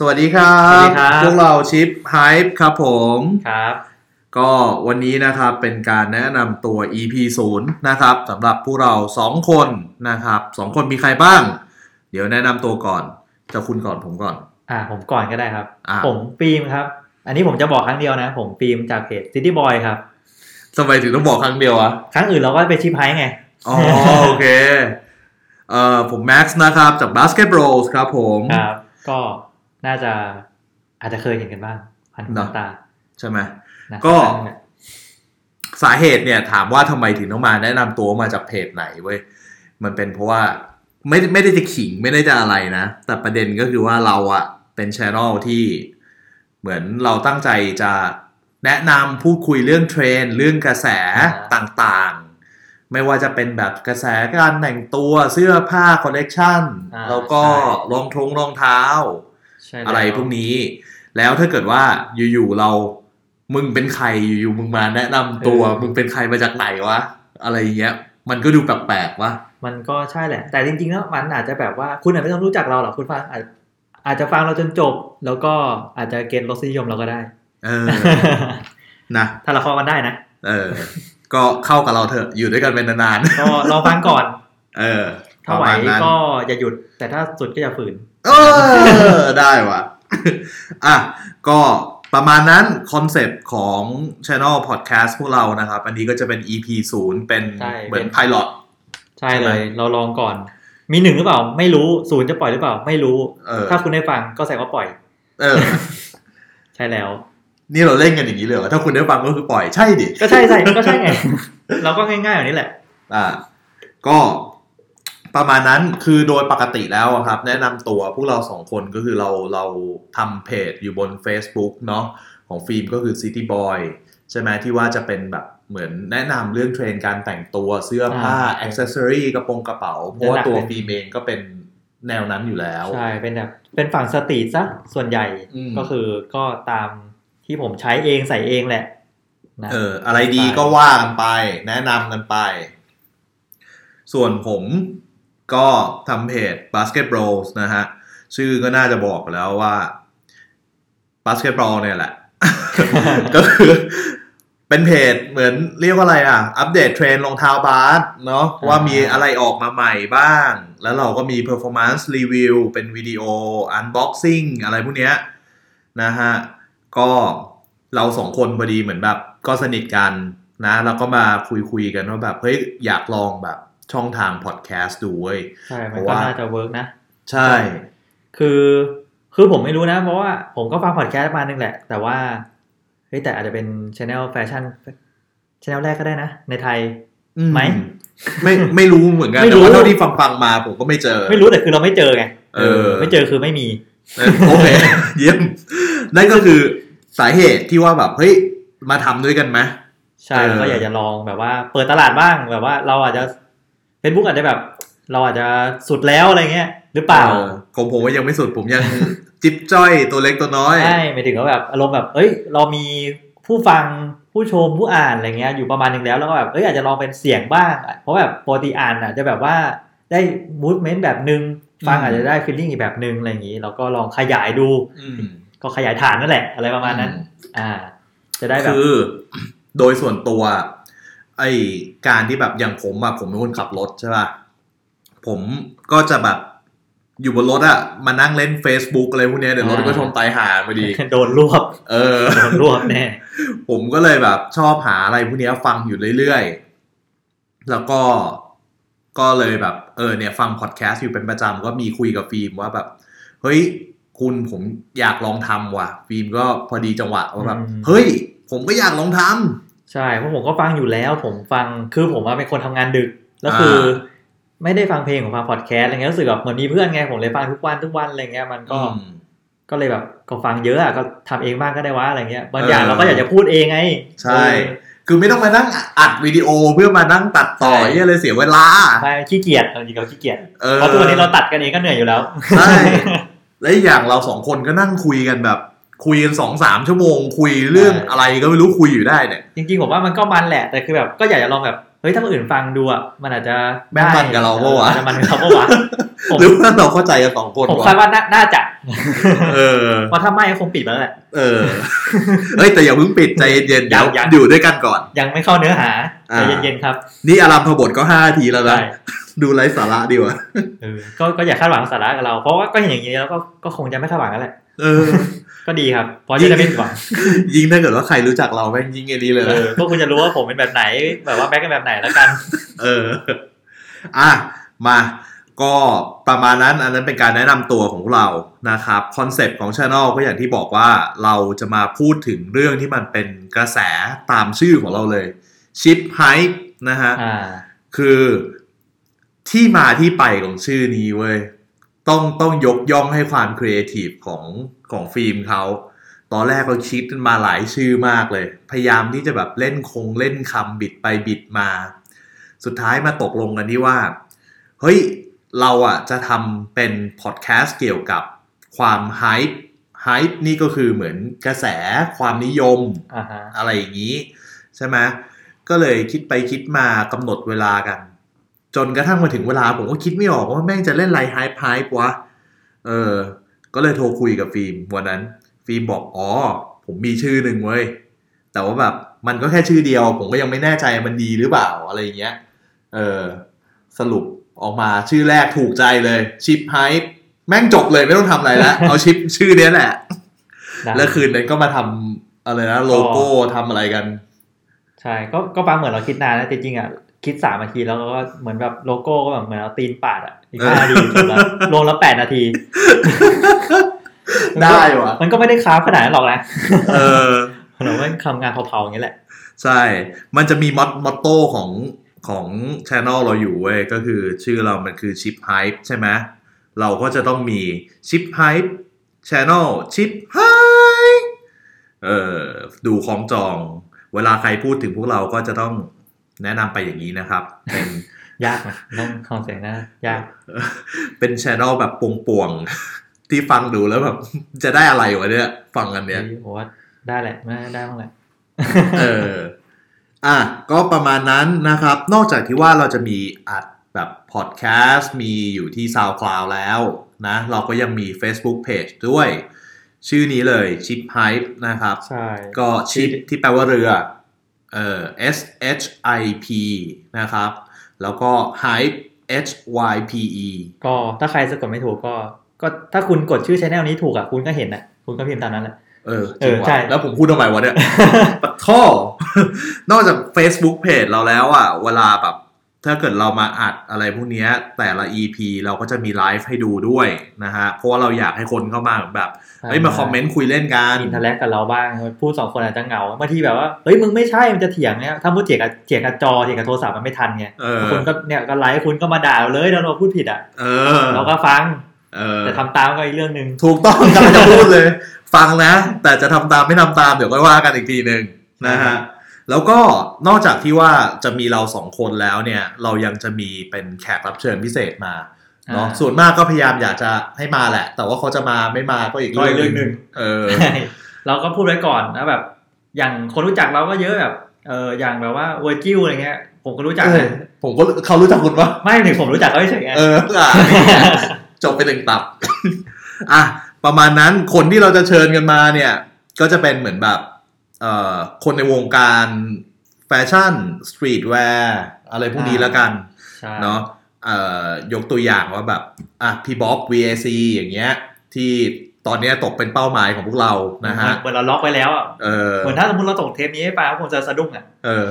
สวัสดีครับ สวัสดีครับ พวกเราชิปไฮป์ครับผมครับ ก็วันนี้นะครับเป็นการแนะนำตัว EP 0นะครับสำหรับพวกเรา 2 คนนะครับสองคนมีใครบ้าง เดี๋ยวแนะนำตัวก่อนจะคุณก่อนผมก่อน อ่าผมก่อนก็ได้ครับ อะ ผมฟิล์มครับ อันนี้ผมจะบอกครั้งเดียวนะ ผมฟิล์มจากเพจ City Boy ครับ ทำไมถึงต้องบอกครั้งเดียวอะ ครั้งอื่นเราก็ไปชิปไฮไง อ๋อ โอเค เอ่อผมแม็กซ์นะครับ จาก Basket Bros ครับผม ครับ ก็ น่าจะอาจจะเคยเห็นกันบ้างพันหูเนอะตาใช่ไหมนะก็ครั้งหนึ่งอะสาเหตุเนี่ย ถามว่าทำไมถึงต้องมาแนะนำตัวมาจากเพจไหนเว้ยมันเป็นเพราะว่าไม่ไม่ได้จะขิงไม่ได้จะอะไรนะ แต่ประเด็นก็คือว่าเราอะเป็นช anel ที่เหมือนเราตั้งใจจะแนะนำพูดคุยเรื่องเทรนด์เรื่องกระแสต่างๆ ไม่ว่าจะเป็นแบบกระแสการแต่งตัวเสื้อผ้าคอลเลกชันอ่าแล้วก็ใช่รองทงรองเท้าใช่แล้ว อะไรพวกนี้ แล้วถ้าเกิดว่าอยู่ๆเรา มึงเป็นใครอยู่ๆมึงมาแนะนำตัวมึงเป็นใครมาจากไหนวะอะไรอย่างเงี้ย มันก็ดูแปลกๆวะมันก็ใช่แหละ แต่จริงๆแล้วมันอาจจะแบบว่าคุณอาจไม่ต้องรู้จักเราหรอกคุณฟังอาจอาจจะฟังเราจนจบ แล้วก็อาจจะเกณฑ์รสนิยมเราก็ได้ เออนะถ้าเราเข้ากันได้นะเออ ก็เข้ากับเราเถอะอยู่ด้วยกันเป็นนานก็ลองฟังก่อนๆเออถ้าไหวประมาณนั้นก็อย่าหยุด แต่ถ้าสุดก็อย่าฝืน เออ ได้ว่ะ อะ ก็ประมาณนั้นคอนเซปต์ของ Channel Podcast พวกเรานะครับ อันนี้ก็จะเป็น EP 0เป็นใช่เหมือนเป็น pilot ใช่ใช่ไหเลยเราลองก่อน มีหนึ่งหรือเปล่า ไม่รู้ศูนย์จะปล่อยหรือเปล่า ไม่รู้เออถ้าคุณได้ฟังก็แสดงว่าปล่อย เออ ใช่แล้ว นี่เราเล่นกันอย่างนี้เลยเหรอถ้าคุณได้ฟังก็คือปล่อยใช่ดิก็ใช่ใช่ก็ใช่ไงเราก็ง่ายๆแบบนี้แหละ อ่า ก็ ประมาณนั้นคือโดยปกติแล้วอะครับ แนะนำตัวพวกเราสองคนก็คือเราเราทำเพจอยู่บน Facebook เนาะของฟิล์มก็คือ City Boy ใช่ไหมที่ว่าจะเป็นแบบเหมือนแนะนำเรื่องเทรนด์การแต่งตัวเสื้อผ้าอ่าอ c เซ s ซอรีกระโปรงกระเป๋า เพราะว่าหลักๆตัวเป็นฟิล์มเองก็เป็นแนวนั้นอยู่แล้ว ใช่ เป็นแบบเป็นฝั่งสตรีทซะส่วนใหญ่อืมก็คือก็ตามที่ผมใช้เองใส่เองแหละนะเออ อะไรดีก็ว่ากันไป แนะนำกันไป ส่วนผม ก็ทำเพจ Basket Bros นะฮะ ชื่อก็น่าจะบอกแล้วว่า Basketball เนี่ยแหละ ก็คือเป็นเพจเหมือนเรียกว่าอะไรอะ อัปเดตเทรนรองเท้าบาสเนาะว่ามีอะไรออกมาใหม่บ้าง แล้วเราก็มี performance review เป็นวิดีโอ unboxing อะไรพวกเนี้ยนะฮะ ก็เราสองคนพอดีเหมือนแบบก็สนิทกันนะ แล้วก็มาคุยคุยๆกันว่าแบบ เฮ้ย อยากลองแบบ ช่องทางพอดแคสต์ดูเว้ยใช่เพราะมันก็ว่าน่าจะ work นะ ใช่ คือคือผมไม่รู้นะ เพราะว่าผมก็ฟังพอดแคสต์มาหนึ่งแหละ แต่ว่าเฮ้ยแต่อาจจะเป็นช anel แฟชั่นช anel แรกก็ได้นะ ในไทยอืไหมไม่ไม่รู้เหมือนกันไม่แต่รู้ว่าเท่าที่ฟังฟังๆมาผมก็ไม่เจอ ไม่รู้แต่คือเราไม่เจอไงเออ ไม่เจอคือไม่มีเออโอเคเยี่ยมนั่นก็คือสาเหตุที่ว่าแบบเฮ้ยมาทำด้วยกันไหมใช่เออแล้วก็อยากจะลองแบบว่า เปิดตลาดบ้างแบบว่าเราอาจจะ Facebook อาจจะแบบ เราอาจจะสุดแล้วอะไรเงี้ย หรือเปล่าออของผมว่ายังไม่สุดผมยังจิ๊บจ้อยตัวเล็กตัวน้อยใช่หมายถึงว่าแบบอารมณ์แบบ เอ้ย เรามีผู้ฟังผู้ชมผู้อ่านอะไรเงี้ยอยู่ประมาณหนึงแล้วแล้วก็แบบเอ้ยอาจจะลองเป็นเสียงบ้าง เพราะแบบปกติอ่านอาจจะแบบว่าได้มูดเมนต์แบบหนึ่งฟังอืมอาจจะได้ฟีลลิ่งอีกแบบหนึ่งอะไรอย่างนี้เราก็ลองขยายดูอืมก็ขยายฐานนั่นแหละ อะไรประมาณนั้น อ่า จะได้แบบคือ โดยส่วนตัว ไอการที่แบบอย่างผมอะผมเป็นคนขับรถใช่ป่ะผมก็จะแบบอยู่บนรถอะมานั่งเล่น Facebook อะไรพวกเนี้ยเดี๋ยวรถก็ชนตายหาพอดี โดนรวบเออโดนรวบแน่ ผมก็เลยแบบชอบหาอะไรพวกเนี้ยฟังอยู่เรื่อยๆ แล้วก็ก็เลยแบบ เออเนี่ยฟังพอดแคสต์อยู่เป็นประจำก็มีคุยกับฟิล์มว่าแบบ เฮ้ย คุณผมอยากลองทำว่ะ ฟิล์มก็พอดีจังหวะว่าแบบอืมเฮ้ย ผมก็อยากลองทำ ใช่เพราะผมก็ฟังอยู่แล้ว ผมฟังคือผมว่าเป็นคนทำงานดึกแล้วคืออาไม่ได้ฟังเพลงผมฟังพอดแคสต์อะไรเงี้ยรู้สึกแบบเหมือนมีเพื่อนไงผมเลยฟังทุกวันทุกวันอะไรเงี้ยมันก็อืมก็เลยแบบก็ฟังเยอะอะก็ทำเองบ้างก็ได้วะอะไรเงี้ยบางเออออย่างเราก็อยากจะพูดเองไง ใช่เออคือไม่ต้องมานั่งอัดวิดีโอเพื่อมานั่งตัดต่อใช่เหี้ยเลยเสียเวลาใช่ขี้เกียจเอาจริงๆเราขี้เกียจเออเพราะทุกวันนี้เราตัดกันเองก็เหนื่อยอยู่แล้วใช่และอีกอย่างเราสองคนก็นั่งคุยกันแบบ คุยกันสองสามชั่วโมง คุยเรื่องใช่อะไรก็ไม่รู้คุยอยู่ได้เนี่ยจริงๆผมว่ามันก็มันแหละแต่คือแบบก็อยากจะลองแบบเฮ้ยถ้าคนอื่นฟังดูอะมันอาจจะแม่งมันกับเราปะวะออมันกับเราปะวะผมหรือว่าเราเข้าใจกันสองคนผมวะคาดว่าน่าน่าจะเออว่าถ้าไม่ก็คงปิดไปแล้วแหละเออเฮ้ยแต่อย่าเพิ่งปิดใจเย็นๆเดี๋ยวยังอยู่ด้วยกันก่อน ยังไม่เข้าเนื้อหาอ่าใจเย็นๆครับ นี่อารามพบทก็ห้านาทีแล้วนะใช่ดูไร้สาระดีกว่าเออก็ก็อย่าคาดหวังสาระกับเรา เพราะว่าก็เห็นอย่างนี้แล้วก็ก็คงจะไม่คาดหวังกันแหละเออ ก็ดีครับเพราะจะได้ไม่ผิดหวังยิ่งถ้าเกิดว่าใครรู้จักเราแม่งยิ่งไอ้นี้เลยเอนะอก็คุณจะรู้ว่าผมเป็นแบบไหน แบบว่าแบ็คเป็นแบบไหนแล้วกัน เออ อะมา ก็ประมาณนั้นอันนั้นเป็นการแนะนำตัวของเรานะครับคอนเซปต์ของช anel ก็อย่างที่บอกว่าเราจะมาพูดถึงเรื่องที่มันเป็นกระแสตามชื่อของเราเลย Ship Hype นะฮะอ่าคือที่มาที่ไปของชื่อนี้เว้ย ต้องต้องยกย่องให้ความครีเอทีฟของของฟิล์มเขาตอนแรกเราคิดกันมาหลายชื่อมากเลย พยายามที่จะแบบเล่นคงเล่นคำบิดไปบิดมา สุดท้ายมาตกลงกันที่ว่า เฮ้ย เราอะจะทำเป็นพอดแคสต์เกี่ยวกับความ hype hype นี่ก็คือเหมือนกระแสความนิยมอ่าฮะอะไรอย่างนี้ ใช่ไหมก็เลยคิดไปคิดมากำหนดเวลากัน จนกระทั่งมาถึงเวลาผมก็คิดไม่ออกว่าแม่งจะเล่นไร hype วะเออ ก็เลยโทรคุยกับฟิล์มวันนั้น ฟิล์มบอกอ๋อผมมีชื่อหนึ่งเว้ยแต่ว่าแบบมันก็แค่ชื่อเดียว ผมก็ยังไม่แน่ใจมันดีหรือเปล่าอะไรอย่างเงี้ย เออสรุปออกมาชื่อแรกถูกใจเลยชิปไฮป์แม่งจบเลยไม่ต้องทำอะไรแล้วเอาชิปชื่อเนี้ยแหละได้แล้วคืนนั้นก็มาทำอะไรนะโลโก้ทำอะไรกัน ใช่ ก็ก็ฟังเหมือนเราคิดนานนะจริงๆอะ คิดสามนาทีแล้วก็เหมือนแบบโลโก้ก็แบบเหมือนเอาตีนปาดอะอีกห้านาทีจบแล้วลงแล้วแปดนาที ได้วะมันก็ไม่ได้ค้าฟขนาดนั้นหรอกนะเออเราไม่ทำงานเผาๆอย่างนี้แหละ ใช่ มันจะมีมอตมอตโต้ของของช anel เราอยู่เว้ยก็คือชื่อเรามันคือชิปไฮป์ใช่ไหมเราก็จะต้องมีชิปไฮป์ช anel ชิปไฮป์เออดูของจอง เวลาใครพูดถึงพวกเราก็จะต้อง แนะนำไปอย่างนี้นะครับ เป็นยากนะต้องคองเสียงนะยาก เป็นช anel แบบป่วงๆ ที่ฟังดูแล้วแบบ จะได้อะไรวะเนี่ย ฟังกันเนี้ยโอ้ว่าได้แหละไม่ได้บ้างแหละเอออะก็ประมาณนั้นนะครับ นอกจากที่ว่าเราจะมีอัดแบบพอดแคสต์มีอยู่ที่ SoundCloud แล้วนะ เราก็ยังมี Facebook Page ด้วย ชื่อนี้เลย Chip Hype นะครับ ใช่ ก็ชิปที่แปลว่าเรือ เอ่อ S H I P นะครับ แล้วก็ Hype H Y P E ก็ถ้าใครสะกดไม่ถูกก็ ก็ถ้าคุณกดชื่อ channel นี้ถูกอะคุณก็เห็นอะคุณก็พิมพ์ตามนั้นแหละเออจริงเออใช่ว่ะแล้วผมพูดทำไมวะเนี่ยปัดท่อนอกจาก Facebook Page เราแล้วอะ เวลาแบบ ถ้าเกิดเรามาอัดอะไรพวกเนี้ยแต่ละ EP เราก็จะมีไลฟ์ให้ดูด้วยนะฮะ เพราะว่าเราอยากให้คนเข้ามาแบบเฮ้ยมา comment คุยเล่นกัน interact กับเราบ้าง พูดสองคนอาจจะเหงาบางทีแบบว่าเฮ้ยมึงไม่ใช่มันจะเถียงเนี่ยถ้าพูดเถียงกับเถียงกับจอเถียงกับโทรศัพท์มันไม่ทันไงเออคุณก็เนี่ยก็ไลฟ์คุณก็มาด่าเราเลยแล้วเราพูดผิดอะเออเราก็ฟังเออแต่ทำตามก็อีกเรื่องหนึ่งถูกต้องกำลังจะพูดเลย ฟังนะ แต่จะทำตามไม่ทำตามเดี๋ยวก็ว่ากันอีกทีหนึ่งนะฮะ แล้วก็นอกจากที่ว่าจะมีเราสองคนแล้วเนี่ย เรายังจะมีเป็นแขกรับเชิญพิเศษมาเนาะอ่าส่วนมากก็พยายามอยากจะให้มาแหละ แต่ว่าเขาจะมาไม่มาก็อีกก็อีกเรื่องหนึ่งเออใช่เราก็พูดไว้ก่อนนะแบบ อย่างคนรู้จักเราก็เยอะแบบเอออย่างแบบว่าเวอร์จิลอะไรเงี้ย ผมก็รู้จักเออนะผมก็เขารู้จักคุณปะไม่ถึงผมรู้จักเขาเฉยๆไงเอออะนี่ไงจบไปหนึ่งตับอะประมาณนั้นคนที่เราจะเชิญกันมาเนี่ย ก็จะเป็นเหมือนแบบเอ่อ คนในวงการแฟชั่น streetwear อะไรพวกนี้แล้วกันใช่เนาะเอ่อยกตัวอย่างว่าแบบอะพี่บ๊อบ VAC อย่างเงี้ย ที่ตอนเนี้ยตกเป็นเป้าหมายของพวกเรานะฮะเหมือนเราล็อกไว้แล้วอะเออเหมือนถ้าสมมติเราส่งเทปนี้ให้ไปคงจะสะดุ้งอะเออ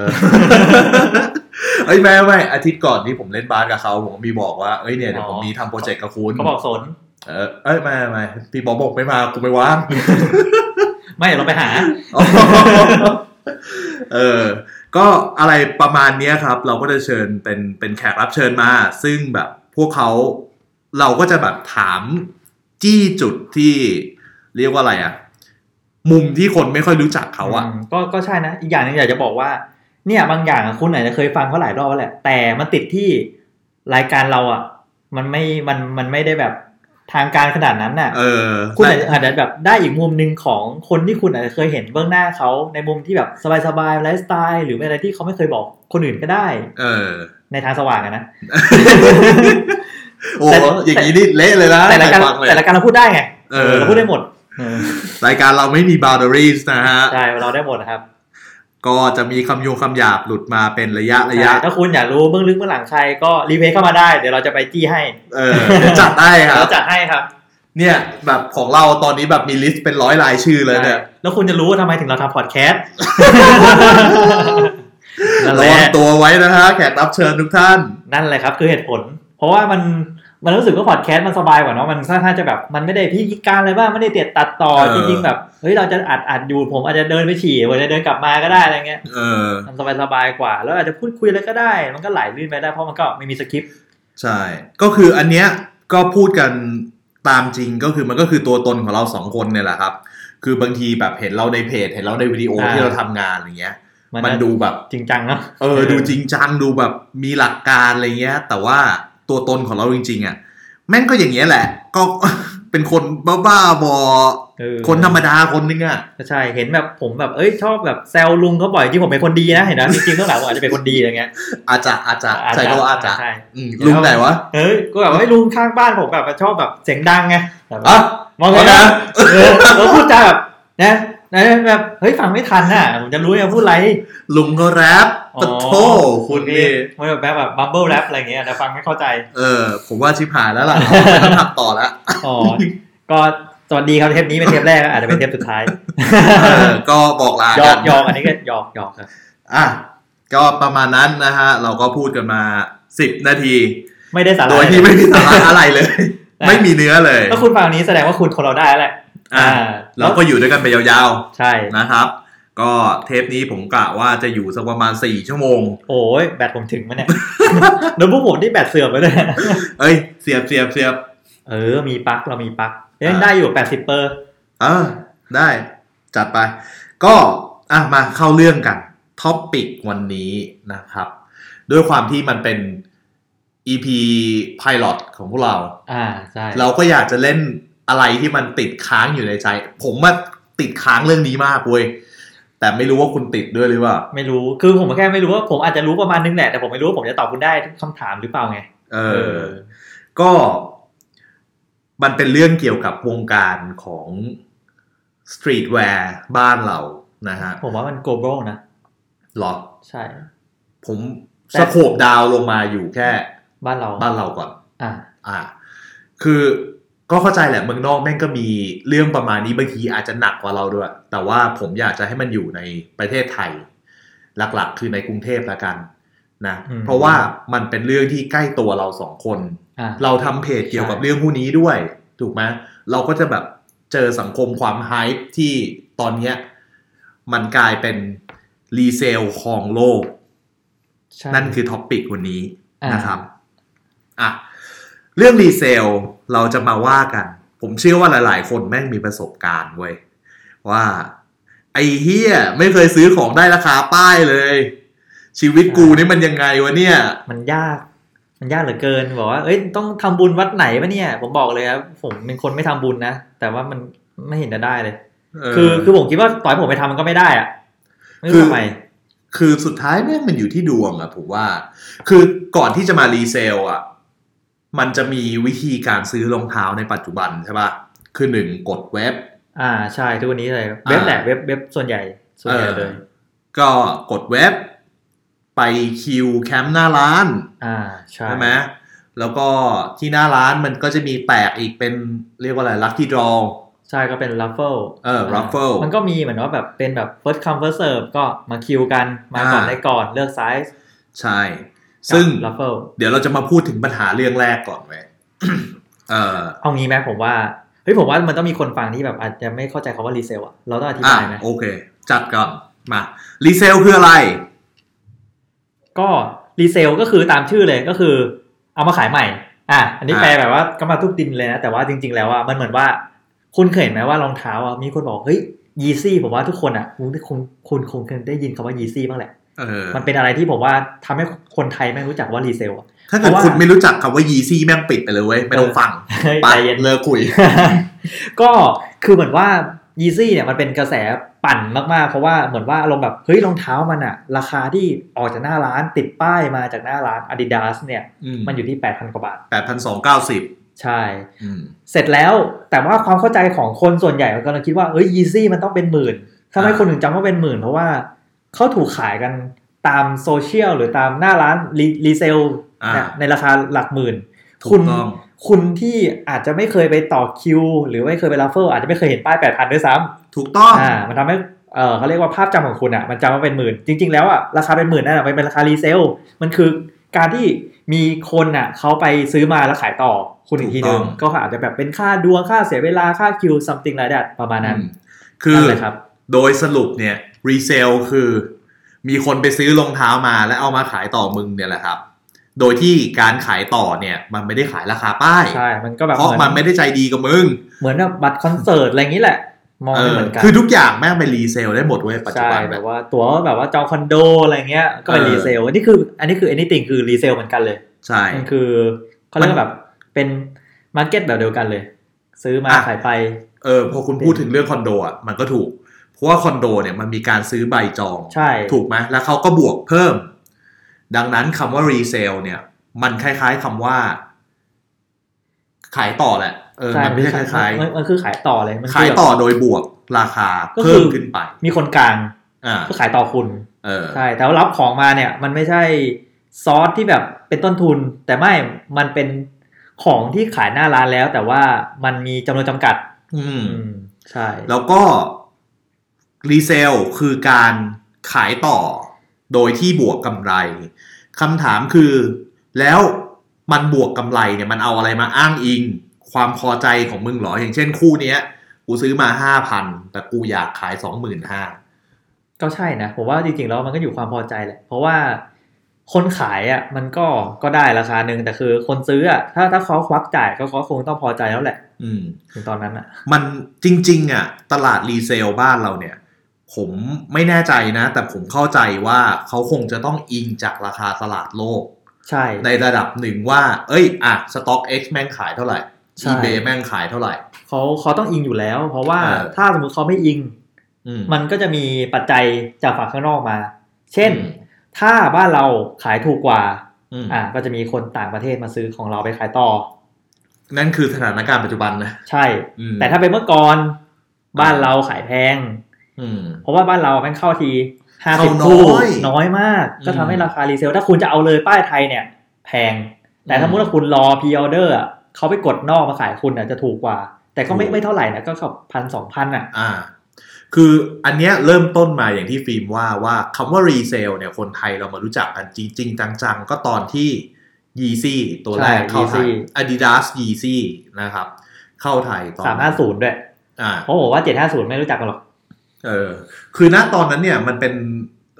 เอ้ยแม่ไม่อาทิตย์ก่อนที่ผมเล่นบาสกับเขาผมก็มีบอกว่าเอ้ยเนี่ยเดี๋ยวผมมีทำโปรเจกต์กับคุณเขาบอกสนเออเอ้ยไม่ไม่พี่บ๊อบบอกไม่มากูไม่ว่าง ไม่เดี๋ยวเราไปหา เออ ก็อะไรประมาณเนี้ยครับ เราก็จะเชิญเป็นเป็นแขกรับเชิญมา ซึ่งแบบพวกเขาเราก็จะแบบถามจี้จุดที่เรียกว่าอะไรอะมุมที่คนไม่ค่อยรู้จักเขาอะมก็ก็ใช่นะ อีกอย่างหนึงอยากจะบอกว่า เนี่ยบางอย่างอะคุณอาจจะเคยฟังเขาหลายรอบแล้วแหละ แต่มันติดที่รายการเราอะมันไม่มันมันไม่ได้แบบ ทางการขนาดนั้นน่ะเออคุณอาจจะอาจจะแบบได้อีกมุมหนึ่งของคนที่คุณอาจจะเคยเห็นเบื้องหน้าเขาในมุมที่แบบสบายๆไลฟ์สไตล์หรือเป็นอะไรที่เขาไม่เคยบอกคนอื่นก็ได้ เออ ในทางสว่างอะนะโอ้แต่อย่างนี้นี่เละเลยนะแต่รายการใครฟังเลยแต่รายการเราพูดได้ไงเออเราพูดได้หมดเออรายการเราไม่มี boundaries นะฮะใช่เราได้หมดนะครับ ก็จะมีคำโหยงคำหยาบหลุดมาเป็นระยะระยะใช่ถ้าคุณอยากรู้เบื้องลึกเบื้องหลังใครก็ request เข้ามาได้ เดี๋ยวเราจะไปจี้ให้ เออเดี๋ยวจัดได้ครับเราจัดให้ครับ เนี่ยแบบของเราตอนนี้แบบมี list เป็นร้อยรายชื่อเลยเนี่ยใช่แล้วคุณจะรู้ว่าทำไมถึงเราทำพอดแคสต์นั่นแหระละวังตัวไว้นะฮะแขกรับเชิญทุกท่าน นั่นแหละครับคือเหตุผล เพราะว่ามัน มันรู้สึกว่าพอดแคสต์มันสบายกว่าเนาะมันค่อนข้างจะแบบมันไม่ได้พิธีการอะไรบ้างไม่ได้เครียดตัดต่อเออจริงๆแบบเฮ้ยเราจะอัดอัดอยู่ผมอาจจะเดินไปฉี่ผมจะเดินกลับมาก็ได้อะไรเงี้ยเออมันสบายสบายๆกว่า แล้วอาจจะพูดคุยอะไรก็ได้ มันก็ไหลลื่นไปได้เพราะมันก็ไม่มีสคริปต์ใช่ ก็คืออันเนี้ยก็พูดกันตามจริงก็คือมันก็คือตัวตนของเราสองคนเนี่ยแหละครับ คือบางทีแบบเห็นเราในเพจเห็นเราในวิดีโอที่เราทำงานอะไรเงี้ย มันดูแบบจริงจังเนาะเออดูจริงจังดูแบบมีหลักการอะไรเงี้ย แต่ว่า ตัวตนของเราจริงๆอะแม่งก็อย่างเงี้ยแหละ ก็เป็นคนบ้าๆบอเออคนธรรมดาคนนึงอะก็ใช่เห็นแบบผมแบบเอ้ยชอบแบบแซวลุงเขาบ่อยจริงผมเป็นคนดีนะเห็นนะจริงๆข้างหลังผมอาจจะเป็นคนดีอะไรเงี้ยอาจจะอาจจะใช่ก็อาจจะใช่อืมลุงไหนวะเฮ้ยก็แบบว่าให้ลุงข้างบ้านผมแบบชอบแบบเสียงดังไงแบบอะมองไงนะเออแล้วพูดจาแบบนะ นะแบบเฮ้ยฟังไม่ทันน่ะผมจะรู้ไงพูดอะไร ลุงก็แรปปะโทคุณนี่มันแบบแบบบัมเบิลแรปอะไรเงี้ยแต่ฟังไม่เข้าใจ เออ ผมว่าชิบหายแล้วล่ะต้องทำต่อแล้วอ๋อก็สวัสดีครับเทปนี้เป็นเทปแรกอาจจะเป็นเทปสุดท้ายเออก็บอกลาหยอกักนหยอกอันนี้ก็หยอกหยอกครับอะก็ประมาณนั้นนะฮะ เราก็พูดกันมาสิบนาที ไม่ได้สาระโดยที่ไม่มีสาระอะไรเลยอะไม่มีเนื้อเลยถ้าคุณฟังอันนี้แสดงว่าคุณคนเราได้แล้วแหละ อะเราก็อยู่ด้วยกันไปยาวใช่ๆนะครับ ก็เทปนี้ผมกะว่าจะอยู่สักประมาณสี่ชั่วโมง โอ้ยแบตผมถึงมั้ยเนี่ยโน้ตบุ๊กผมที่แบตเสื่อมไปเลยเอ้ยเสียบเสียบเสียบเออ มีปลั๊กเรามีปลั๊กเล่นอ่าได้อยู่แปดสิบเปอร์เออได้จัดไป ก็อะมาเข้าเรื่องกัน topic วันนี้นะครับ ด้วยความที่มันเป็น EP Pilot ของพวกเรา อ่าใช่เราก็อยากจะเล่น อะไรที่มันติดค้างอยู่ในใจ ผมมาติดค้างเรื่องนี้มากเว้ยแต่ไม่รู้ว่าคุณติดด้วยหรือเปล่า ไม่รู้ คือผมแค่ไม่รู้ว่าผมอาจจะรู้ประมาณนึงแหละ แต่ผมไม่รู้ว่าผมจะตอบคุณได้ทุกคำถามหรือเปล่าไง เออ ก็ มันเป็นเรื่องเกี่ยวกับวงการของสตรีทแวร์บ้านเรานะฮะ ผมว่ามัน global นะหรอ ใช่ ผมแต่สโคบดาวลงมาอยู่แค่ บ้านเรา บ้านเราก่อน อ่า อ่า คือ ก็เข้าใจแหละเมืองนอกแม่งก็มีเรื่องประมาณนี้บางทีอาจจะหนักกว่าเราด้วย แต่ว่าผมอยากจะให้มันอยู่ในประเทศไทย หลักๆ คือในกรุงเทพละกันนะอืมเพราะว่ามันเป็นเรื่องที่ใกล้ตัวเราสองคนอ่าเราทำเพจเกี่ยวกับใช่เรื่องพวกนี้ด้วย ถูกไหมเราก็จะแบบเจอสังคมความ hype ที่ตอนเนี้ยมันกลายเป็น resell ของโลกใช่นั่นคือ topic วันนี้อ่านนะครับอะเรื่อง resell เราจะมาว่ากัน ผมเชื่อว่าหลาย ๆ คนแม่งมีประสบการณ์เว้ยว่า ไอ้เฮียไม่เคยซื้อของได้ราคาป้ายเลย ชีวิตกูนี่มันยังไงวะเนี่ย มันยาก มันยากเหลือเกินบอกว่าเอ้ยต้องทำบุญวัดไหนปะเนี่ย ผมบอกเลยครับผมเป็นคนไม่ทำบุญนะแต่ว่ามันไม่เห็นจะได้เลย คือคือผมคิดว่าต่อยผมไปทำมันก็ไม่ได้อะไม่คืรู้อทำไมคือสุดท้ายแม่งมันอยู่ที่ดวงอะผมว่า คือก่อนที่จะมารีเซลอะ มันจะมีวิธีการซื้อรองเท้าในปัจจุบันใช่ปะคือหนึ่งกดเว็บ อ่าใช่ทุกวันนี้เลยเว็บแหละเว็บเว็บส่วนใหญ่ส่วนใหญ่เลย ก็กดเว็บ ไปคิวแคมป์หน้าร้าน อ่าใช่ใช่ไหมแล้วก็ที่หน้าร้านมันก็จะมีแตกอีกเป็นเรียกว่าอะไร lucky draw ใช่ก็เป็น raffle เออ raffle มันก็มีเหมือนว่าแบบเป็นแบบ first come first serve ก็มาคิวกันมาก่อนอ่าได้ก่อนเลือกไซส์ใช่ ซึ่ง raffle เดี๋ยวเราจะมาพูดถึงปัญหาเรื่องแรกก่อนเว้ยเออเอางี้ไหมผมว่าเฮ้ยผมว่ามันต้องมีคนฟังที่แบบอาจจะไม่เข้าใจคำว่า resell อะเราต้องอธิบายไหมโอเค จัดก่อนมา resell คืออะไร ก็ resell ก็คือตามชื่อเลยก็คือ เอามาขายใหม่ อะอันนี้อ่าแปลแบบว่าก็มาทุบดินเลยนะแต่ว่าจริง ๆ แล้วอะมันเหมือนว่าคุณเคยเห็นไหมว่ารองเท้าอะมีคนบอกเฮ้ย Yeezy ผมว่าทุกคนอะคุณคุณคุณคงเคยได้ยินคำว่า Yeezy บ้างแหละเออ มันเป็นอะไรที่ผมว่าทำให้คนไทยไม่รู้จักว่ารีเซลอะถ้าเกิดเพราะว่าคุณไม่รู้จักคำว่ายีซี่แม่งปิดไปเลยเว้ยไม่ต้องฟังเฮ้ยไปใจเย็นเลิกคุย ก็คือเหมือนว่า Yeezy เนี่ยมันเป็นกระแสปั่นมากๆ เพราะว่าเหมือนว่าอารมณ์แบบเฮ้ยรองเท้ามันอะราคาที่ออกจากหน้าร้านติดป้ายมาจากหน้าร้าน Adidas เนี่ยอืมมันอยู่ที่8,000กว่าบาทแปดพันสองเก้าสิบใช่อืมเสร็จแล้วแต่ว่าความเข้าใจของคนส่วนใหญ่ก็กำลังคิดว่าเอ้ย Yeezy มันต้องเป็นหมื่นทำไมอ่าคนถึงจำว่าเป็นหมื่นเพราะว่า เขาถูกขายกันตามโซเชียลหรือตามหน้าร้าน re resell อ่าเนี่ยในราคาหลักหมื่นถูคุกณต้องคุณที่อาจจะไม่เคยไปต่อคิว หรือไม่เคยไป raffle อาจจะไม่เคยเห็นป้ายแปดพันด้วยซ้ำถูกต้องอ่ามันทำให้เออเขาเรียกว่าภาพจำของคุณอะมันจำว่าเป็นหมื่น จริง ๆ แล้วอะราคาเป็นหมื่นนั่นอะมันเป็นราคา resell มันคือการที่มีคนอะเขาไปซื้อมาแล้วขายต่อคุณอีกทีนึงก็อาจจะแบบเป็นค่าดวงค่าเสียเวลาค่าคิว something like that ประมาณนั้นอืมคือนั่นเลยครับ โดยสรุปเนี่ย resell คือมีคนไปซื้อรองเท้ามาแล้วเอามาขายต่อมึงเนี่ยแหละครับ โดยที่การขายต่อเนี่ยมันไม่ได้ขายราคาป้ายใช่ มันก็แบบเพราะเหมือนมันไม่ได้ใจดีกับมึง เหมือนแบบบัตรคอนเสิร์ตอะไรอย่างนี้แหละมองเอไม่อเหมือนกันคือทุกอย่างแม่งเป็น resell ได้หมดเว้ยปัจจุบันใช่บันแบเนี่ยแบบว่าตั๋วแบบว่าจองคอนโดอะไรเงี้ยก็เป็นเออ resell อันนี้คืออันนี้คือ anything คือ resell เหมือนกันเลย ใช่มันคือเขาเรียกว่าแบบเป็นmarket แบบเดียวกันเลย ซื้อมาอะขายไป เออพอคุณพูดถึงเรื่องคอนโดอะมันก็ถูก เพราะว่าคอนโดเนี่ยมันมีการซื้อใบจองใช่ถูกไหมแล้วเขาก็บวกเพิ่ม ดังนั้นคำว่า resell เนี่ย มันคล้ายๆคำว่า ขายต่อแหละเออใช่มันไม่ใช่คล้ายมันมันคือขายต่อเลยมันๆคืขายต่อโดยบวกราคาก็คือเพิ่มขึ้นไป มีคนกลางอ่าก็ขายต่อคุณเออใช่แต่ว่ารับของมาเนี่ย มันไม่ใช่ซอสที่แบบเป็นต้นทุน แต่ไม่มันเป็นของที่ขายหน้าร้านแล้ว แต่ว่ามันมีจำนวนจำกัด อืมอืมใช่ แล้วก็ รีเซลคือการขายต่อโดยที่บวกกำไรคำถามคือแล้วมันบวกกำไรเนี่ยมันเอาอะไรมาอ้างอิง ความพอใจของมึงเหรอ อย่างเช่นคู่เนี้ย กูซื้อมาห้าพันแต่กูอยากขายสองหมื่นห้าก็ใช่นะ ผมว่าจริงๆแล้วมันก็อยู่ความพอใจแหละ เพราะว่าคนขายอะมันก็ก็ได้ราคาหนึ่งแต่คือคนซื้ออะถ้าถ้าเขาควักจ่ายก็เขาคงต้องพอใจแล้วแหละ อืมถึงตอนนั้นอะ มันจริง ๆ อะ ตลาดรีเซลบ้านเราเนี่ย ผมไม่แน่ใจนะ แต่ผมเข้าใจว่าเขาคงจะต้องอิงจากราคาตลาดโลก ใช่ ในระดับหนึ่งว่า เอ้ย อะสต็อก X แม่งขายเท่าไหร่ใช่ eBay แม่งขายเท่าไหร่เขาเขาต้องอิงอยู่แล้ว เพราะว่าเออถ้าสมมติเขาไม่อิงอืมมันก็จะมีปัจจัยจากฝั่งข้างนอกมา เช่นอืมถ้าบ้านเราขายถูกกว่าอืมอ่าก็จะมีคนต่างประเทศมาซื้อของเราไปขายต่อ นั่นคือสถานการณ์ปัจจุบันนะ ใช่อืมแต่ถ้าเป็นเมื่อก่อนบ้านเราขายแพงอืม เพราะว่าบ้านเราแม่งเข้าทีห้าเข้าสิบน้คู่อยน้อยมาก ก็ทำให้อืมราคารีเซล ถ้าคุณจะเอาเลยป้ายไทยเนี่ย แพง แต่อืมถ้าสมมุติว่าคุณรอพ r ออเดอร์อะเขาไปกดนอกมาขายคุณอะจะถูกกว่า แต่ก็ไม่ถูกไม่เท่าไหร่นะก็ขับพันสองพันอะ อ่า คืออันเนี้ยเริ่มต้นมาอย่างที่ฟิล์มว่าว่าคำว่า resell เนี่ยคนไทยเรามารู้จักกันจริงๆจังๆ ก็ตอนที่ Yeezy ตัวแรกใช่เข้าไทย Yeezy Adidas Yeezy นะครับ เข้าไทยตอนสามห้าศูนย์ด้วย อ่าเพราะผมว่าเจ็ดห้าศูนย์ไม่รู้จักกันหรอก เออคือณตอนนั้นเนี่ยมันเป็น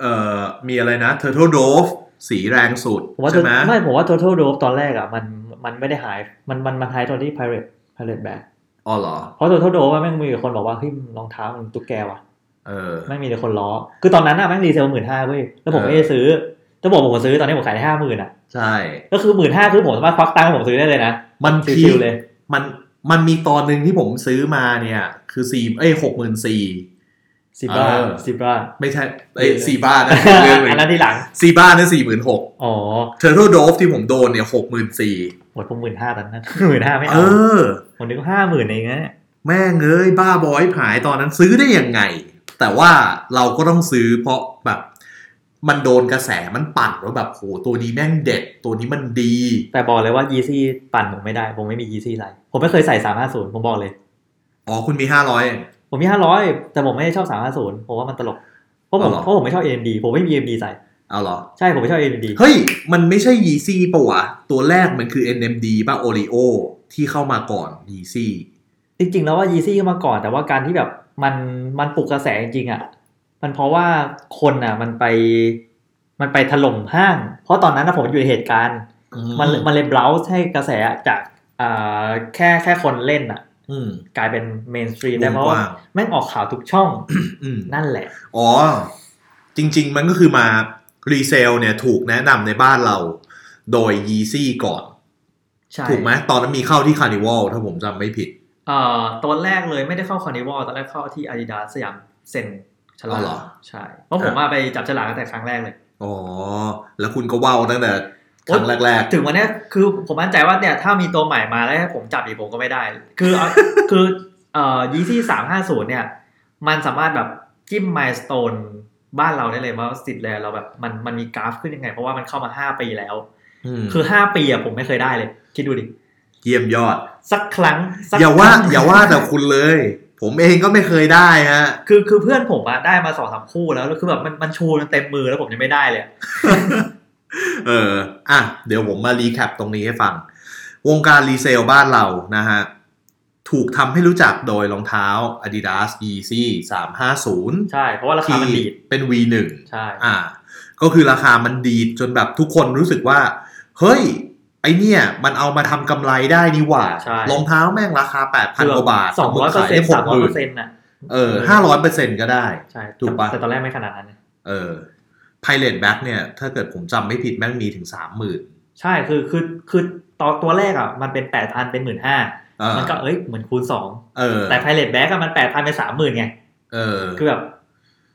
เอ่อมีอะไรนะ Turtle Dove สีแรงสุดผมว่าใช่ไหมไม่ผมว่า total drop ตอนแรกอะมันมันไม่ได้หายมันมันมันหายตอนที่ pirate pirate bag อ๋อเหรอ เพราะ total drop ว่าแม่งมีคนบอกว่าเฮ้ยรองเท้ามันตุ๊กแกว่ะเออแม่งมีแต่คนล้อ คือตอนนั้นอะแม่งรีเซลหมื่นห้าเว้ยแล้วผมเออไม่ได้ซื้อจะบอกผมซื้อตอนนี้ผมขายได้ห้าหมื่นอะ ใช่ ก็คือหมื่นห้าคือผมสามารถควักตังค์ให้ผมซื้อได้เลยนะ มันพีชิวๆเลย มันมันมีตอนหนึ่งที่ผมซื้อมาเนี่ย คือสี่เอ้ยหกหมื่นสี่ สิบบ้าเออสิบบ้าไม่ใช่เอ้ยสี่บ้านนะเรื่องหนึ่อันนั้นงที่หลังสี่บ้านนั่นสี่หมื่นหกอ๋อเทอร์โ d โดฟที่ผมโดนเนี่ยหกหมื่นสี่หมดผมหมื่นห้าตอนนั้นหมื่นห้าไม่เอเอาอผมนึกห้าหมื่นเองนะเนี่ยแม่งเอ้ยบ้าบอยผายตอนนั้นซื้อได้ยังไง แต่ว่าเราก็ต้องซื้อเพราะแบบมันโดนกระแสมันปั่นว่าแบบโหตัวนี้แม่งเด็ด ตัวนี้มันดี แต่บอกเลยว่ายีซี่ปั่นผมไม่ได้ ผมไม่มี Yeezy ไรผมไม่เคยใส่สามห้าศูนย์ผมบอกเลย อ๋อคุณมีห้าร้อย ผมมีห้าร้อยแต่ผมไม่ได้ชอบสามห้าศูนย์ผมว่ามันตลกเพราะผมเอาเหรอเพราะผมไม่ชอบ AMD ผมไม่มี AMD ใส่เอาเหรอ ใช่ผมไม่ชอบ NMD เฮ้ย มันไม่ใช่ Yeezy ปะวะ ตัวแรกมันคือ NMD ป่ะ Oreo ที่เข้ามาก่อน Yeezy จริง ๆ แล้วว่า Yeezy มาก่อน แต่ว่าการที่แบบมันมันปลุกกระแสจริงๆอะ มันเพราะว่าคนอะ มันไปมันไปถล่มห้าง เพราะตอนนั้นนะผมอยู่ในเหตุการณ์ มันมันเลย blast ให้กระแสจากอ่าแค่แค่คนเล่นอะอืม กลายเป็น mainstream ได้ไงเพราะว่าแม่งออกข่าวทุกช่องอืมนั่นแหละ อ๋อ จริง ๆ มันก็คือมา resell เนี่ยถูกแนะนำในบ้านเรา โดย Yeezy ก่อนใช่ถูกไหมตอนนั้นมีเข้าที่ Carnival ถ้าผมจำไม่ผิดเอ่อตอนแรกเลยไม่ได้เข้าคอ r นิวัลตอนแรกเข้าที่ Adidas สยามเซ็นฉลาอ๋กอเหรอใช่ เพราะผมมาไปจับฉลากตั้งแต่ครั้งแรกเลย อ๋อ แล้วคุณก็ว่าวตั้งแต่ ครั้งแรกถึงวันเนี้ยคือผมมั่นใจว่าเนี่ยถ้ามีตัวใหม่มาแล้วให้ผมจับอีกผมก็ไม่ได้ คือเอาคือเอ่อยีซี่สามห้าศูนย์เนี่ย มันสามารถแบบจิ้มมายสเตนบ้านเราได้เลยว่าสิทธิ์แลเราแบบมันมันมีกราฟขึ้นยังไง เพราะว่ามันเข้ามาห้าปีแล้วๆอืมคือห้าปีอะผมไม่เคยได้เลย คิดดูดิ เยี่ยมยอด สักครั้งสักอย่าว่าครั้งอย่าว่าแต่คุณเลย ผมเองก็ไม่เคยได้ฮะ คือคือเพื่อนผมอะได้มาสองสามคู่แล้วแล้วคือแบบมันมันชูมันเต็มมือแล้วผมยังไม่ได้เลย เออ อะ เดี๋ยวผมมา recap ตรงนี้ให้ฟัง วงการ resell บ้านเรานะฮะ ถูกทำให้รู้จักโดยรองเท้า Adidas Yeezy 350 ใช่ เพราะว่าราคามันดีดเป็น V1 ใช่ อ่า ก็คือราคามันดีดจนแบบทุกคนรู้สึกว่า เฮ้ย ไอเนี่ย มันเอามาทำกำไรได้นี่หว่าใช่รองเท้าแม่งราคา 8,000 กว่าบาทสองร้อยเปอร์เซ็นต์หสามกร้หอยเปมื่อนร์เซ็นต์น่ะเออห้าร้อยเปอร์เซ็นต์ก็ได้ ใช่ ถูกปะแต่ตอนแรกไม่ขนาดนั้นนะเออ Pilot Back เนี่ย ถ้าเกิดผมจำไม่ผิดแม่งมีถึงสามหมื่นใช่คือคือคือตอนตัวแรกอะมันเป็นแปดพันเป็นหมื่นห้าเออมันก็เอ้ยเหมือนคูณสองเออแต่ไพเรตแบ็กอะมันแปดพันเป็นสามหมื่นไงเออคือแบบ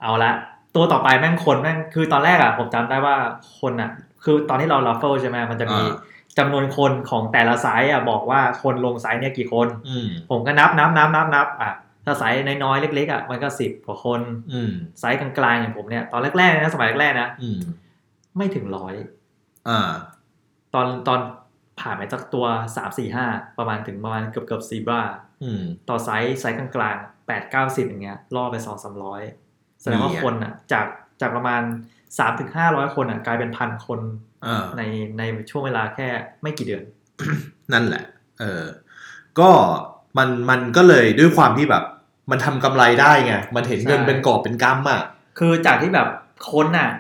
เอาละ ตัวต่อไปแม่งคนแม่งคือตอนแรกอะผมจำได้ว่าคนอะ คือตอนที่เรา raffle ใช่ไหมมันจะมีอ่าจำนวนคนของแต่ละไซส์อะบอกว่าคนลงไซส์เนี่ยกี่คนอืมผมก็นับนับนับนับนับอะ ถ้าไซส์น้อยๆเล็กๆอะมันก็สิบกว่าคนอืมไซส์กลางๆอย่างผมเนี่ยตอนแรกๆนะสมัยแรกๆนะอืมไม่ถึงร้อยอ่าตอนตอนผ่านไปสักตัวสามสี่ห้าประมาณถึงประมาณเกือบเกือบ Zebra อืมต่อไซส์ไซส์กลางๆแปดเก้าสิบอย่างเงี้ยล่อไปสองสามร้อยแสดงว่าเนี่ยคนอะ จากจากประมาณสามถึงห้าร้อยคนอะกลายเป็นพันคนอ่าในในช่วงเวลาแค่ไม่กี่เดือน นั่นแหละ เออ ก็ มันมันก็เลยด้วยความที่แบบ มันทำกำไรได้ไงมันเห็นเงินใช่เป็นกอบเป็นกำอะคือจากที่แบบคนอะ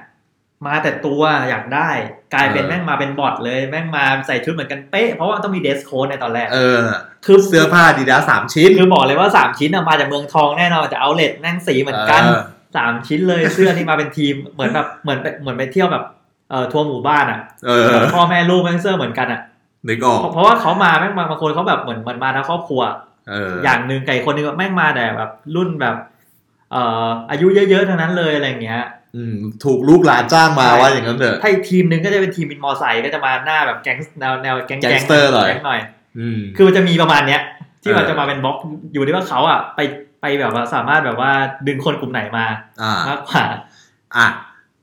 มาแต่ตัวอยากได้ กลายเป็นเออแม่งมาเป็นบอทเลยแม่งมาใส่ชุดเหมือนกันเป๊ะเพราะว่าต้องมี dress code ในตอนแรก เออ คือเสื้อผ้าดีดาสามชิ้น คือบอกเลยว่าสามชิ้นอะมาจากเมืองทองแน่นอนจาก outlet แม่งสีเหมือนกันเออสามชิ้นเลยเสื้อที่มาเป็นทีมเหมือนแบบเหมือนไปเหมือนไปเที่ยวแบบเอ่อทัวร์หมู่บ้านอะเออพ่อแม่ลูกแม่งเสื้อเหมือนกันอะ นึกออกเพราะเพราะว่าเขามาแม่งบางบางคนเขาแบบเหมือนเหมือนมาทั้งครอบครัวเอออย่างหนึ่งไก่คนหนึงแม่งมาแต่แบบรุ่นแบบเอ่ออายุเยอะๆทั้งนั้นเลยอะไรอย่างเงี้ย อืม ถูกลูกหลานจ้างมาใช่ว่าอย่างนั้นเถอะถ้าอีกทีมหนึ่งก็จะเป็นทีมวินมอไซค์ก็จะมาหน้าแบบแก๊งแนวแนวแก๊งแก๊งสเตอร์หน่อยแก๊งหน่อยอืมคือมันจะมีประมาณเนี้ย ที่มันเออจะมาเป็นบล็อกอยู่ที่ว่าเขาอะไปไปแบบว่าสามารถแบบว่าดึงคนกลุ่มไหนมาอ่ามากกว่าอะ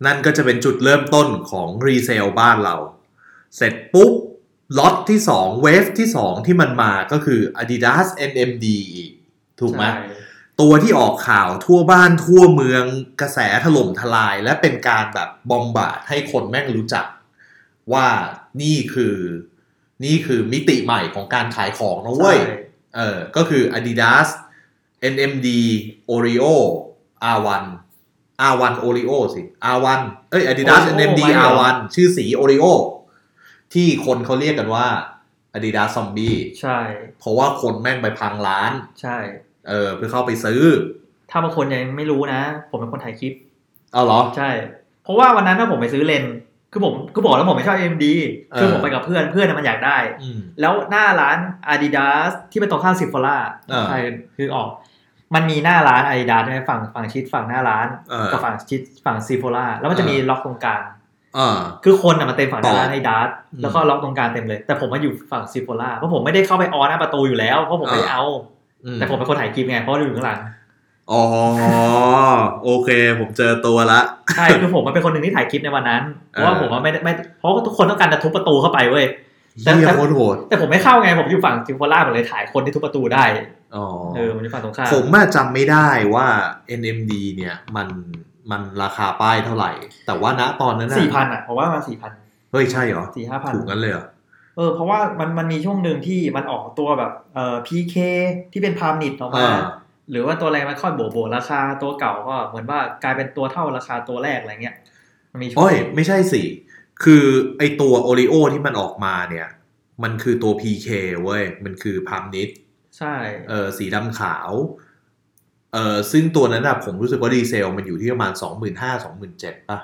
นั่นก็จะเป็นจุดเริ่มต้นของ resell บ้านเรา เสร็จปุ๊บ ล็อตที่สอง wave ที่สองที่มันมาก็คือ Adidas NMD อีกถูกไหมใช่ตัวที่ออกข่าวทั่วบ้านทั่วเมืองกระแสถล่มทลาย และเป็นการแบบ bombard ให้คนแม่งรู้จัก ว่านี่คือนี่คือมิติใหม่ของการขายของนะเว้ยใช่เออ ก็คือ Adidas NMD Oreo R1 R1 Oreo สิ R1 เอ้ย Adidas Oreo NMD ไว้เหรอ R1 ชื่อสี Oreo ที่คนเขาเรียกกันว่า Adidas Zombie ใช่ เพราะว่าคนแม่งไปพังร้าน ใช่ เออ เพื่อเข้าไปซื้อ ถ้าบางคนยังไม่รู้นะ ผมเป็นคนถ่ายคลิปเอาเหรอ ใช่ เพราะว่าวันนั้นถ้าผมไปซื้อเลนส์คือผมคือบอกแล้วผมไม่ชอบ AMD คือเออผมไปกับเพื่อนเพื่อนน่ะมันอยากได้อืมแล้วหน้าร้าน Adidas ที่เป็นตรงข้ามซิฟ o ล่าเออใช่คือออก มันมีหน้าร้าน Adidas ใช่ไหมฝั่งฝั่งชิดฝั่งหน้าร้านเออกับฝั่งชิดฝั่งซิฟ o ล่าแล้วมันจะมีล็อกตรงกลาง อ่าคือคนอะมาเต็มฝั่งหน้าร้านต่อไอ้ดาร์อืมแล้วก็ล็อกตรงกลางเต็มเลย แต่ผมมาอยู่ฝั่งซิฟ o ล่าเพราะผมไม่ได้เข้าไปออหน้าประตูอยู่แล้วเพราะผมไม่ได้เอาอืมแต่ผมเป็นคนถ่ายคลิปไงเพราะว่าอยู่ข้างหลังอ๋อโอเค ผมเจอตัวละใช่คือผมมันเป็นคนหนึ่งที่ถ่ายคลิปในวันนั้นเพราะว่าเออผมว่าไม่ได้ไม่เพราะว่าทุกคนต้องการจะทุบประตูเข้าไปเว้ยแต่เฮียแต่โคตรโหดแต่ผมไม่เข้าไงผมอยู่ฝั่งซิฟ o ล่าผมเลยถ่ายคนที่ทุบประตูได้อ๋อเออมันอยู่ฝั่งตรงข้ามผมอะจำไม่ได้ว่า NMD เนี่ยมัน มันราคาป้ายเท่าไหร่ แต่ว่าณตอนนั้นสี่พันอะผมว่ามันสี่พันเฮ้ยใช่เหรอสี่ห้าพันถูกกันเลยเหรอเออเพราะว่ามันมันมีช่วงหนึ่งที่มันออกตัวแบบเอ่อ PK ที่เป็นพามนิดออกมาอ่าหรือว่าตัวอะไรมันค่อยโบโบราคาตัวเก่าก็เหมือนว่ากลายเป็นตัวเท่าราคาตัวแรกอะไรเงี้ยมันมีช่วงโอ้ยไม่ใช่สิคือไอตัวโอริโอที่มันออกมาเนี่ย มันคือตัว PK เว้ย มันคือพามนิดใช่เออสีดำขาว เออซึ่งตัวนั้นอะผมรู้สึกว่าดีเซลมันอยู่ที่ประมาณสองหมื่นห้าสองหมื่นเจ็ดป่ะ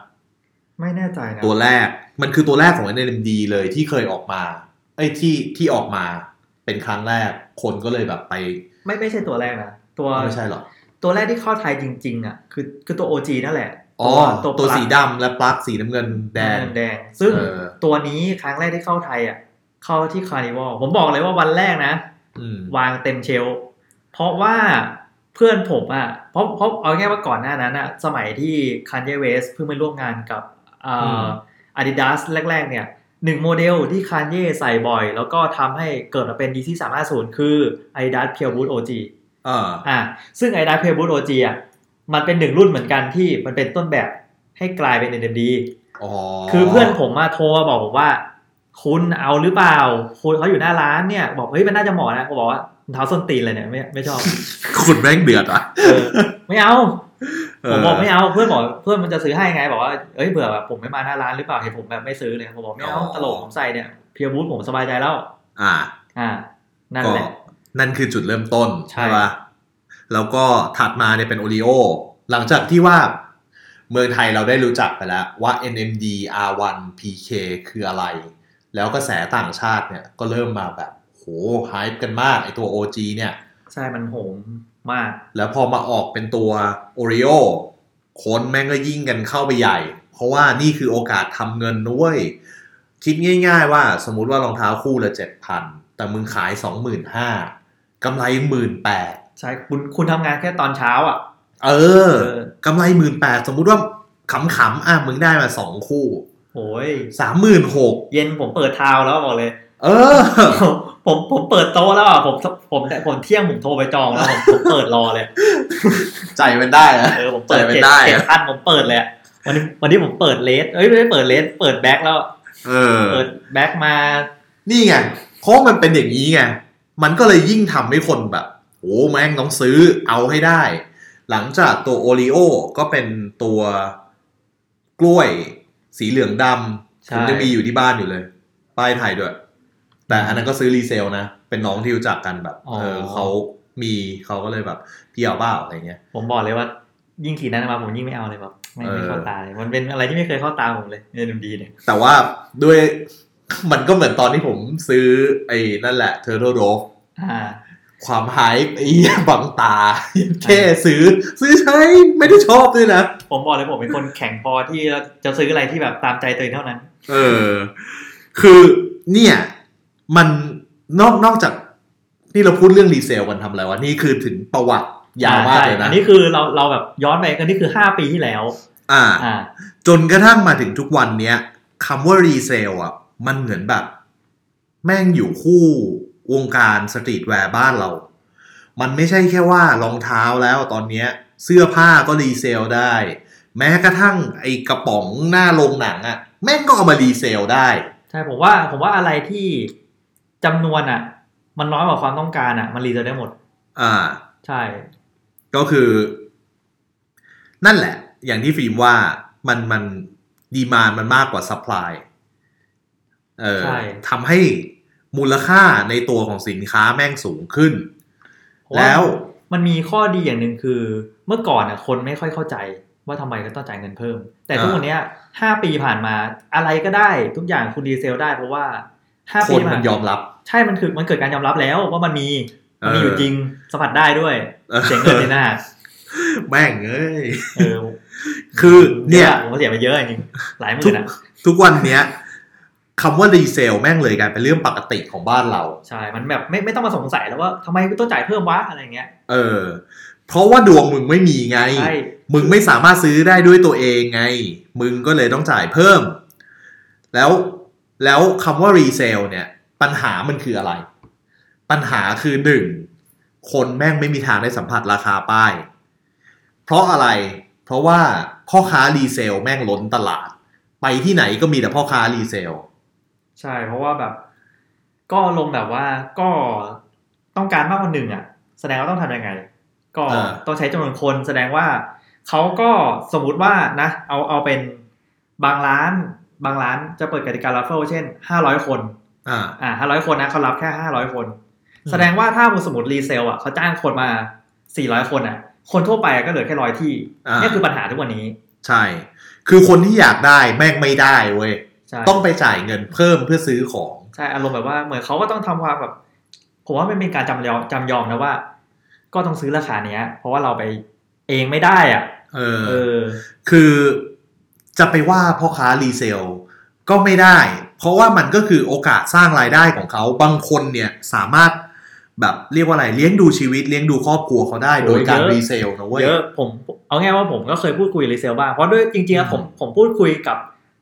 ไม่แน่ใจนะ ตัวแรกมันคือตัวแรกของ NMD เลยที่เคยออกมาไอ้ยที่ที่ออกมาเป็นครั้งแรกคนก็เลยแบบไป ไม่ไม่ใช่ตัวแรกนะ ตัวไม่ใช่หรอ ตัวแรกที่เข้าไทยจริง ๆ อะ คือคือตัว OG นั่นแหละอ๋อตัวตัวปลั๊กสีดำและปลั๊กสีน้ำเงินแดงแดง ซึ่งเออตัวนี้ครั้งแรกที่เข้าไทยอะ เข้าที่ Carnival ผมบอกเลยว่าวันแรกนะอืมวางเต็ม shelf เพราะว่า เพื่อนผมอะเพราะเพราะเอาง่ายว่าก่อนหน้านั้นอะสมัยที่ Kanye West เพิ่งไปร่วมงานกับอ่าอาดิดาสแรก ๆ เนี่ยหนึ่งโมเดลที่คันเย่ใส่บ่อย แล้วก็ทำให้เกิดมาเป็น DC 3 5 0คือ Adidas Pure Boot OG เอออ่าซึ่ง Adidas Pure Boot OG อะมันเป็นหนึ่งรุ่นเหมือนกันที่มันเป็นต้นแบบให้กลายเป็น NMD อ๋อคือเพื่อนผมมาโทรมาบอกผมว่า คุณเอาหรือเปล่าคุณเขาอยู่หน้าร้านเนี่ย บอกเฮ้ยมันน่าจะเหมาะนะผมบอกว่ารอง เท้าส้นตีนเลยเนี่ยไม่ไม่ชอบคุณแม่งเดือดอะเออไม่เอาเผมบอกไม่เอาเพื่อนบอกเพื่อนมันจะซื้อให้ไงบอกว่าเอ้ยเผื่อแบบผมไม่มาหน้าร้านหรือเปล่าเห็นผมแบบไม่ซื้อเลยผมบอกไม่เอาอ๋อตลกผมใส่เนี่ยเพียบูธผมสบายใจแล้ว อ่า อ่า นั่นก็แหละนั่นคือจุดเริ่มต้นใช่ใช่ปะแล้วก็ถัดมาเนี่ยเป็นโอริโอหลังจากที่ว่าเมืองไทยเราได้รู้จักไปแล้วว่า NMD R1 PK คืออะไร แล้วกระแสต่างชาติเนี่ยก็เริ่มมาแบบ โหไฮป์กันมากไอตัว OG เนี่ย ใช่มันโหมมาก แล้วพอมาออกเป็นตัว Oreo คนแม่งก็ยิ่งกันเข้าไปใหญ่ เพราะว่านี่คือโอกาสทำเงินนุ้ยคิดง่าย ๆ ว่าสมมุติว่ารองเท้าคู่ละเจ็ดพันแต่มึงขายสองหมื่นห้ากำไรหมื่นแปดใช่คุณคุณทำงานแค่ตอนเช้าอะ เออเออกำไรหมื่นแปดสมมุติว่าขำๆอะมึงได้มาสองคู่โอ้ยสามหมื่นหกเย็นผมเปิดเท้าแล้วบอกเลย เออ ผมผมเปิดโต๊ะแล้วอะผมผมแต่ผมเที่ยงผมโทรไปจองแล้วผมผมเปิดรอเลยใจมันได้อะเออผมเปิดใจไม่เจ็ดได้อะเจ็ดพันผมเปิดเลยอะวันนี้วันนี้ผมเปิดเลสเอ้ยไม่ได้เปิดเลสเปิดแบ็คแล้วเออเปิดแบ็คมา นี่ไงเพราะมันเป็นอย่างนี้ไงมันก็เลยยิ่งทำให้คนแบบโอ้แม่งต้องซื้อเอาให้ได้ หลังจากตัวโอริโอก็เป็นตัวกล้วยสีเหลืองดำใช่ผมจะมีอยู่ที่บ้านอยู่เลย ป้ายไทยด้วย แต่อันนั้นก็ซื้อรีเซลนะ เป็นน้องที่รู้จักกันแบบ เออเขามีเขาก็เลยแบบพี่เอาเปล่าอะไรเงี้ย ผมบอกเลยว่า ยิ่งขีดนั้นมาผมยิ่งไม่เอาเลยแบบไม่เออไม่เข้าตาเลยมันเป็นอะไรที่ไม่เคยเข้าตาผมเลยเอ็นดีเนี่ย แต่ว่าด้วยมันก็เหมือนตอนที่ผมซื้อไอ้นั่นแหละ Turtle Dove อ่าความหายไอ้เหี้ยบังตาแค่ซื้อ ซื้อใช้ไม่ได้ชอบด้วยนะ ผมบอกเลยผมเป็นคนแข็งพอที่จะซื้ออะไรที่แบบตามใจตัวเองเท่านั้น เออ คือเนี่ย มันนอกนอกจากนี่เราพูดเรื่องรีเซลกันทำอะไรวะนี่คือถึงประวัติยาวมากเลยใช่อันะนนี้คือเราเราแบบย้อนไปกันนี่คือห้าปีที่แล้วอ่าอ่า จนกระทั่งมาถึงทุกวันเนี้ยคำว่ารีเซลอะ มันเหมือนแบบ แม่งอยู่คู่วงการ streetwear บ้านเรา มันไม่ใช่แค่ว่ารองเท้าแล้วตอนเนี้ย เสื้อผ้าก็ resell ได้ แม้กระทั่งไอ้กระป๋องหน้าโรงหนังอะ แม่งก็เอามา resell ได้ ใช่ผมว่าผมว่าอะไรที่ จำนวนอะ มันน้อยกว่าความต้องการอะ มัน resell ได้หมด อ่า ใช่ ก็คือ นั่นแหละ อย่างที่ฟิล์มว่ามันมัน demand มันมากกว่า supply เออใช่ทำให้มูลค่าในตัวของสินค้าแม่งสูงขึ้นเพราะแล้วมันมีข้อดีอย่างหนึ่งคือ เมื่อก่อนอะ คนไม่ค่อยเข้าใจว่าทำไมก็ต้องจ่ายเงินเพิ่ม แต่ทุกวันเนี้ยห้าปีผ่านมาอะไรก็ได้ ทุกอย่างคุณ resell ได้เพราะว่า ห้าปีผ่ามาคนยอมรับ ใช่มันคือมันเกิดการยอมรับแล้วว่ามันมีมันมีเออออยู่จริงสัมผัสได้ด้วยเออเสียเงินในหน้าแม่งเอ้ยเออคือเนี่ยผมก็เสียไปเยอะจริงหลายหมื่ทุกนอะทุกวันเนี้ยคำว่า resell แม่งเลยกลายเป็นเรื่องปกติของบ้านเรา ใช่ มันแบบไม่ไม่ต้องมาสงสัยแล้วว่าทำไมต้องจ่ายเพิ่มวะอะไรเงี้ย เออ เพราะว่าดวงมึงไม่มีไงใช่มึงไม่สามารถซื้อได้ด้วยตัวเองไง มึงก็เลยต้องจ่ายเพิ่ม แล้ว แล้วคำว่า resell เนี่ย ปัญหามันคืออะไร ปัญหาคือหนึ่งคนแม่งไม่มีทางได้สัมผัสราคาป้าย เพราะอะไร เพราะว่าพ่อค้า resell แม่งล้นตลาด ไปที่ไหนก็มีแต่พ่อค้า resell ใช่ เพราะว่าแบบ ก็ลงแบบว่าก็ต้องการมากกว่าหนึ่งอะ แสดงว่าต้องทำยังไง ก็เออต้องใช้จำนวนคนแสดงว่าเขาก็สมมุติว่านะ เอาเอาเป็นบางร้าน บางร้านจะเปิดกติกา raffle เช่นห้าร้อยคน อ่าอ่าห้าร้อยคนนะเขารับแค่ห้าร้อยคนอืมแสดงว่าถ้าสมมติ resale อะเขาจ้างคนมาสี่ร้อยคนอะ คนทั่วไปก็เหลือแค่ร้อยที่อ่านี่คือปัญหาทุกวันนี้ ใช่ คือคนที่อยากได้แม่งไม่ได้เว้ยใช่ต้องไปจ่ายเงินเพิ่มเพื่อซื้อของ ใช่อารมณ์แบบว่าเหมือนเขาก็ต้องทำความแบบผมว่ามันเป็นการจำยอมจำยอมนะว่า ก็ต้องซื้อราคาเนี้ย เพราะว่าเราไปเองไม่ได้อะ เออเออคือ จะไปว่าพ่อค้า resale ก็ไม่ได้ เพราะว่ามันก็คือโอกาสสร้างรายได้ของเขาบางคนเนี่ยสามารถแบบเรียกว่าอะไรเลี้ยงดูชีวิตเลี้ยงดูครอบครัวเขาได้โอ้โดยการเยอะ resale นะเว้ยเยอะผมเอาง่ายว่าผมก็เคยพูดคุยกับ resale บ้างเพราะด้วยจริงๆแล้วผมผมพูดคุยกับ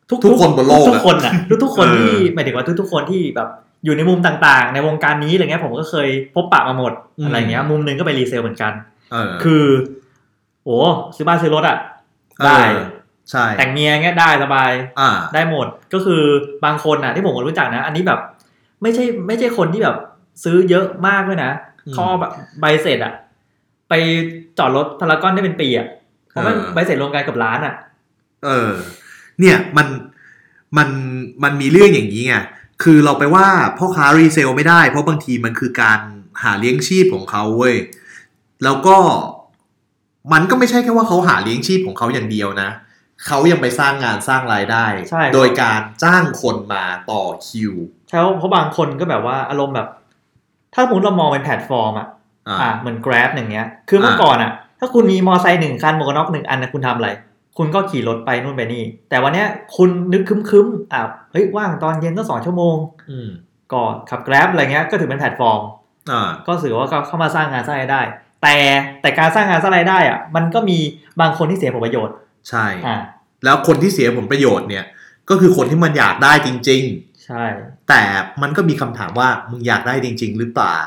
ทุกทุกคนบนโลกอะทุกๆคนอะทุกทุกๆคนเออที่หมายถึงว่าทุกๆคนที่แบบอยู่ในมุมต่างๆ ในวงการนี้อะไรเงี้ยผมก็เคยพบปะมาหมดอะไรเงี้ยมุมหนึงก็ไปรีเซลเหมือนกันเออคือโอ้ซื้อบ้านซื้อรถอะได้เออ ใช่แต่งเมียเงี้ยได้สบายอ่าได้หมดก็คือบางคนน่ะที่ผมรู้จักนะ อันนี้แบบ ไม่ใช่ไม่ใช่คนที่แบบซื้อเยอะมากด้วยนะอืมเขาเอาแบบใบเสร็จอะไปจอดรถพารากอนได้เป็นปีอะเพราะมันเออใบเสร็จรวมกันกับร้านอะเออ เนี่ยมันมันมันมีเรื่องอย่างนี้ไงคือเราไปว่าพ่อค้า resale ไม่ได้ เพราะบางทีมันคือการหาเลี้ยงชีพของเขาเว้ยแล้วก็มันก็ไม่ใช่แค่ว่าเขาหาเลี้ยงชีพของเขาอย่างเดียวนะ เขายังไปสร้างงานสร้างรายได้ใช่โดยการจ้างคนมาต่อคิวใช่เพราะบางคนก็แบบว่าอารมณ์แบบ ถ้าสมมติเรามองเป็นแพลตฟอร์มอะอ่าอะเหมือน Grab อย่างเงี้ย คือเมื่ออ่าก่อนอะถ้าคุณมีมอไซค์หนึ่งคันหมวกกันน็อกหนึ่งอันนะคุณทำอะไร คุณก็ขี่รถไปนู่นไปนี่ แต่วันเนี้ยคุณนึกคึมๆอะเฮ้ยว่างตอนเย็นก็สองชั่วโมง อืมก็ขับ Grab อะไรเงี้ยก็ถือเป็นแพลตฟอร์มอ่าก็ถือว่าก็เข้ามาสร้างงานสร้างรายได้ แต่แต่การสร้างงานสร้างรายได้อะมันก็มีบางคนที่เสียผลประโยชน์ ใช่อ่าแล้วคนที่เสียผลประโยชน์เนี่ย ก็คือคนที่มันอยากได้จริง ๆ ใช่ แต่มันก็มีคำถามว่ามึงอยากได้จริง ๆ หรือเปล่า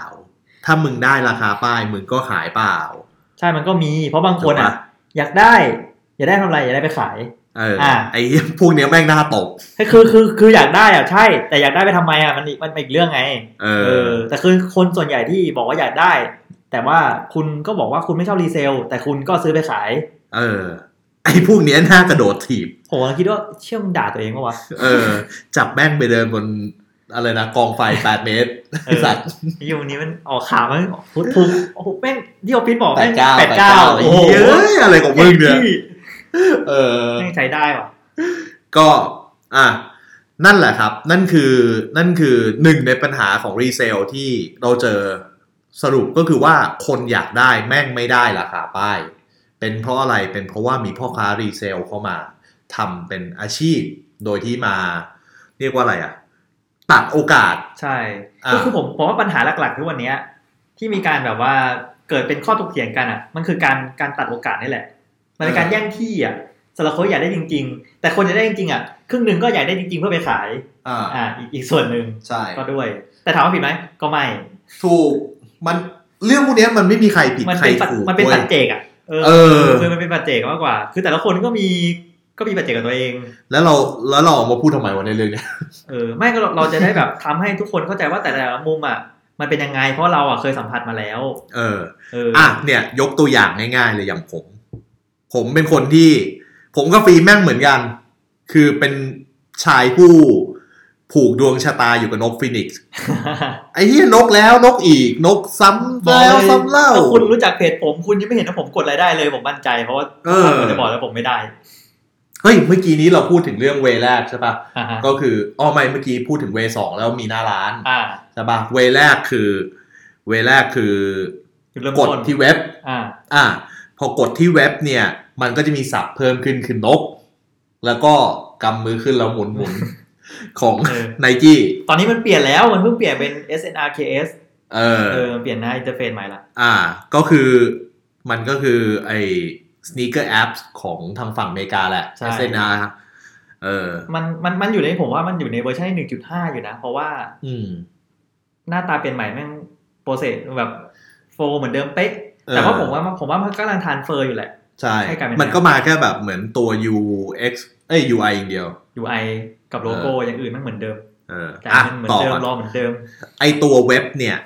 ถ้ามึงได้ราคาป้ายมึงก็ขายเปล่า ใช่มันก็มี เพราะบางคนถูกอะปะอยากได้อยากได้ทำอะไรอยากได้ไปขายเอออาไอ้เหี้ยพวกเนี้ยแม่งน่าตกคือคือคืออยากได้อะใช่ แต่อยากได้ไปทำไมอะมันอีกมันเป็นอีกเรื่องไงเอเอออ แต่คือคนส่วนใหญ่ที่บอกว่าอยากได้ แต่ว่าคุณก็บอกว่าคุณไม่ชอบรีเซล แต่คุณก็ซื้อไปขาย เออ ไอ้พวกเนี้ยน่ากระโดดถีบผมก็คิดว่าเชื่อมงด่าตัวเองปะวะเออ จับแม่งไปเดินบนอะไรนะกองไฟแปดเมตรเอไอ้อสัตว์อยู่นี้มันออกข่าวมันพุทพุกโอ้โหแม่งที่ออฟฟิศบอกแปแม่ดงเก้าแปดเก้าไอ้โอ้โหเหี้ยเอ้ยอะไรของมึงเนี่ยที่เออแม่งใช้ได้ว่ะก็ อะนั่นแหละครับ นั่นคือนั่นคือหนึ่งในปัญหาของรีเซลที่เราเจอสรุปก็คือว่าคนอยากได้แม่งไม่ได้ราคาป้าย เป็นเพราะอะไรเป็นเพราะว่ามีพ่อค้ารีเซลเข้ามาทำเป็นอาชีพโดยที่มา เรียกว่าอะไรอะตัดโอกาสใช่อ่าก็คือผมผมว่าปัญหาหลักๆทุกวันเนี้ยที่มีการแบบว่าเกิดเป็นข้อถกเถียงกันอะ มันคือการการตัดโอกาสนี่แหละ มันเป็นการแย่งที่อะสำหรับคนอยากได้จริง ๆ แต่คนอยากได้จริงๆอะครึ่งหนึ่งก็อยากได้จริงๆเพื่อไปขายอ่าอ่าอีกอีกส่วนหนึ่งใช่ก็ด้วย แต่ถามว่าผิดไหมก็ไม่ ถูกมันเรื่องพวกเนี้ยมันไม่มีใครผิดมันใครเป็นปัจถูกมันเป็นว้ยปัจเจกอะ เออเออคือมันเป็นปัจเจกมากกว่า คือแต่ละคนก็มีก็มีปัจเจกกับตัวเอง แล้วเราแล้วเราออกมาพูดทำไมวะในเรื่องเนี้ยเออไม่ก็เราเราจะได้แบบทำให้ทุกคนเข้าใจว่าแต่ละมุมอะมันเป็นยังไงเพราะเราอะเคยสัมผัสมาแล้ว เออเอออะเนี่ย ยกตัวอย่างง่ายๆเลยอย่างผม ผมเป็นคนที่ ผมกับฟีแม่งเหมือนกัน คือเป็นชายผู้ ผูกดวงชะตาอยู่กับนกฟินิกซ์ไอ้เหี้ยนกแล้วนกอีกนกซ้ำแล้วซ้ำเล่าถ้าคุณรู้จักเพจผมคุณยังไม่เห็นว่าผมกดรายได้เลยผมมั่นใจเพราะว่าเออผมจะบอกแล้วผมไม่ได้เฮ้ยเมื่อกี้นี้เราพูดถึงเรื่องเวแรกใช่ปะอ่าฮะก็คืออ๋อไม่เมื่อกี้พูดถึงเวสองแล้วมีหน้าร้านอ่าใช่ปะเวแรกคือ เวแรกคือจุดเริ่มกดต้นที่เว็บอ่าอะพอกดที่เว็บเนี่ย มันก็จะมีศัพท์เพิ่มขึ้นคือนก แล้วก็กำมือขึ้นแล้วหมุนหมุน ของเออไนกี้ตอนนี้มันเปลี่ยนแล้วมันเพิ่งเปลี่ยนเป็น SNKRS เออเออมันเปลี่ยนหน้า interface ใหม่ละอ่า ก็คือมันก็คือไอ้ sneaker apps ของทางฝั่งอเมริกาแหละ SNKRS เออ มันมันมันอยู่ในผมว่ามันอยู่ในเวอร์ชันหนึ่งจุดห้าอยู่นะ เพราะว่า อืม หน้าตาเปลี่ยนใหม่แม่ง process แบบ flow เหมือนเดิมเป๊ะเออแต่ว่าผมว่ามันผมว่ามันกำลัง transfer อยู่แหละ ใช่ให้กลายเป็นมันก็มาแค่แบบเหมือนตัว UX เอ้ย UI อย่างเดียว UI กับโลโก้อย่างอื่นมันเหมือนเดิมเออจ่ายอะเงินเหมือนต่อเดิมก่อนรอเหมือนเดิม ไอตัวเว็บเนี่ย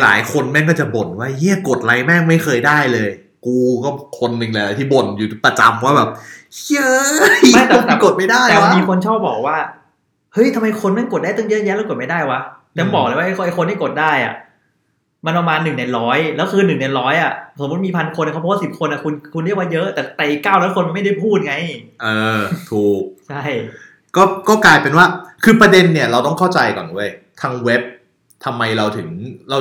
หลาย ๆ คนแม่งก็จะบ่นว่าเฮียกดไลค์แม่งไม่เคยได้เลย กูก็คนหนึ่งเลยที่บ่นอยู่ประจำว่าแบบเฮ้ยไม่แต่แต่กดไม่ได้แต่วะมีคนชอบบอกว่า เฮ้ยทำไมคนแม่งกดได้ตั้งเยอะแยะแล้วกดไม่ได้วะแต่อืมบอกเลยว่าไอ้คนไอ้คนที่กดได้อะมันประมาณหนึ่งในร้อยแล้วคือหนึ่งในร้อยอะสมมติมีพันคนเขาโพสสิบคนอะคุณคุณเรียกว่าเยอะ แต่แต่เก้าร้อยคนไม่ได้พูดไง เออ ถูก ใช่ ก็ก็กลายเป็นว่า คือประเด็นเนี่ยเราต้องเข้าใจก่อนเว้ยทางเว็บทำไมเราถึงเรา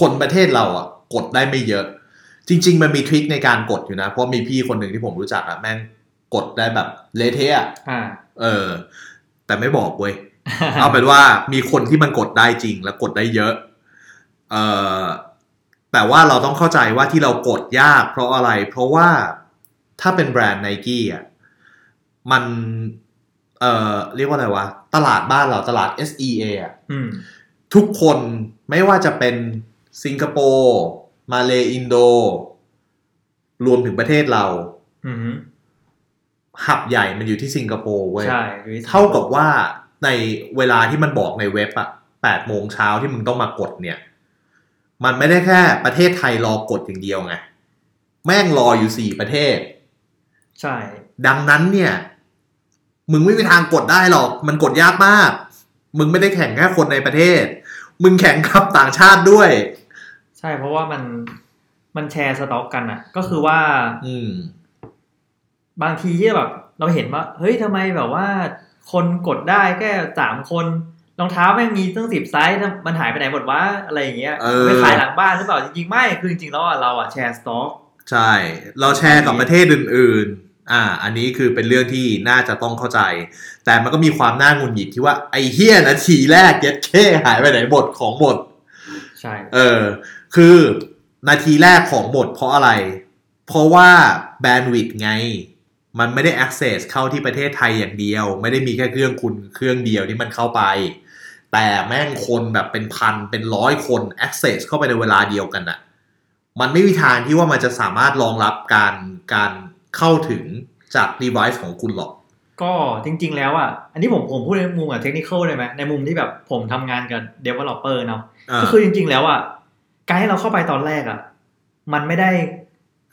คนประเทศเราอะกดได้ไม่เยอะ จริง ๆ มันมีทริคในการกดอยู่นะ เพราะมีพี่คนหนึ่งที่ผมรู้จักอะแม่งกดได้แบบเละเทะอะอ่าเออ แต่ไม่บอกเว้ยเอาเป็นว่ามีคนที่มันกดได้จริงและกดได้เยอะเอ่อแต่ว่าเราต้องเข้าใจว่าที่เรากดยากเพราะอะไร เพราะว่าถ้าเป็นแบรนด์ไนกี้อะมัน เอ่อเรียกว่าอะไรวะ ตลาดบ้านเราตลาด SEA อะอืมทุกคนไม่ว่าจะเป็นสิงคโปร์มาเลอินโด รวมถึงประเทศเราอืม hub ใหญ่มันอยู่ที่สิงคโปร์เว้ยใช่เท่ากับว่าในเวลาที่มันบอกในเว็บอะแปดโมงเช้าที่มึงต้องมากดเนี่ย มันไม่ได้แค่ประเทศไทยรอกดอย่างเดียวไง แม่งรออยู่สี่ประเทศ ใช่ ดังนั้นเนี่ย มึงไม่มีทางกดได้หรอก มันกดยากมาก มึงไม่ได้แข่งแค่คนในประเทศ มึงแข่งกับต่างชาติด้วย ใช่เพราะว่ามันมันแชร์สต็อกกันอะ ก็คือว่า อืม บางทีที่แบบ เราเห็นว่า เฮ้ยทำไมแบบว่า คนกดได้แค่สามคนรองเท้าแม่งมีตั้งสิบไซส์มันหายไปไหนหมดวะอะไรอย่างเงี้ยเออไปขายหลังบ้านหรือเปล่าจริงๆไม่คือจริงๆแล้วอะเราอะแชร์สต็อกใช่ เราแชร์กับประเทศอื่นๆ อ่า อันนี้คือเป็นเรื่องที่น่าจะต้องเข้าใจ แต่มันก็มีความน่าหงุนหงิดที่ว่าไอ้เฮียนาทีแรกเย็ดเคหายไปไหนหมดของหมดใช่ เออ คือนาทีแรกของหมดเพราะอะไร เพราะว่าแบนด์วิดต์ไง มันไม่ได้ access เข้าที่ประเทศไทยอย่างเดียว ไม่ได้มีแค่เครื่องคุณเครื่องเดียวที่มันเข้าไป แต่แม่งคนแบบเป็นพันเป็นร้อยคน access เข้าไปในเวลาเดียวกันอะมันไม่มีทางที่ว่ามันจะสามารถรองรับการการ เข้าถึงจาก device ของคุณหรอก ก็จริง ๆ แล้วอะ อันนี้ผมผมพูดในมุมกับเทคนิคเลยไหมในมุมที่แบบผมทำงานกับ developer เนาะอ่าก็คือจริง ๆ แล้วอะการให้เราเข้าไปตอนแรกอะ มันไม่ได้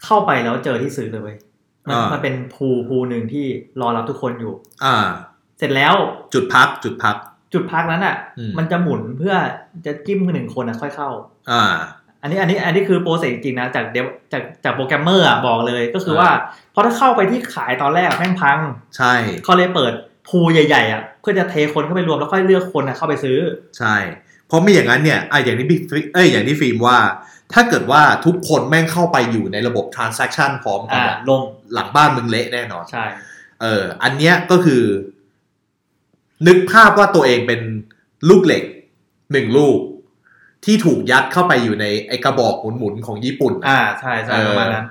เข้าไปแล้วเจอที่ซื้อเลยเว้ยมันอ่ามัมันเป็นพูพูหนึ่งที่รอรับทุกคนอยู่ อ่า เสร็จแล้วจุดพักจุดพัก จุดพักนั้นอะอืมมันจะหมุนเพื่อจะจิ้มหนึ่งคนนะค่อยเข้า อ่า อันนี้อันนี้อันนี้คือโปรเซสจริงๆนะจากเดจากจากโปรแกรมเมอร์อะบอกเลยก็คืออ่าว่าเพราะถ้าเข้าไปที่ขายตอนแรกอะแม่งพัง ใช่เขาเลยเปิดพูใหญ่ๆอะเพื่อจะเทคนเข้าไปรวมแล้วค่อยเลือกคนอะเข้าไปซื้อ ใช่ เพราะไม่อย่างนั้นเนี่ยอะอย่างที่พี่ฟิเอ้ยอย่างที่ฟิล์มว่า ถ้าเกิดว่าทุกคนแม่งเข้าไปอยู่ในระบบ transaction พร้อมกันอ่าอะลงหลังบ้านมึงเละแน่นอนใช่เอออันเนี้ยก็คือ นึกภาพว่าตัวเองเป็นลูกเหล็กหนึ่งลูก ที่ถูกยัดเข้าไปอยู่ในไอกระบอกหมุนๆของญี่ปุ่นอะอ่าใช่ใช่เออประมาณนั้น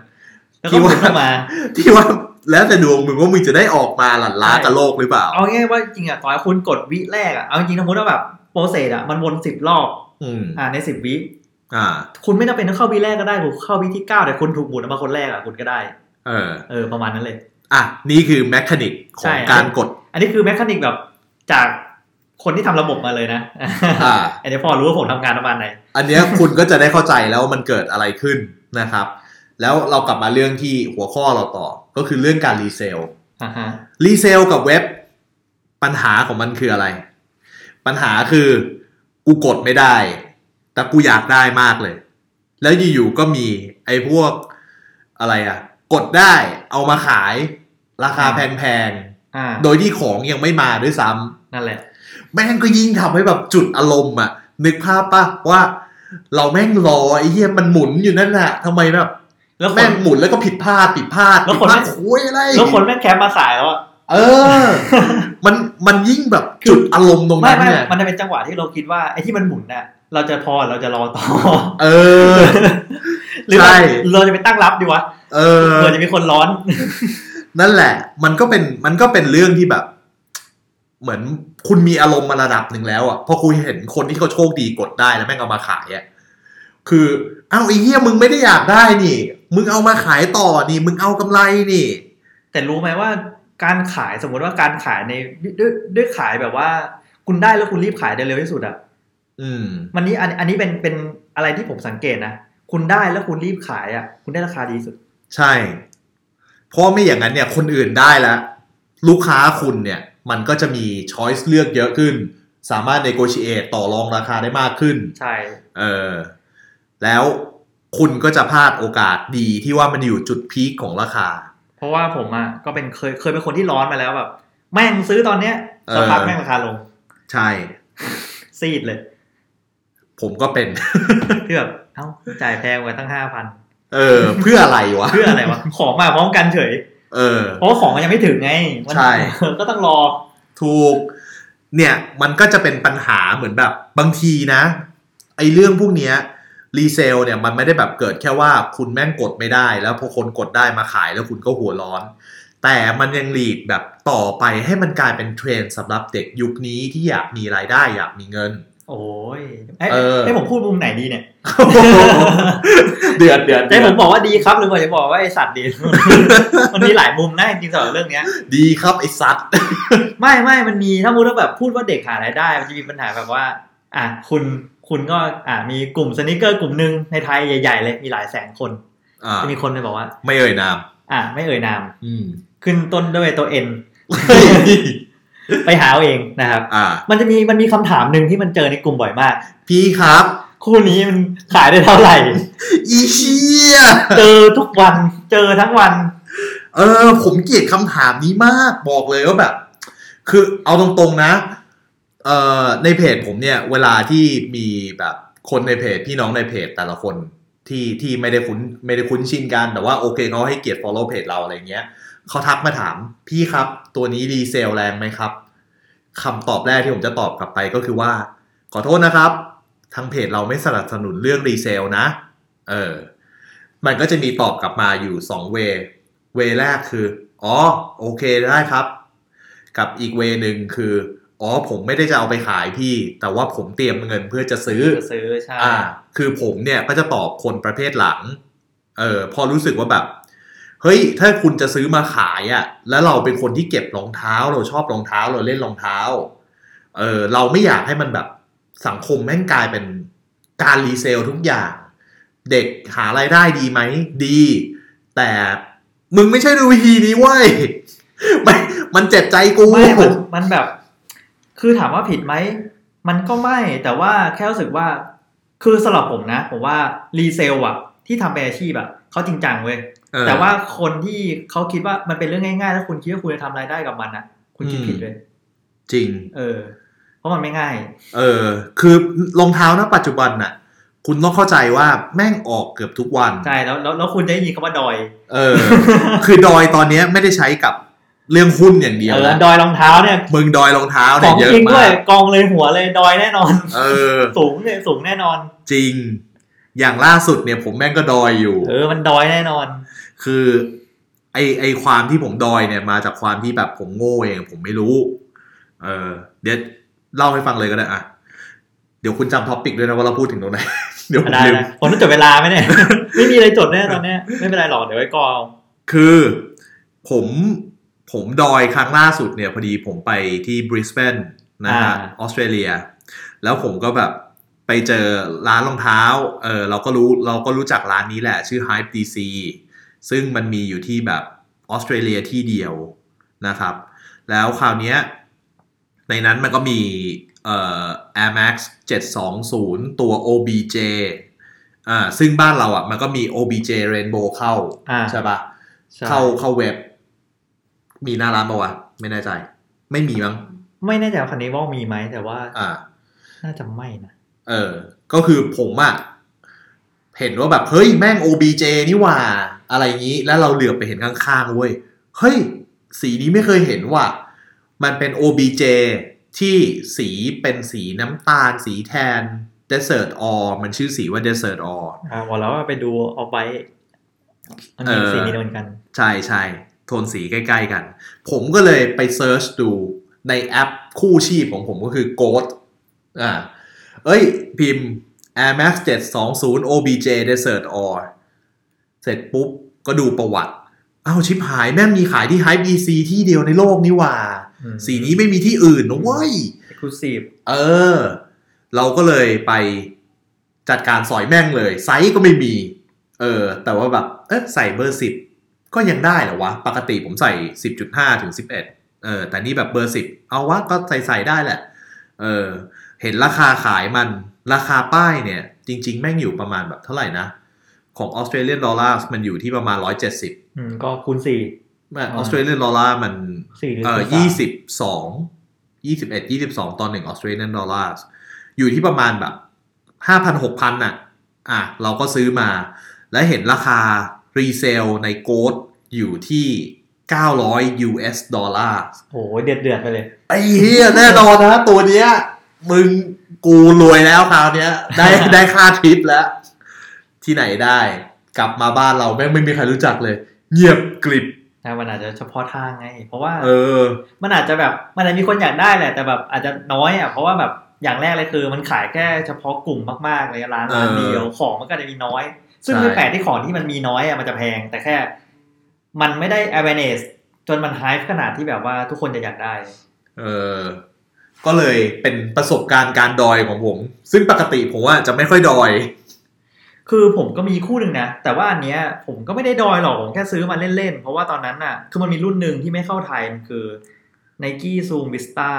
แล้วคิก็ดหมุว่านเข้ามาที่ว่าแล้วแต่ดวงมึงว่ามึงจะได้ออกมาหลั่นล้ากับโลกหรือเปล่า เอาง่ายๆว่าจริงๆอะต่อให้คุณกดวิแรกอะเอาจริงๆสมมติว่าแบบprocess อะมันวนสิบรอบอืมอ่าในสิบวิอ่า คุณไม่จำเป็นต้องเข้าวิแรกก็ได้คุณเข้าวิที่เก้าแต่คุณถูกหมุนออกมาคนแรกอะคุณก็ได้ เออ เออประมาณนั้นเลย อะนี่คือ mechanic ใช่องการกด อันนี้คือ mechanic แบบจาก คนที่ทำระบบมาเลยนะอ่าอันนี้พอรู้ว่าผมทำงานประมาณไหน อันเนี้ยคุณก็จะได้เข้าใจแล้วว่ามันเกิดอะไรขึ้นนะครับ แล้วเรากลับมาเรื่องที่หัวข้อเราต่อ ก็คือเรื่องการ resale อ่าฮะรีเซลกับเว็บ ปัญหาของมันคืออะไร ปัญหาคือกูกดไม่ได้ แต่กูอยากได้มากเลย แล้วอยู่ๆก็มีไอ้พวกอะไรอะกดได้เอามาขาย ราคาแพงอ่าๆโดยที่ของยังไม่มาด้วยซ้ำนั่นแหละ แม่งก็ยิ่งทำให้แบบจุดอารมณ์อะนึกภาพปะว่า เราแม่งรอไอ้เหี้ยมันหมุนอยู่นั่นน่ะทำไมแบบแล้วคแม่นงหมุนแล้วก็ผิดพลาดผิดพลาดแล้วผิดคนพลาดแม่งโอ้ยอะไรแล้วคนแม่งแคปมาขายแล้วอะเออ มันมันยิ่งแบบจุดอารมณ์ตรงไม่นั้นไม่เนี่ยมันจะเป็นจังหวะที่เราคิดว่าไอ้ที่มันหมุนน่ะ เราจะพอเราจะรอต่อ เออหรือเราใช่เราจะไปตั้งรับดีวะเออเผื่อจะมีคนร้อน นั่นแหละ มันก็เป็นมันก็เป็นเรื่องที่แบบ เหมือนคุณมีอารมณ์มาระดับหนึ่งแล้วอะพอคุณเห็นคนที่เขาโชคดีกดได้แล้วแม่งเอามาขายอะคืออ้าวไอ้เหี้ยมึงไม่ได้อยากได้นี่ มึงเอามาขายต่อนี่ มึงเอากำไรนี่ แต่รู้ไหมว่าการขายสมมติว่าการขายในด้วยด้วยขายแบบว่า คุณได้แล้วคุณรีบขายได้เร็วที่สุดอะอืมมันนี้อันอันนี้เป็นเป็นอะไรที่ผมสังเกตนะคุณได้แล้วคุณรีบขายอะ คุณได้ราคาดีที่สุด ใช่ เพราะไม่อย่างนั้นเนี่ย คนอื่นได้แล้วลูกค้าคุณเนี่ย มันก็จะมีช้อยส์เลือกเยอะขึ้น สามารถ negotiate ต่อรองราคาได้มากขึ้น ใช่ เออ แล้วคุณก็จะพลาดโอกาสดีที่ว่ามันอยู่จุดพีคของราคา เพราะว่าผมอะก็เป็นเคยเคยเป็นคนที่ร้อนมาแล้วแบบ แม่งซื้อตอนเนี้ยสักพักเออแม่งราคาลง ใช่ ซีดเลย ผมก็เป็น ที่แบบ เอ้าจ่ายแพงไว้ตั้งห้าพัน เออ เพื่ออะไรวะ เพื่ออะไรวะ ของมาพร้อมกันเฉย เออเพราะว่าของมันยังไม่ถึงไงมันใช่ก็ต้องรอ ถูก เนี่ยมันก็จะเป็นปัญหาเหมือนแบบบางทีนะไอ้เรื่องพวกเนี้ย resale เนี่ยมันไม่ได้แบบเกิดแค่ว่าคุณแม่งกดไม่ได้ แล้วพอคนกดได้มาขายแล้วคุณก็หัวร้อน แต่มันยัง lead แบบต่อไปให้มันกลายเป็นเทรนด์สำหรับเด็กยุคนี้ที่อยากมีรายได้อยากมีเงิน โอ้ยเอ้ยเออให้ผมพูดมุมไหนดีเนี่ย เดือดเดือดจะให้ผมบอกว่าดีครับหรือว่าจะบอกว่าไอสัตว์ดี มันมีหลายมุมนะจริงๆสำหรับเรื่องเนี้ย ดีครับไอ้ซัดไม่ไม่มันมีถ้ามุติว่าแบบพูดว่าเด็กหารายได้ มันจะมีปัญหาแบบว่า อะคุณคุณก็อะมีกลุ่มสนิเกอร์กลุ่มหนึ่งในไทยใหญ่ ๆ เลยมีหลายแสนคนอ่าจะมีคนไปบอกว่า ไม่เอ่ยนาม อะไม่เอ่ยนาม อืมขึ้นต้นด้วยตัวเอ็น ไปหาเอาเองนะครับ อ่า มันจะมีมันมีคำถามหนึ่งที่มันเจอในกลุ่มบ่อยมาก พี่ครับ คู่นี้มันขายได้เท่าไหร่ อีเชี่ยเจอทุกวันเจอทั้งวัน เออ ผมเกลียดคำถามนี้มากบอกเลยว่าแบบ คือเอาตรงๆนะ เอ่อในเพจผมเนี่ย เวลาที่มีแบบคนในเพจพี่น้องในเพจแต่ละคนที่ที่ไม่ได้คุ้นไม่ได้คุ้นชินกันแต่ว่าโอเคเขาให้เกียรติ follow เพจเราอะไรเงี้ย เขาทักมาถาม พี่ครับ ตัวนี้รีเซลแรงไหมครับคำตอบแรกที่ผมจะตอบกลับไปก็คือว่า ขอโทษนะครับ ทางเพจเราไม่สนับสนุนเรื่องรีเซลนะ เออ มันก็จะมีตอบกลับมาอยู่สองเวเวแรกคือ อ๋อ โอเคได้ครับ กับอีกเวหนึ่งคืออ๋อผมไม่ได้จะเอาไปขายพี่ แต่ว่าผมเตรียมเงินเพื่อจะซื้อจะซื้อใช่อ่า คือผมเนี่ยก็จะตอบคนประเภทหลัง เออพอรู้สึกว่าแบบ เฮ้ย ถ้าคุณจะซื้อมาขายอะ่ะ แล้วเราเป็นคนที่เก็บรองเท้า เราชอบรองเท้า เราเล่นรองเท้า เออเราไม่อยากให้มันแบบสังคมแม่งกลายเป็นการ resale ทุกอย่าง เด็กหารายได้ดีไหม ดี แต่มึงไม่ใช่ดูวิธีนี้เว้ยมันมันเจ็บใจกูไม่มันมันแบบ คือถามว่าผิดไหม มันก็ไม่ แต่ว่าแค่รู้สึกว่า คือสำหรับผมนะ ผมว่า resale อะที่ทำเป็นอาชีพอะเขาจริงจังเว้ย แต่ว่าคนที่เขาคิดว่ามันเป็นเรื่องง่ายๆ แล้วคุณคิดว่าคุณจะทำรายได้กับมันอะคุณคิดอืมผิดเลย จริง เออ เพราะมันไม่ง่าย เออ คือรองเท้าณปัจจุบันน่ะ คุณต้องเข้าใจว่าแม่งออกเกือบทุกวันใช่แล้วแล้วแล้วคุณจะได้ยินคำว่าดอย เออ คือดอยตอนเนี้ยไม่ได้ใช้กับเรื่องหุ้นอย่างเดียวเออนะดอยรองเท้าเนี่ยมึงดอยรองเท้าขเนี่ยองเยอะจริงด้มาวยกกองเลยหัวเลยดอยแน่นอน เออ สูงเนี่ยสูงแน่นอน จริง อย่างล่าสุดเนี่ยผมแม่งก็ดอยอยู่ เออมันดอยแน่นอน คือไอไอความที่ผมดอยเนี่ยมาจากความที่แบบผมโง่เองผมไม่รู้ เออเดี๋ยวเล่าให้ฟังเลยก็ได้อะเดี๋ยวคุณจำท็อปิกด้วยนะว่าเราพูดถึงตรงไหนเดี๋ยวผมได้ลืมนะผมต้องจดเวลาไหมเนี่ย ไม่มีอะไรจดแน่ตอนเนี้ยไม่เป็นไรหรอกเดี๋ยวไว้กองคือผมผมดอยครั้งล่าสุดเนี่ยพอดีผมไปที่บริสเบนนะฮะอ่าออสเตรเลีย แล้วผมก็แบบไปเจอร้านรองเท้า เออเราก็รู้เราก็รู้จักร้านนี้แหละ ชื่อ Hype DC ซึ่งมันมีอยู่ที่แบบออสเตรเลียที่เดียวนะครับ แล้วคราวเนี้ยในนั้นมันก็มีเอ่อ Air Max 720 ตัว OBJ อ่าซึ่งบ้านเราอะมันก็มี OBJ Rainbow เข้าอ่าใช่ปะใช่เข้าเข้าเว็บ มีหน้าร้านปะวะ ไม่แน่ใจ ไม่มีมั้ง ไม่แน่ใจว่าคันนี้ว่ามีไหมแต่ว่า อ่า น่าจะไม่นะ เออ ก็คือผมอะเห็นว่าแบบ เฮ้ย แม่ง OBJ นี่หว่า อะไรงี้แล้วเราเหลือบไปเห็นข้างๆเว้ยเฮ้ย สีนี้ไม่เคยเห็นว่ะมันเป็น OBJ ที่สีเป็นสีน้ำตาล สีแทน Desert Or มันชื่อสีว่า Desert Or อ่าบอกแล้วว่าไปดูเอาไว้มันมีเออสีนี้เหมือนกัน ใช่ใช่โทนสีใกล้ๆกัน ผมก็เลยไป search ดูในแอปคู่ชีพของผมก็คือ Goat อ่าเอ้ย พิมพ์ Air Max 720 OBJ Desert Or เส ร็จปุ๊บก็ดูประวัติอ้าวชิบหายแม่งมีขายที่ Hype DC ที่เดียวในโลกนี่หว่าอืมสีนี้ไม่มีที่อื่นนะเว้ย exclusive เออ เราก็เลยไปจัดการสอยแม่งเลย ไซส์ก็ไม่มี เออ แต่ว่าแบบ เอ๊ะใส่เบอร์สิบก็ยังได้เหรอวะ ปกติผมใส่สิบจุดห้าถึงสิบเอ็ดเออ แต่นี่แบบเบอร์สิบเอาวะ ก็ใส่ใส่ได้แหละ เออ เห็นราคาขายมัน ราคาป้ายเนี่ย จริง ๆ แม่งอยู่ประมาณแบบเท่าไหร่นะ ของออสเตรเลียนดอลลาร์มันอยู่ที่ประมาณ170อืมก็คูณสี่แม่ออสเตรเลียนดอลลาร์มันสี่หรือเอ่อคูณสามยี่สิบสองยี่สิบเอ็ดยี่สิบสองตอนหนึ่งออสเตรเลียนดอลลาร์อยู่ที่ประมาณแบบห้าพันหกพันน่ะ อะ เราก็ซื้อมา แล้วเห็นราคา resale ใน Goat อยู่ที่ 900 US ดอลลาร์โอ้โหเดือดเดือดๆไปเลย ไอ้เหี้ยแน่นอนนะ ตัวเนี้ย มึงกูรวยแล้วคราวเนี้ย ได้ได้ค่าทริปแล้ว ที่ไหนได้ กลับมาบ้านเราแม่งไม่มีใครรู้จักเลย เงียบกริบแต่มันอาจจะเฉพาะทางไง เพราะว่า เออ มันอาจจะแบบมันอาจจะมีคนอยากได้แหละแต่แบบอาจจะน้อยอะเพราะว่าแบบอย่างแรกเลยคือ มันขายแค่เฉพาะกลุ่มมากๆเลยร้านร้านเออเดียวของมันก็จะมีน้อย ซึ่งใช่ไม่แปลกที่ของที่มันมีน้อยอะมันจะแพง แต่แค่ มันไม่ได้ awareness จนมัน hype ขนาดที่แบบว่าทุกคนจะอยากได้ เออ ก็เลยเป็นประสบการณ์การดอยของผม ซึ่งปกติผมว่าจะไม่ค่อยดอย คือผมก็มีคู่หนึ่งนะ แต่ว่าอันเนี้ยผมก็ไม่ได้ดอยหรอก ผมแค่ซื้อมาเล่นๆ เพราะว่าตอนนั้นน่ะ คือมันมีรุ่นหนึ่งที่ไม่เข้าไทย มันคือ Nike Zoom Vista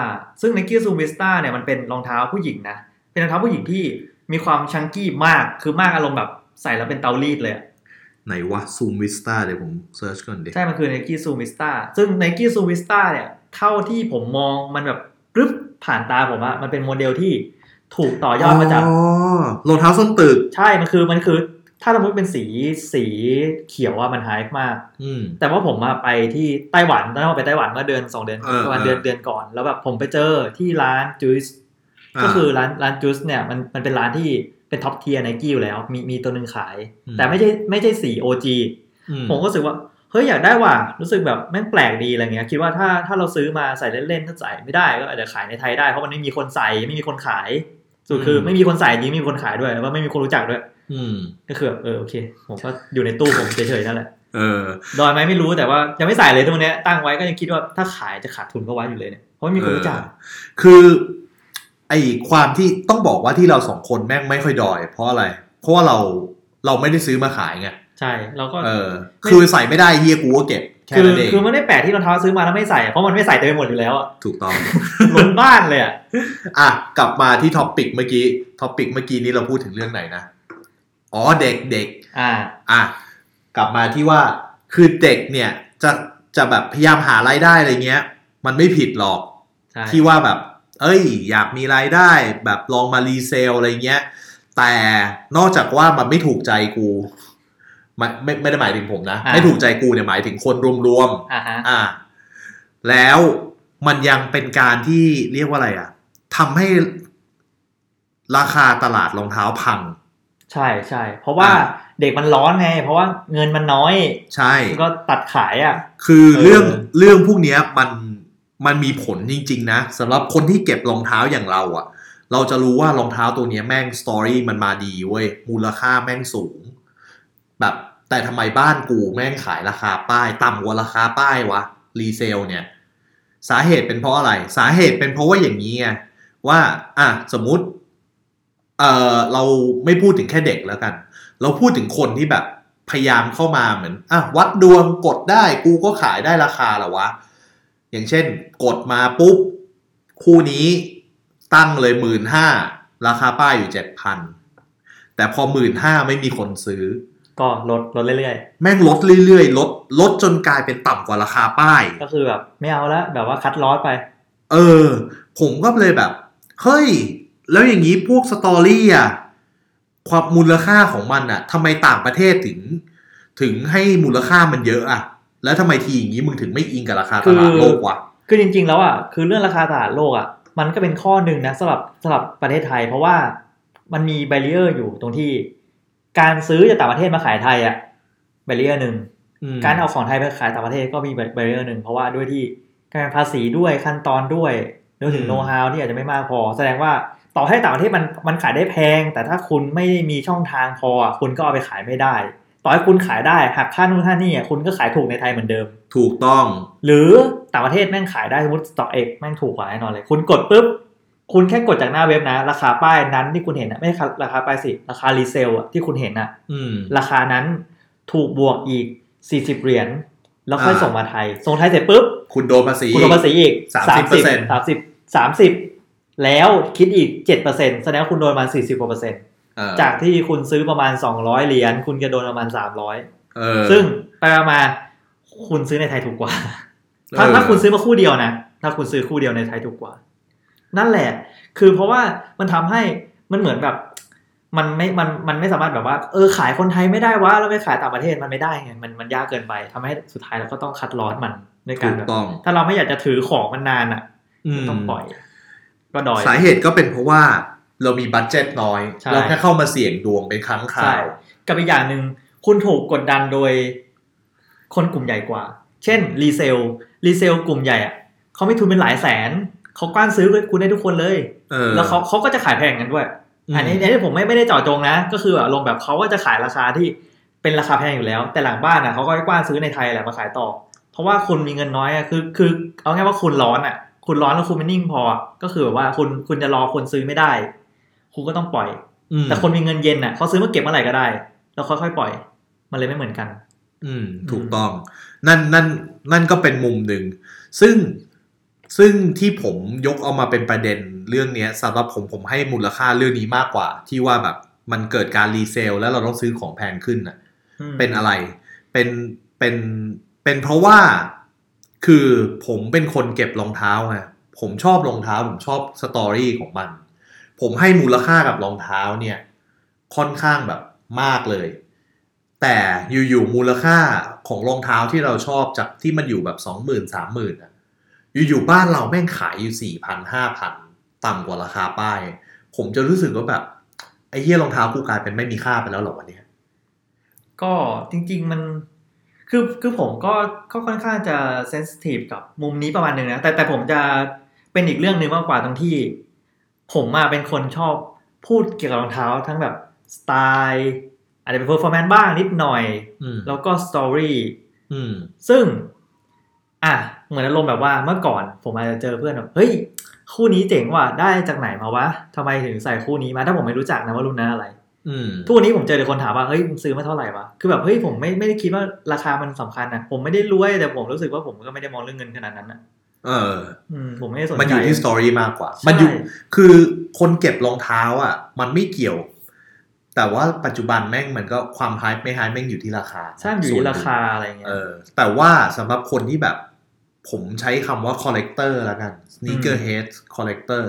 ซึ่ง Nike Zoom Vista เนี่ยมันเป็นรองเท้าผู้หญิงนะ เป็นรองเท้าผู้หญิงที่มีความ chunky มาก คือมากอารมณ์แบบใส่แล้วเป็นเตารีดเลยอะไหนวะ Zoom Vista เดี๋ยวผม search ก่อนดิใช่ มันคือ Nike Zoom Vista ซึ่ง Nike Zoom Vista เนี่ยเท่าที่ผมมองมันแบบแวบผ่านตาผมอะมันเป็นโมเดลที่ ถูกต่อยอดมาจากอ๋อรองเท้าส้นตึก ใช่ มันคือมันคือ ถ้าสมมติเป็นสีสีเขียวอะมันหายากมาก อืมแต่ว่าผมมาไปที่ไต้หวันตอนนั้นผมไปไต้หวันเมื่อเดือนสองเดือนเออประมาณเออเดือนเดือนก่อน แล้วแบบผมไปเจอที่ร้าน Juice ก็คือร้านร้าน Juice เนี่ยมันมันเป็นร้านที่เป็น top tier Nike อยู่แล้ว มีมีตัวหนึ่งขาย แต่ไม่ใช่ไม่ใช่สี OG มผมก็รู้สึกว่าเฮ้ยอยากได้ว่ะรู้สึกแบบแม่งแปลกดีอะไรเงี้ยคิดว่าถ้าถ้าเราซื้อมาใส่เล่นๆถ้าใส่ไม่ได้ก็อาจจะขายในไทยได้เพราะมันไม่มีคนใส่ไม่มีคนขาย สุดคือไม่มีคนใส่จริงไม่มีคนขายด้วยแล้วก็ไม่มีคนรู้จักด้วย อืมก็คือแบบเออโอเค ผมก็อยู่ในตู้ผมเฉยๆนั่นแหละเออดอยไหมไม่รู้แต่ว่ายังไม่ใส่เลยตรงเนี้ยตั้งไว้ก็ยังคิดว่าถ้าขายจะขาดทุนก็ไว้อยู่เลยเนี่ยเพราะไม่มีคนรู้จักเออคือไอความที่ต้องบอกว่าที่เราสองคนแม่งไม่ค่อยดอย เพราะอะไร เพราะว่าเราเราไม่ได้ซื้อมาขายไงใช่เราก็เออคือใส่ไม่ได้เฮียกูก็เก็บ แค่คือนั้นเองคือไม่ได้แปลกที่รองเท้าซื้อมาแล้วไม่ใส่ เพราะมันไม่ใส่เต็มไปหมดอยู่แล้วอะถูกต้องล้นบ้านเลยอะอะกลับมาที่ topic เมื่อกี้ topic เมื่อกี้นี้เราพูดถึงเรื่องไหนนะอ๋อเด็กเด็กอ่าอะกลับมาที่ว่าคือเด็กเนี่ยจะจะแบบพยายามหารายได้อะไรเงี้ย มันไม่ผิดหรอกใช่ที่ว่าแบบ เอ้ย อยากมีรายได้ แบบลองมา resell อะไรเงี้ย แต่นอกจากว่ามันไม่ถูกใจกู ไม่ไม่ไม่ได้หมายถึงผมนะ ไม่ถูกใจกูเนี่ยหมายถึงคนรวมอ่าฮะๆอะแล้วมันยังเป็นการที่เรียกว่าอะไรอะทำให้ราคาตลาดรองเท้าพัง ใช่ใช่เพราะว่าอ่าเด็กมันร้อนไง เพราะว่าเงินมันน้อย ใช่ก็ตัดขายอะ คือเออเรื่องเรื่องพวกเนี้ยมันมันมีผลจริง ๆ นะสำหรับคนที่เก็บรองเท้าอย่างเราอะ่ะ เราจะรู้ว่ารองเท้าตัวเนี้ยแม่งสตอรี่มันมาดีเว้ยมูลค่าแม่งสูง แบบ แต่ทำไมบ้านกูแม่งขายราคาป้าย ต่ำกว่าราคาป้ายวะรีเซลเนี่ย สาเหตุเป็นเพราะอะไร สาเหตุเป็นเพราะว่าอย่างนี้ไงว่าอะสมมุติเออเราไม่พูดถึงแค่เด็กแล้วกัน เราพูดถึงคนที่แบบพยายามเข้ามาเหมือนอะวัดดวงกดได้กูก็ขายได้ราคาหรอวะ อย่างเช่น กดมาปุ๊บ คู่นี้ตั้งเลยหมื่นห้าราคาป้ายอยู่เจ็ดพันแต่พอหมื่นห้าไม่มีคนซื้อ ก็ลดลดเรื่อยแม่งลดเรื่อยๆ ลดลดจนกลายเป็นต่ำกว่าราคาป้ายๆก็คือแบบไม่เอาละแบบว่าคัดลอสไป เออ ผมก็เลยแบบ เฮ้ย แล้วอย่างนี้พวกสตอรี่อะ ความมูลค่าของมันอะทำไมต่างประเทศถึง ถึงให้มูลค่ามันเยอะอะ แล้วทำไมทีอย่างนี้มึงถึงไม่อิงกับราคาตลาดโลกวะ คือจริง ๆ แล้วอะ คือเรื่องราคาตลาดโลกอะ มันก็เป็นข้อหนึ่งนะสำหรับสำหรับประเทศไทย เพราะว่ามันมี barrier อยู่ตรงที่ การซื้อจากต่างประเทศมาขายไทยอะ barrier หนึ่งอืมการเอาของไทยไปขายต่างประเทศก็มี barrier หนึ่งเพราะว่าด้วยที่การภาษีด้วยขั้นตอนด้วยรวมถึงโน้ตฮาวที่อาจจะไม่มากพอ แสดงว่าต่อให้ต่างประเทศมันมันขายได้แพง แต่ถ้าคุณไม่มีช่องทางพออะคุณก็เอาไปขายไม่ได้ ต่อให้คุณขายได้หักค่านู่นค่านี่อะคุณก็ขายถูกในไทยเหมือนเดิม ถูกต้อง หรือต่างประเทศแม่งขายได้สมมติ StockX แม่งถูกกว่าแน่นอนเลย คุณกดปุ๊บ คุณแค่กดจากหน้าเว็บนะ ราคาป้ายนั้นที่คุณเห็นนะไม่ใช่ราคาป้ายสิ ราคา resell อะที่คุณเห็นอะอืมราคานั้นถูกบวกอีก40เหรียญแล้วค่อยอ่าส่งมาไทย ส่งไทยเสร็จปุ๊บ คุณโดนภาษี คุณโดนภาษีอีก30% 30 30 30แล้วคิดอีก7%แสดงว่าคุณโดนมา40กว่าเปอร์เซ็นต์เออจากที่คุณซื้อประมาณ200เหรียญคุณจะโดนประมาณ300เออซึ่งไปมาคุณซื้อในไทยถูกกว่า ถ้าเออถ้าคุณซื้อมาคู่เดียวนะ ถ้าคุณซื้อคู่เดียวในไทยถูกกว่า นั่นแหละ คือเพราะว่ามันทำให้มันเหมือนแบบมันไม่ มัน มันไม่สามารถแบบว่า เออ ขายคนไทยไม่ได้วะ แล้วไปขายต่างประเทศมันไม่ได้ไง มัน มันยากเกินไปทำให้สุดท้ายเราก็ต้องคัดลอสมันในกาถูรกแบบต้องถ้าเราไม่อยากจะถือของมันนานอะอืมต้องปล่อย ก็ดอย สาเหตุก็เป็นเพราะว่าเรามี budget น้อยใช่เราแค่เข้ามาเสี่ยงดวงเป็นครั้งคราใช่กับอีกอย่างหนึ่งคุณถูกกดดันโดย คนกลุ่มใหญ่กว่า เช่น resell resell กลุ่มใหญ่อะเขามีทุนเป็นหลายแสน เขากว้านซื้อคุณได้ทุกคนเลยเออแล้วเขาเขาก็จะขายแพงกันด้วยอืมอันนี้อันนี้ผมไม่ไม่ได้เจาะจงนะ ก็คือแบบลงแบบเขาก็จะขายราคาที่เป็นราคาแพงอยู่แล้ว แต่หลังบ้านอะเขาก็กว้านซื้อในไทยแหละมาขายต่อ เพราะว่าคุณมีเงินน้อยอะคือ คือเอาง่ายว่าคุณร้อนอะ คุณร้อนแล้วคุณไม่นิ่งพออะก็คือแบบว่าคุณคุณจะรอคนซื้อไม่ได้ คุณก็ต้องปล่อยอืมแต่คนมีเงินเย็นอะเขาซื้อมาเก็บเมื่อไหร่ก็ได้ แล้วค่อยๆปล่อย มันเลยไม่เหมือนกัน อืม ถูกต้อง นั่นนั่นนั่นก็เป็นมุมหนึ่งซึ่ง ซึ่งที่ผมยกเอามาเป็นประเด็นเรื่องเนี้ยสำหรับผมผมให้มูลค่าเรื่องนี้มากกว่า ที่ว่าแบบมันเกิดการรีเซลแล้วเราต้องซื้อของแพงขึ้นน่ะอืมเป็นอะไร เป็นเป็นเป็นเพราะว่าคือผมเป็นคนเก็บรองเท้าไงผมชอบรองเท้า ผมชอบสตอรี่ของมัน ผมให้มูลค่ากับรองเท้าเนี่ย ค่อนข้างแบบมากเลย แต่อยู่ๆมูลค่าของรองเท้าที่เราชอบจากที่มันอยู่แบบสองหมื่นสามหมื่น อะอยู่ๆบ้านเราแม่งขายอยู่สี่พันห้าพันต่ำกว่าราคาป้าย ผมจะรู้สึกว่าแบบ ไอ้เหี้ยรองเท้ากูกลายเป็นไม่มีค่าไปแล้วเหรอวันเนี้ยก็จริง ๆ มันคือคือผมก็ก็ค่อนข้างจะ sensitive กับมุมนี้ประมาณหนึ่งนะแต่แต่ผมจะเป็นอีกเรื่องหนึ่งมากกว่าตรงที่ ผมมาเป็นคนชอบพูดเกี่ยวกับรองเท้าทั้งแบบสไตล์อาจจะเป็น performance บ้างนิดหน่อยอืมแล้วก็ story อืมซึ่ง อะเหมือนอารมณ์แบบว่าเมื่อก่อนผมอาจจะเจอเพื่อนแบบเฮ้ยคู่นี้เจ๋งว่ะได้จากไหนมาวะทำไมถึงใส่คู่นี้มาถ้าผมไม่รู้จักนะว่ารุ่นนั้นอะไรอืมทุกวันนี้ผมเจอแต่คนถามว่าเฮ้ยมึงซื้อมาเท่าไหร่วะคือแบบเฮ้ยผมไม่ไม่ได้คิดว่าราคามันสำคัญนะผมไม่ได้รวยแต่ผมรู้สึกว่าผมก็ไม่ได้มองเรื่องเงินขนาดนั้นนะเอออืมผมไม่ได้สนใจมันอยู่ที่สตอรี่มากกว่าใช่มันอยู่คือคนเก็บรองเท้าอะ มันไม่เกี่ยว แต่ว่าปัจจุบันแม่งมันก็ความไฮไม่ไฮแม่งอยู่ที่ราคาใช่อยู่ที่ราคาอะไรเงี้เอยอแต่ว่าสำหรับคนที่แบบ ผมใช้คำว่า collector แล้วกัน sneaker head collector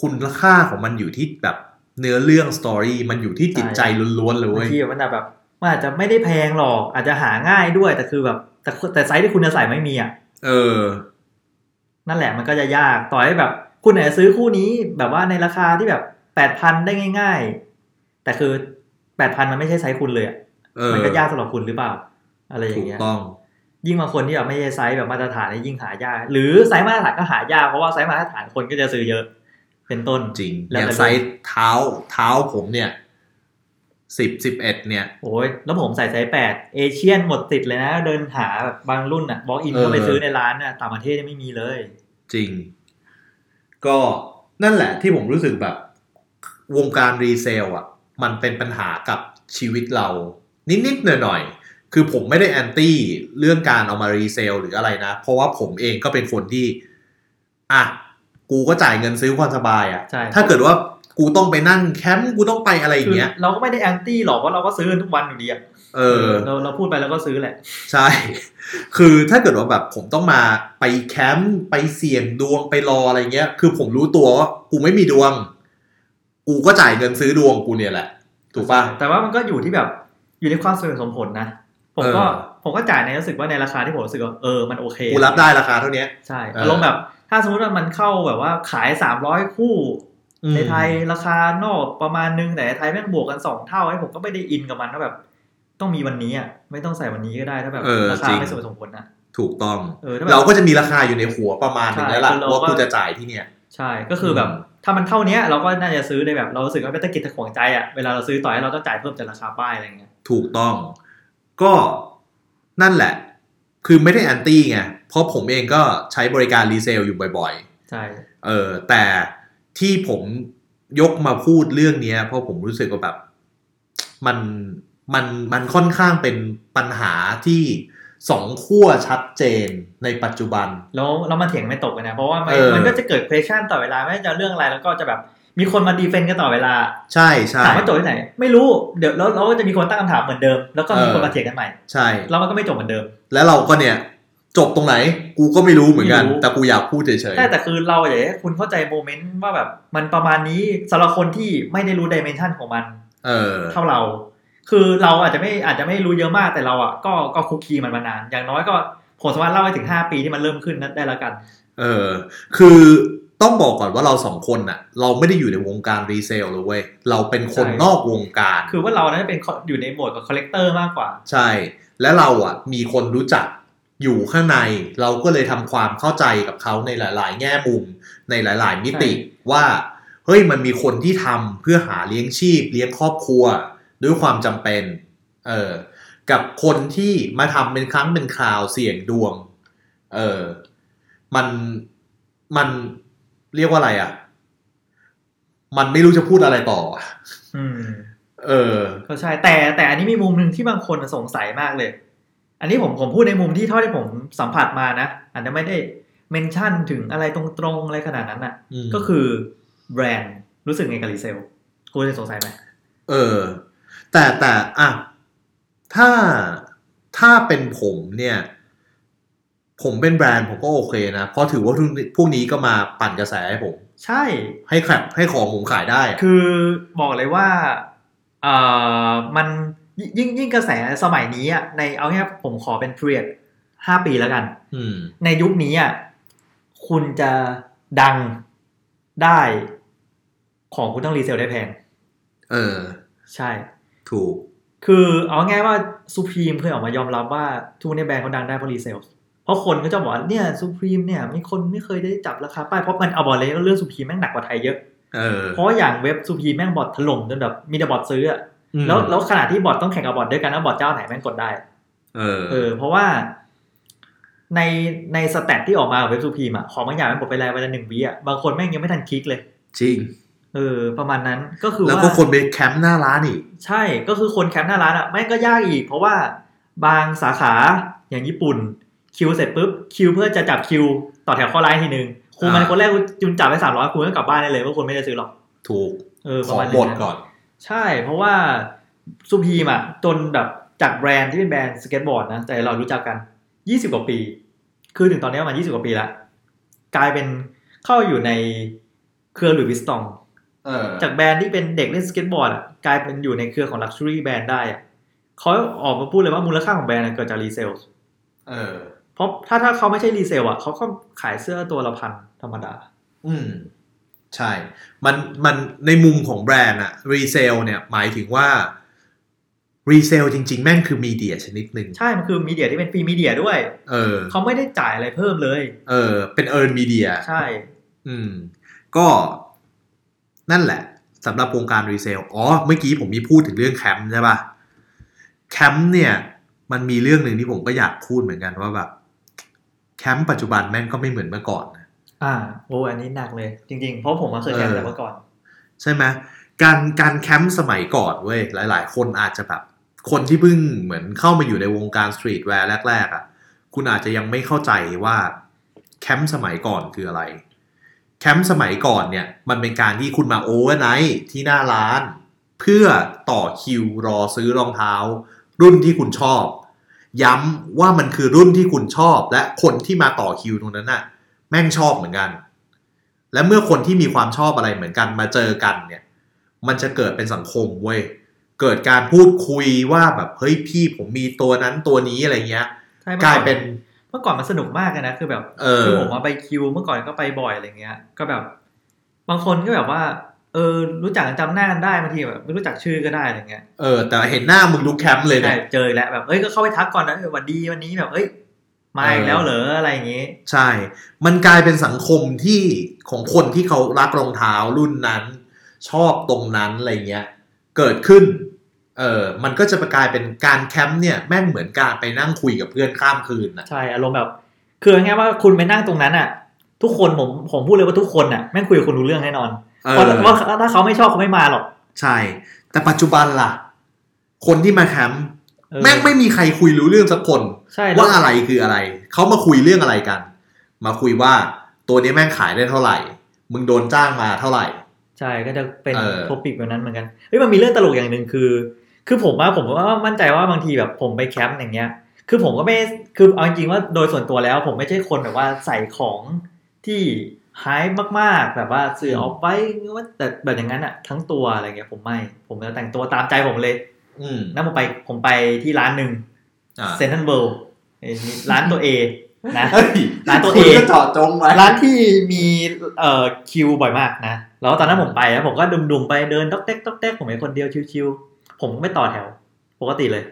คุณค่าของมันอยู่ที่แบบเนื้อเรื่อง story มันอยู่ที่จิตใจล้วนๆเลยบางทีเว้ยมันแบบมันอาจจะไม่ได้แพงหรอก อาจจะหาง่ายด้วย แต่คือแบบ แต่แต่ไซส์ที่คุณจะใส่ไม่มีอะเออ นั่นแหละมันก็จะยากต่อให้แบบ คุณอาจจะซื้อคู่นี้แบบว่าในราคาที่แบบแปดพันได้ง่าย ๆ แต่คือแปดพันมันไม่ใช่ไซส์คุณเลยอะเออมันก็ยากสำหรับคุณหรือเปล่า อะไรอย่าถูงเงี้ย ถูกต้อง ยิ่งบางคนที่แบบไม่ใช่ไซส์แบบมาตรฐานเนี่ยยิ่งหายาก หรือไซส์มาตรฐานก็หายากเพราะว่าไซส์มาตรฐานคนก็จะซื้อเยอะ เป็นต้นจริงแล้อย่างแต่ไซส์เท้าเท้าผมเนี่ยสิบสิบเอ็ดเนี่ยโอ้ยแล้วผมใส่ไซส์แปด Asian หมดติดเลยนะ เดินหาแบบบางรุ่นอะบอกอินเออเข้าไปซื้อในร้านน่ะต่างประเทศยังไม่มีเลย จริง ก็นั่นแหละที่ผมรู้สึกแบบ วงการ resell อะ มันเป็นปัญหากับชีวิตเรา นิดๆหน่อยๆคือผมไม่ได้ anti เรื่องการเอามา resell หรืออะไรนะ เพราะว่าผมเองก็เป็นคนที่ อะกูก็จ่ายเงินซื้อความสบายอะใช่ถ้าเกิดว่ากูต้องไปนั่งแคมป์กูต้องไปอะไรอย่างเงี้ย คือ เราก็ไม่ได้ anti หรอกเพราะเราก็ซื้อกันทุกวันอยู่ดีอะเออเราเราพูดไปแล้วก็ซื้อแหละ ใช่ คือถ้าเกิดว่าแบบผมต้องมาไปแคมป์ไปเสี่ยงดวงไปรออะไรเงี้ย คือผมรู้ตัวว่ากูไม่มีดวง กูก็จ่ายเงินซื้อดวงกูเนี่ยแหละ ถูกปะแต่ว่ามันก็อยู่ที่แบบอยู่ในความสมเหตุสมผลนะผมก็เออผมก็จ่ายในรู้สึกว่าในราคาที่ผมรู้สึกว่าเออมันโอเคกูรับได้ราคาเท่าเนี้ยใช่เออออารมณ์แบบ ถ้าสมมติว่ามันเข้าแบบว่าขายสามร้อยคู่อืมในไทยราคานอกประมาณนึงแต่ในไทยแม่งบวกกันสองเท่าไอ้ผมก็ไม่ได้อินกับมันว่าแบบ ต้องมีวันนี้อะไม่ต้องใส่วันนี้ก็ได้ถ้าแบบเออราคาจริงไม่สมเหตุสมผลนะถูกต้องเออถ้าแบบเราก็จะมีราคาอยู่ในหัวประมาณหนึงแล้วล่ะใช่คือเราว่าก็กูจะจ่ายที่เนี่ยใช่ ก็คือแบบอืมถ้ามันเท่าเนี้ยเราก็น่าจะซื้อได้แบบเรารู้สึกว่าไม่ตะกิดตะขวงใจอะเวลาเราซื้อต่อให้เราต้องจ่ายเพิ่มจากราคาป้ายอะไรเงี้ยถูกต้อง ก็นั่นแหละ คือไม่ได้ anti ไงเพราะผมเองก็ใช้บริการ resell อยู่บ่อยๆ ใช่เออแต่ที่ผมยกมาพูดเรื่องเนี้ยเพราะผมรู้สึกว่าแบบมันมันมันค่อนข้างเป็นปัญหาที่สองขั้วชัดเจน ในปัจจุบัน แล้วแล้วมันเถียงไม่ตกเลยนะ เพราะว่ามันเออมันก็จะเกิด question ตลอดเวลา ไม่ว่าจะเรื่องอะไรแล้วก็จะแบบมีคนมา defend กันตลอดเวลา ใช่ใช่ถามว่าจบที่ไหน ไม่รู้เดี๋ยวแล้วเราก็จะมีคนตั้งคำถามเหมือนเดิม แล้วก็มีคนมาเถียงกันใหม่ ใช่แล้วมันก็ไม่จบเหมือนเดิม แล้วเราก็เนี่ยจบตรงไหน กูก็ไม่รู้เหมือนกันไม่รู้แต่กูอยากพูดเฉยใช่แต่คือเราอยากให้คุณเข้าใจโมเมนต์ว่าแบบมันประมาณนี้สำหรับคนที่ไม่ได้รู้ดิเมนชันของมันๆเออ เท่าเรา คือเราอาจจะไม่อาจจะไม่รู้เยอะมากแต่เราอะก็ก็คุกคีมันมานาน อย่างน้อยก็ ผมสามารถเล่าให้ถึง5ปีที่มันเริ่มขึ้นนั้นได้แล้วกัน เออ คือต้องบอกก่อนว่าเราสองคนน่ะเราไม่ได้อยู่ในวงการ resell เลยเว้ยเราเป็นคนใช่นอกวงการ คือว่าเรานั้นเป็นอยู่ในโหมดกับ collector มากกว่า ใช่ และเราอะมีคนรู้จักอยู่ข้างใน เราก็เลยทำความเข้าใจกับเขาในหลาย ๆ แง่มุมในหลาย ๆ มิติใช่ว่าเฮ้ยมันมีคนที่ทำเพื่อหาเลี้ยงชีพเลี้ยงครอบครัว ด้วยความจำเป็น เออ กับคนที่มาทำเป็นครั้งเป็นคราวเสี่ยงดวง เออ มัน มันเรียกว่าอะไรอะ มันไม่รู้จะพูดอะไรต่ออะอืม เออก็ใช่ แต่แต่อันนี้มีมุมหนึ่งที่บางคนสงสัยมากเลย อันนี้ผมผมพูดในมุมที่เท่าที่ผมสัมผัสมานะอาจจะไม่ได้เมนชั่นถึงอะไรตรงๆอะไรขนาดนั้นอะอืมก็คือแบรนด์รู้สึกไงกับรีเซลคุณจะสงสัยไหม เออ แต่แต่อะ ถ้าถ้าเป็นผมเนี่ย ผมเป็นแบรนด์ผมก็โอเคนะ เพราะถือว่าทุกพวกนี้ก็มาปั่นกระแสให้ผม ใช่ ให้แคปให้ของผมขายได้อะคือบอกเลยว่าเอ่อมันยิ่งยิ่งกระแสสมัยนี้อะในเอาแค่ผมขอเป็น period ห้าปีแล้วกันอืมในยุคนี้อะคุณจะดังได้ของคุณต้องรีเซลได้แพง เออ ใช่ ถูก คือเอาง่ายว่า Supreme เคยออกมายอมรับว่าทุกวันนี้แบรนด์เขาดังได้เพราะ resell เพราะคนก็จะบอกว่าเนี่ย Supreme เนี่ยมีคนไม่เคยได้จับราคาป้ายเพราะมันเอาบอกเลยว่าเรื่อง Supreme แม่งหนักกว่าไทยเยอะเออเพราะอย่างเว็บ Supreme แม่ง bot ถล่มจนแบบมีแต่ bot ซื้ออะอืมแล้วแล้วขนาดที่ bot ต้องแข่งกับ bot ด้วยกันว่า bot เจ้าไหนแม่งกดได้ เออ เออ เพราะว่าในใน stat ที่ออกมาของเว็บ Supreme อะของบางอย่างมันหมดไปแล้วเวลาหนึ่งวิอะบางคนแม่งยังไม่ทันคลิกเลย จริง เออ ประมาณนั้นก็คือแล้วว่าก็คนไปแคมป์หน้าร้านอีก ใช่ก็คือคนแคมป์หน้าร้านอะแม่งก็ยากอีก เพราะว่าบางสาขาอย่างญี่ปุ่น คิวเสร็จปุ๊บคิวเพื่อจะจับคิว ต่อแถวเข้าไลน์ทีนึงคุณมันอ่าคนแรกคุณจุนจับไปสามร้อยคุณก็กลับบ้านได้เลยเพราะคุณไม่ได้ซื้อหรอกถูกเออประมาณนั้น ของหมดก่อน ใช่ เพราะว่า Supreme อะจนแบบจากแบรนด์ที่เป็นแบรนด์สเก็ตบอร์ดนะแต่เรารู้จักกัน20กว่าปี คือถึงตอนนี้ประมาณ20กว่าปีละกลายเป็นเข้าอยู่ในเครือ Louis Vuitton เออ จากแบรนด์ที่เป็นเด็กเล่นสเก็ตบอร์ดอะกลายเป็นอยู่ในเครือของ luxury brand ได้อะเขาออกมาพูดเลยว่ามูลค่าของแบรนด์อะเกิดจาก resell เออเพราะถ้าถ้าเขาไม่ใช่ resell อะเขาก็ขายเสื้อตัวละพันธรรมดา อืม ใช่ มันมันในมุมของแบรนด์อะ resell เนี่ยหมายถึงว่า resell จริง ๆ แม่งคือ media ชนิดหนึ่งใช่ มันคือ media ที่เป็น free media ด้วย เออเขาไม่ได้จ่ายอะไรเพิ่มเลย เออ เป็น earned media ใช่ อืม ก็ นั่นแหละสำหรับวงการ resell อ๋อ เมื่อกี้ผมมีพูดถึงเรื่องแคมป์ใช่ปะแคมป์เนี่ย มันมีเรื่องหนึ่งที่ผมก็อยากพูดเหมือนกันว่าแบบแคมป์ปัจจุบันแม่งก็ไม่เหมือนเมื่อก่อนนะอ่า โอ้ อันนี้หนักเลย จริง ๆ เพราะผมเคยแคมป์แต่เมื่อก่อน ใช่ไหมการการแคมป์สมัยก่อนเว้ย หลาย ๆ คนอาจจะแบบ คนที่เพิ่งเหมือนเข้ามาอยู่ในวงการ streetwear แรก ๆอะ คุณอาจจะยังไม่เข้าใจว่าแคมป์สมัยก่อนคืออะไร แคมป์สมัยก่อนเนี่ย มันเป็นการที่คุณมา overnight ที่หน้าร้าน เพื่อต่อคิวรอซื้อรองเท้า รุ่นที่คุณชอบ ย้ำว่ามันคือรุ่นที่คุณชอบ และคนที่มาต่อคิวตรงนั้นน่ะ แม่งชอบเหมือนกัน และเมื่อคนที่มีความชอบอะไรเหมือนกันมาเจอกันเนี่ย มันจะเกิดเป็นสังคมเว้ยเกิดการพูดคุยว่าแบบเฮ้ยพี่ผมมีตัวนั้นตัวนี้อะไรเงี้ยใช่กลายเป็น เมื่อก่อนมันสนุกมากเลยนะคือแบบเออคือผมมาไปคิว เมื่อก่อนก็ไปบ่อยอะไรเงี้ย ก็แบบ บางคนก็แบบว่า เออ รู้จักกันจำหน้ากันได้บางทีแบบไม่รู้จักชื่อก็ได้อะไรเงี้ยเออแต่เห็นหน้ามึงลุกแคมป์เลยใช่เนี่ยเจอแล้วแบบเอ้ยก็เข้าไปทักก่อนนะเออหวันดีวันนี้แบบเอ้ยมาอีกแล้วเหรออะไรอย่างงี้ ใช่ มันกลายเป็นสังคมที่ของคนที่เขารักรองเท้ารุ่นนั้น ชอบตรงนั้นอะไรเงี้ย เกิดขึ้น เออมันก็จะกลายเป็นการแคมป์เนี่ยแม่งเหมือนการไปนั่งคุยกับเพื่อนข้ามคืนนะใช่อารมณ์แบบ คือง่ายๆว่าคุณไปนั่งตรงนั้นอะ ทุกคนผมผมพูดเลยว่าทุกคนอะแม่งคุยกับคุณรู้เรื่องแน่นอนเอเพราะอว่าถ้าเขาไม่ชอบเขาไม่มาหรอก ใช่ แต่ปัจจุบันล่ะ คนที่มาแคมป์เออแม่งไม่มีใครคุยรู้เรื่องสักคนใช่แล้วว่าอะไรคืออะไร เขามาคุยเรื่องอะไรกัน มาคุยว่าตัวนี้แม่งขายได้เท่าไหร่ มึงโดนจ้างมาเท่าไหร่ ใช่ก็จะเป็นเออ topic แบบนั้นเหมือนกันเฮ้ยมันมีเรื่องตลกอย่างหนึ่งคือ คือผมว่าผมว่ามั่นใจว่าบางทีแบบผมไปแคมป์อย่างเงี้ย คือผมก็ไม่คือเอาจริงๆว่าโดยส่วนตัวแล้ว ผมไม่ใช่คนแบบว่าใส่ของที่ไฮมากๆ แบบว่าสื่อออกไปว่าแต่แบบอย่างนั้นอะทั้งตัวอะไรเงี้ยผมไม่ ผมจะแต่งตัวตามใจผมเลย อืมนั่นผมไปผมไปที่ร้านหนึ่งอ่าเซนทรัลเวิลด์ร้านตัวเอนะเฮ้ยร้านตัวคุณเอก็เจาะจงไว้ร้านที่มีเอ่อคิวบ่อยมากนะ แล้วตอนนั้นผมไปแล้วผมก็ดุมๆไปเดินต๊อกเต๊กต๊อกเต๊กผมเป็นคนเดียวชิวๆ ผมก็ไม่ต่อแถว ปกติเลย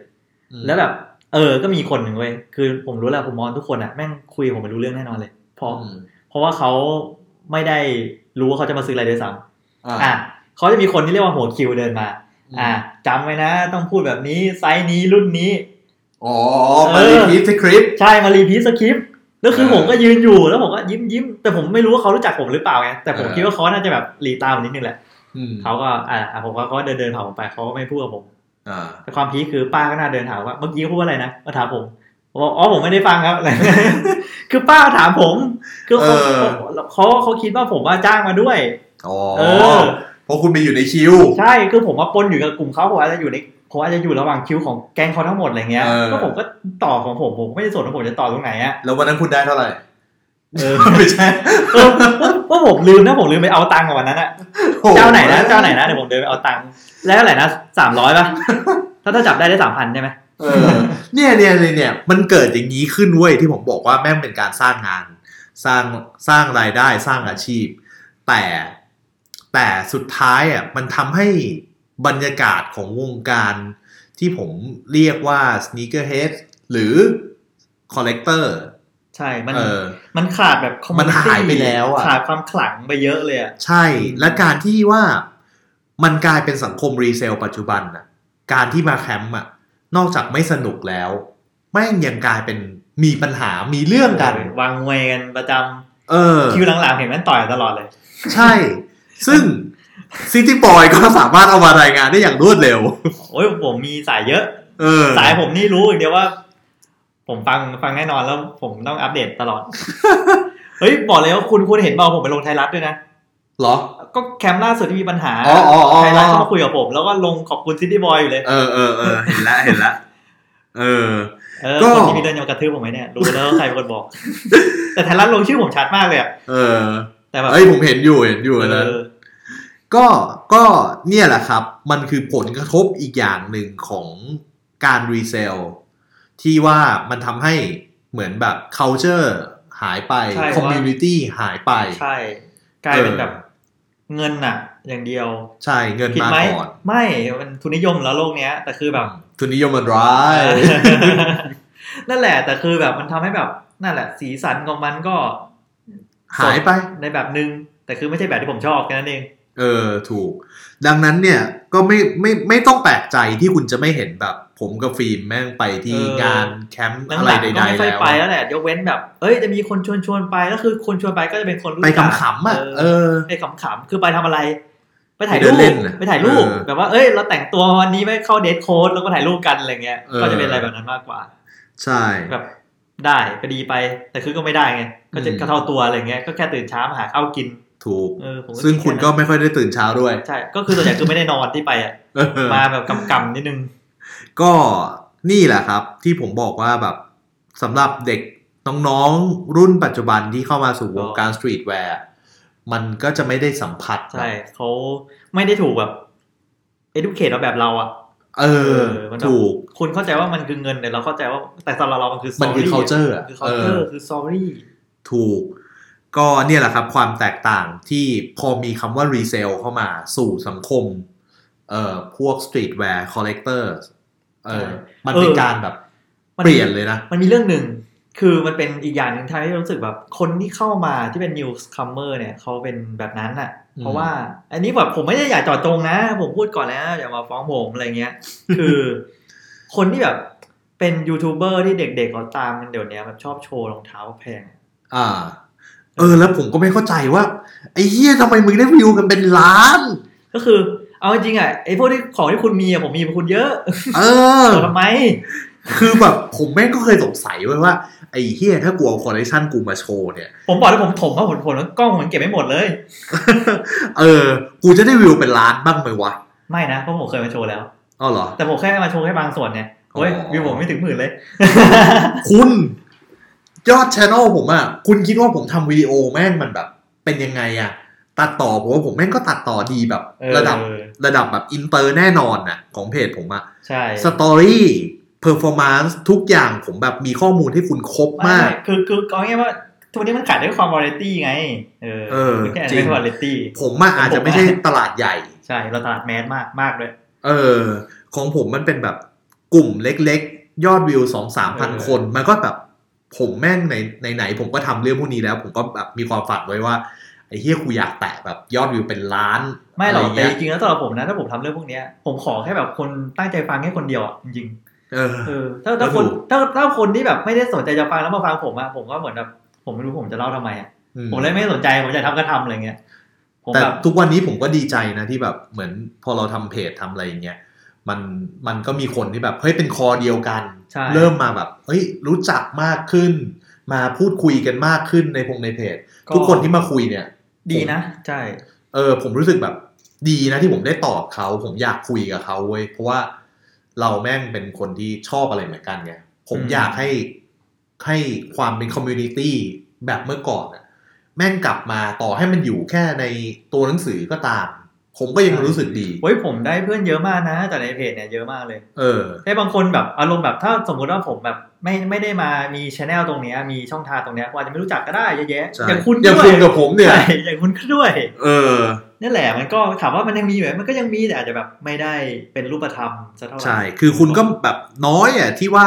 แล้วแบบ เออ ก็มีคนหนึ่งเว้ยคือผมรู้แล้วผมมองทุกคนอะแม่งคุยกับผมไม่รู้เรื่องแน่นอนเลยเพราะอืมเพราะว่าเขาไม่ได้รู้ว่าเขาจะมาซื้ออะไรด้วยซ้อ่าอะเขาจะมีคนที่เรียกว่าหัวคิวเดินมา อะจำไว้นะ ต้องพูดแบบนี้ไซส์นี้รุ่นนี้อ๋อมา repeat script ใช่มา repeat script แล้วคือเออผมก็ยืนอยู่แล้วผมก็ยิ้มยิ้มแต่ผมไม่รู้ว่าเขารู้จักผมหรือเปล่าไงแต่ผมเออคิดว่าเขาน่าจะแบบหลิ่วตาผมนิดนึงแหละอืม เขาก็อ่าอะผมก็เขาก็เดินเดินผ่านผมไปเขาก็ไม่พูดกับผมอ่าแต่ความ peak คือป้าก็น่าเดินถามว่าเมื่อกี้เขาพูดว่าอะไรนะมาถามผมผมบอกอ๋อผมไม่ได้ฟังครับคือป้าถามผม คือเขาเออเขาเขาคิดว่าผมว่าจ้างมาด้วยอ๋อเออเพราะคุณไปอยู่ในคิว ใช่คือผมว่าปนอยู่กับกลุ่มเขาผมอาจจะอยู่ในผมอาจจะอยู่ระหว่างคิวของแก๊งเขาทั้งหมดอะไรเงี้ยเออก็ผมก็ต่อของผมผมไม่ได้สนว่าผมจะต่อตรงไหนอะแล้ววันนั้นคุณได้เท่าไหร่ เออไม่ใช่เออว่าผมลืมนะผมลืมไปเอาตังค์กับวันนั้นอะเจ้าไหนนะเจ้าไหนนะเดี๋ยวผมเดินไปเอาตังค์แล้วเท่าไหร่นะสามร้อยป่ะถ้าถ้าจับได้ได้สามพันใช่ไหมเออเนี่ยเนี่ยเนี่ยเนี่ยมันเกิดอย่างนี้ขึ้นเว้ยที่ผมบอกว่าแม่งเป็นการสร้างงาน สร้างสร้างรายได้สร้างอาชีพ แต่แต่สุดท้ายอะมันทำให้บรรยากาศของวงการที่ผมเรียกว่า sneakerhead หรือ collector ใช่ มันเออ มันขาดแบบมัน community หายไปแล้วอะ ขาดความขลังไปเยอะเลยอะใช่ และการที่ว่ามันกลายเป็นสังคมรีเซลปัจจุบันน่ะ การที่มาแคมป์อะ นอกจากไม่สนุกแล้ว แม่งยังกลายเป็นมีปัญหา มีเรื่องกัน วางมวยกันประจเออำคิวหลังๆเห็นมันต่อยตลอดเลย ใช่ ซึ่งซิตี้บอยก็สามารถเอามารายงานได้อย่างรวดเร็ว โอ้ยผมมีสายเยอะ เออ สายผมนี่รู้อย่างเดียวว่า ผมฟังฟังแน่นอนแล้วผมต้องอัปเดตตลอด เฮ้ย บอกเลยว่าคุณคุณเห็นเปล่าผมไปลงไทยรัฐด้วยนะเหรอ ก็แคมป์ล่าสุดที่มีปัญหาอ๋ออ๋ออ๋อไทยรัฐเข้ามาคุยกับผม แล้วก็ลงขอบคุณ City Boy อยู่เลย เออเออเออเห็นละเห็นละเออเออก็คนที่มีเดินยมากระทืบผมไหมเนี่ยรู้แล้วว่าใครเป็นคนบอก แต่ไทยรัฐลงชื่อผมชัดมากเลยอะเออ แต่แบบเอ้ยผมเห็นอยู่เห็นอยู่เออันนั้นอก็ก็เนี่ยแหละครับ มันคือผลกระทบอีกอย่างหนึ่งของการ resell ที่ว่ามันทำให้เหมือนแบบ culture หายไป ใช่ community หายไป ใช่ กลายเป็นเออแบบเงินอะอย่างเดียว ใช่เงินผิดมาไหมก่อนไม่มันทุนนิยมแล้วโลกเนี้ย แต่คือแบบ ทุนนิยมมันร้าย นั่นแหละ แต่คือแบบมันทำให้แบบนั่นแหละ สีสันของมันก็หายไป ในแบบนึง แต่คือไม่ใช่แบบที่ผมชอบแค่นั้นเอง เออถูก ดังนั้นเนี่ยก็ไม่ไม่ไม่ต้องแปลกใจที่คุณจะไม่เห็นแบบ ผมกับฟิล์มแม่งไปที่เออ งานแคมป์หอะไรลังๆใดก็ไม่ๆค่อยแล้วไปอะแล้วแหละยกเว้นแบบ เอ้ยจะมีคนชวนชวนๆไปแล้วคือคนชวนไปก็จะเป็นคนรู้ไปจักขำๆอะเออ ไปขำๆคือไปทำอะไร ไปถ่ายไปเดิรูนปเล่นน่ะไปถ่ายรูปเออแบบว่าเอ้ยเราแต่งตัววันนี้ไม่เข้าเดทโค้ดแล้วก็ถ่ายรูปกันอะไรเงี้ยเออ ก็จะเป็นอะไรแบบนั้นมากกว่า ใช่ แบบได้ก็ดีไป แต่คือก็ไม่ได้ไงก็จะอืม กระเท่าตัวอะไรเงี้ยก็แค่ตื่นเช้ามาหาข้าวกิน ถูกเออผมก็ซึ่งดคุณแนั้นก็ไม่ค่อยได้ตื่นเช้าด้วย ใช่ ก็คือส่วนใหญ่คือไม่ได้นอนที่ไปอะเออมาแบบกำๆนิดนึง ก็นี่แหละครับ ที่ผมบอกว่าแบบสำหรับเด็กน้องๆ รุ่นปัจจุบันที่เข้ามาสู่วงการสตรีทแวร์มันก็จะไม่ได้สัมผัส ใช่เขาไม่ได้ถูกแบบ educate เราแบบเราอะเออมันแบบถูก คุณเข้าใจว่ามันคือเงินแต่เราเข้าใจว่าแต่สำหรับเรามันคือมันคือ story ะ culture อะคือเอ culture อคือ story ถูก ก็เนี่ยแหละครับความแตกต่างที่พอมีคำว่า resell เข้ามาสู่สังคมเอ่อพวก streetwear collector เออมันเป็นเออการแบบมันเปลี่ยนเลยนะ มันมีเรื่องหนึ่งคือมันเป็นอีกอย่างหนึ่งทำให้รู้สึกแบบคนที่เข้ามาที่เป็น newcomer เนี่ยเขาเป็นแบบนั้นอะอืมเพราะว่า อันนี้แบบผมไม่ได้อยากเจาะจงนะ ผมพูดก่อนแล้วอย่ามาฟ้องผมอะไรเงี้ย คือ คนที่แบบเป็นยูทูบเบอร์ที่เด็กๆเขาตามกันเดี๋ยวนี้แบบชอบโชว์รองเท้าแพง อ่า เออแล้วผมก็ไม่เข้าใจว่าไอ้เหี้ยทำไมมึงได้วิวกันเป็นล้าน ก็คือ เอาจริงๆอะไอ้พวกที่ของที่คุณมีอะผมมีกว่าคุณเยอะ เออโชว์ทำไม คือแบบผมแม่งก็เคยสงสัยไว้ว่าไอ้เหี้ยถ้ากูเอาคอลเลคชันกูมาโชว์เนี่ย ผมบอกแล้วผมถมว่าผมผมแล้วกล้องผมเก็บไม่หมดเลย เออ กูจะได้วิวเป็นล้านบ้างไหมวะ ไม่นะเพราะผมเคยมาโชว์แล้วอ้าวเหรอแต่ผมแค่มาโชว์แค่บางส่วนเนี่ยโอ้ยอ๋อวิวผมไม่ถึงหมื่นเลย คุณ ยอดช anel ผมอะคุณคิดว่าผมทำวิดีโอแม่งมันแบบ เป็นยังไงอะตัดต่อผมว่าผมแม่งก็ตัดต่อดีแบบเออระดับระดับแบบอินเตอร์แน่นอนอะของเพจผมอะใช่ story performance ทุกอย่างผมแบบมีข้อมูลให้คุณครบไม่มากไม่คือคือเอาง่ายๆว่าทุกวันนี้มันขายด้วยความวาไรตี้ไง เออเออมันแค่จริงเป็นวาไรตี้ผมอะอาจจะไม่ใช่ตลาดใหญ่ ใช่เราตลาด mass มากมากเลยเออ ของผมมันเป็นแบบกลุ่มเล็กๆ ยอดวิวสองสามพันเออคน มันก็แบบ ผมแม่งในในไหนๆผมก็ทำเรื่องพวกนี้แล้ว ผมก็แบบมีความฝันไว้ว่าไอ้เฮียกูอยากแตะแบบยอดวิวเป็นล้าน ไม่หรอกะแต่เงี้จยริงๆแล้วสำหรับผมนะถ้าผมทำเรื่องพวกเนี้ยผมขอแค่แบบคนตั้งใจฟังแค่คนเดียวอะจริงเออๆเออถ้าถ้าคนก็ถูกถ้าถ้าคนที่แบบไม่ได้สนใจจะฟังแล้วมาฟังผมอะผมก็เหมือนแบบผมไม่รู้ผมจะเล่าทำไมอะอืมผมเลยไม่สนใจผมจะทำก็ทำอะไรเงี้ยผมแต่แบบทุกวันนี้ผมก็ดีใจนะที่แบบเหมือนพอเราทำเพจทำอะไรอย่างเงี้ย มันมันก็มีคนที่แบบเฮ้ยเป็นคอเดียวกันใช่เริ่มมาแบบเฮ้ยรู้จักมากขึ้น มาพูดคุยกันมากขึ้นในพงในเพจ ทุกคนที่มาคุยเนี่ย ดีนะใช่เออผมรู้สึกแบบดีนะที่ผมได้ตอบเขา ผมอยากคุยกับเขาเว้ยเพราะว่าเราแม่งเป็นคนที่ชอบอะไรเหมือนกันไงผมอืมอยากให้ให้ความเป็น communityแบบเมื่อก่อนอะแม่งกลับมาต่อให้มันอยู่แค่ในตัวหนังสือก็ตาม ผมก็ยังรู้สึกดีเฮ้ยผมได้เพื่อนเยอะมากนะ แต่ในเพจเนี่ยเยอะมากเลย เออให้บางคนแบบอารมณ์แบบถ้าสมมุติว่าผมแบบไม่ไม่ได้มามีชแนลตรงเนี้ยมีช่องทางตรงเนี้ยว่าจจะไม่รู้จักก็ได้เยอะแยะใช่อย่างคุณอย่างด้วคุณยกับผมเนี่ยใช่อย่างคุณด้วย เออนั่นแหละมันก็ถามว่ามันยังมีอยู่ไหมมันก็ยังมีแต่อาจจะแบบไม่ได้เป็นรูปธรรมซะเท่าไหร่ใช่คือคุณก็แบบน้อยอะที่ว่า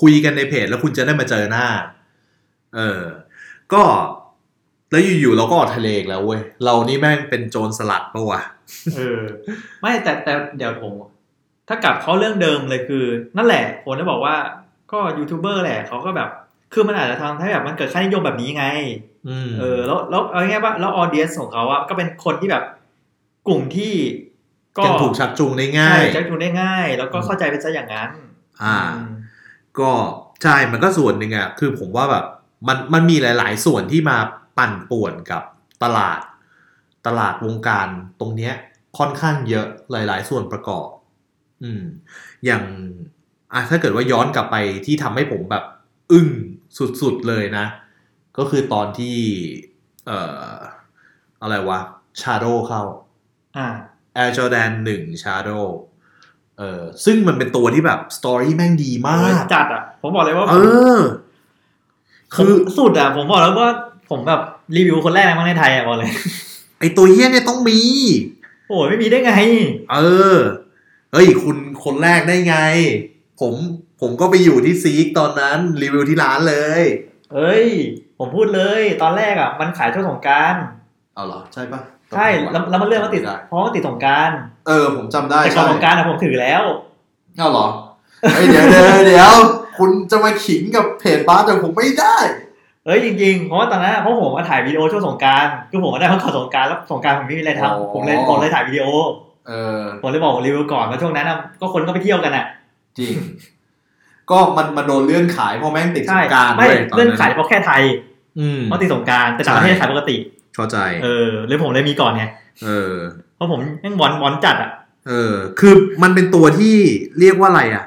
คุยกันในเพจแล้วคุณจะได้มาเจอหน้า เออ ก็ แล้วอยู่ๆเราก็ออกทะเลอีกแล้วเว้ย เรานี่แม่งเป็นโจรสลัดปะวะ เออ ไม่แต่แต่เดี๋ยวผม ถ้ากลับเขาเรื่องเดิมเลยคือ นั่นแหละผมจะบอกว่าก็ยูทูบเบอร์แหละเขาก็แบบ คือมันอาจจะทำให้แบบมันเกิดค่านิยมแบบนี้ไงอืมเออ แล้วแล้วเอาง่ายๆว่าแล้วออเดียสของเขาอะก็เป็นคนที่แบบกลุ่มที่ ก็ยังถูกชักจูงได้ง่าใช่ยจะดูได้ง่าย แล้วก็เข้าใจไปซะอย่างนั้น อ่าอืมก็ใช่มันก็ส่วนหนึ่งอะคือผมว่าแบบมันมันมีหลาย ๆ ส่วนที่มา ปั่นป่วนกับตลาด ตลาดวงการตรงเนี้ยค่อนข้างเยอะหลาย ๆ ส่วนประกอบ อืม อย่างอะถ้าเกิดว่าย้อนกลับไปที่ทำให้ผมแบบ อึ้งสุด ๆ เลยนะ ก็คือตอนที่ เอ่อ อะไรวะ Shadow เข้า อ่า Air Jordan 1 Shadow เออซึ่งมันเป็นตัวที่แบบสตอรี่แม่งดีมาก จัดอะ ผมบอกเลยว่าเออ คือผมสุดอะ ผมบอกแล้วว่า ผมแบบรีวิวคนแรกมั้งในไทยอะบอกเลย ไอตัวเฮี้ยเนี่ยต้องมี โอ้ยไม่มีได้ไง เออ เฮ้ย คุณคนแรกได้ไง ผมผมก็ไปอยู่ที่ซีกตอนนั้นรีวิวที่ร้านเลย เอ้ย ผมพูดเลย ตอนแรกอะ มันขายช่วงสงกรารเอาเหรอ ใช่ปะใช่แล้วแล้วมันเลื่อนมาติดได้เพราะว่าติดสงกรารเออ ผมจำได้แต่ก่อนใช่สงกรารอะผมถือแล้วเอาเหรอเฮ้ยเดี๋ยวเดี๋ยวเดี๋ยวคุณจะมาขิงกับเพจบ้าร์แต่ผมไม่ได้ เอ้ยจริงๆเพราะว่าตอนนั้นอะเพราะผมมาถ่ายวิดีโอช่วงสงกรารคือผมมาได้มาก่อนสงกรารแล้วสงกรารผมไม่มีอะไรอ๋อทำผมเลยผมเลยถ่ายวิดีโอเออผมเลยบอกผมรีวิวก่อนว่าช่วงนั้นอะก็คนก็ไปเที่ยวกันอะ จริง ก็มันมันโดนเลื่อนขายเพราะแม่งติดสใช่งกรารไม่ด้วยตเลื่อนขายเฉพาะแค่ไทยอืมเพราะติดสงกรานต์แต่ต่างประเทศขายปกติเข้าใจ เออเลยผมเลยมีก่อนไงเออ เพราะผมยังบอลบอลจัดอะเออ คือมันเป็นตัวที่เรียกว่าอะไรอะ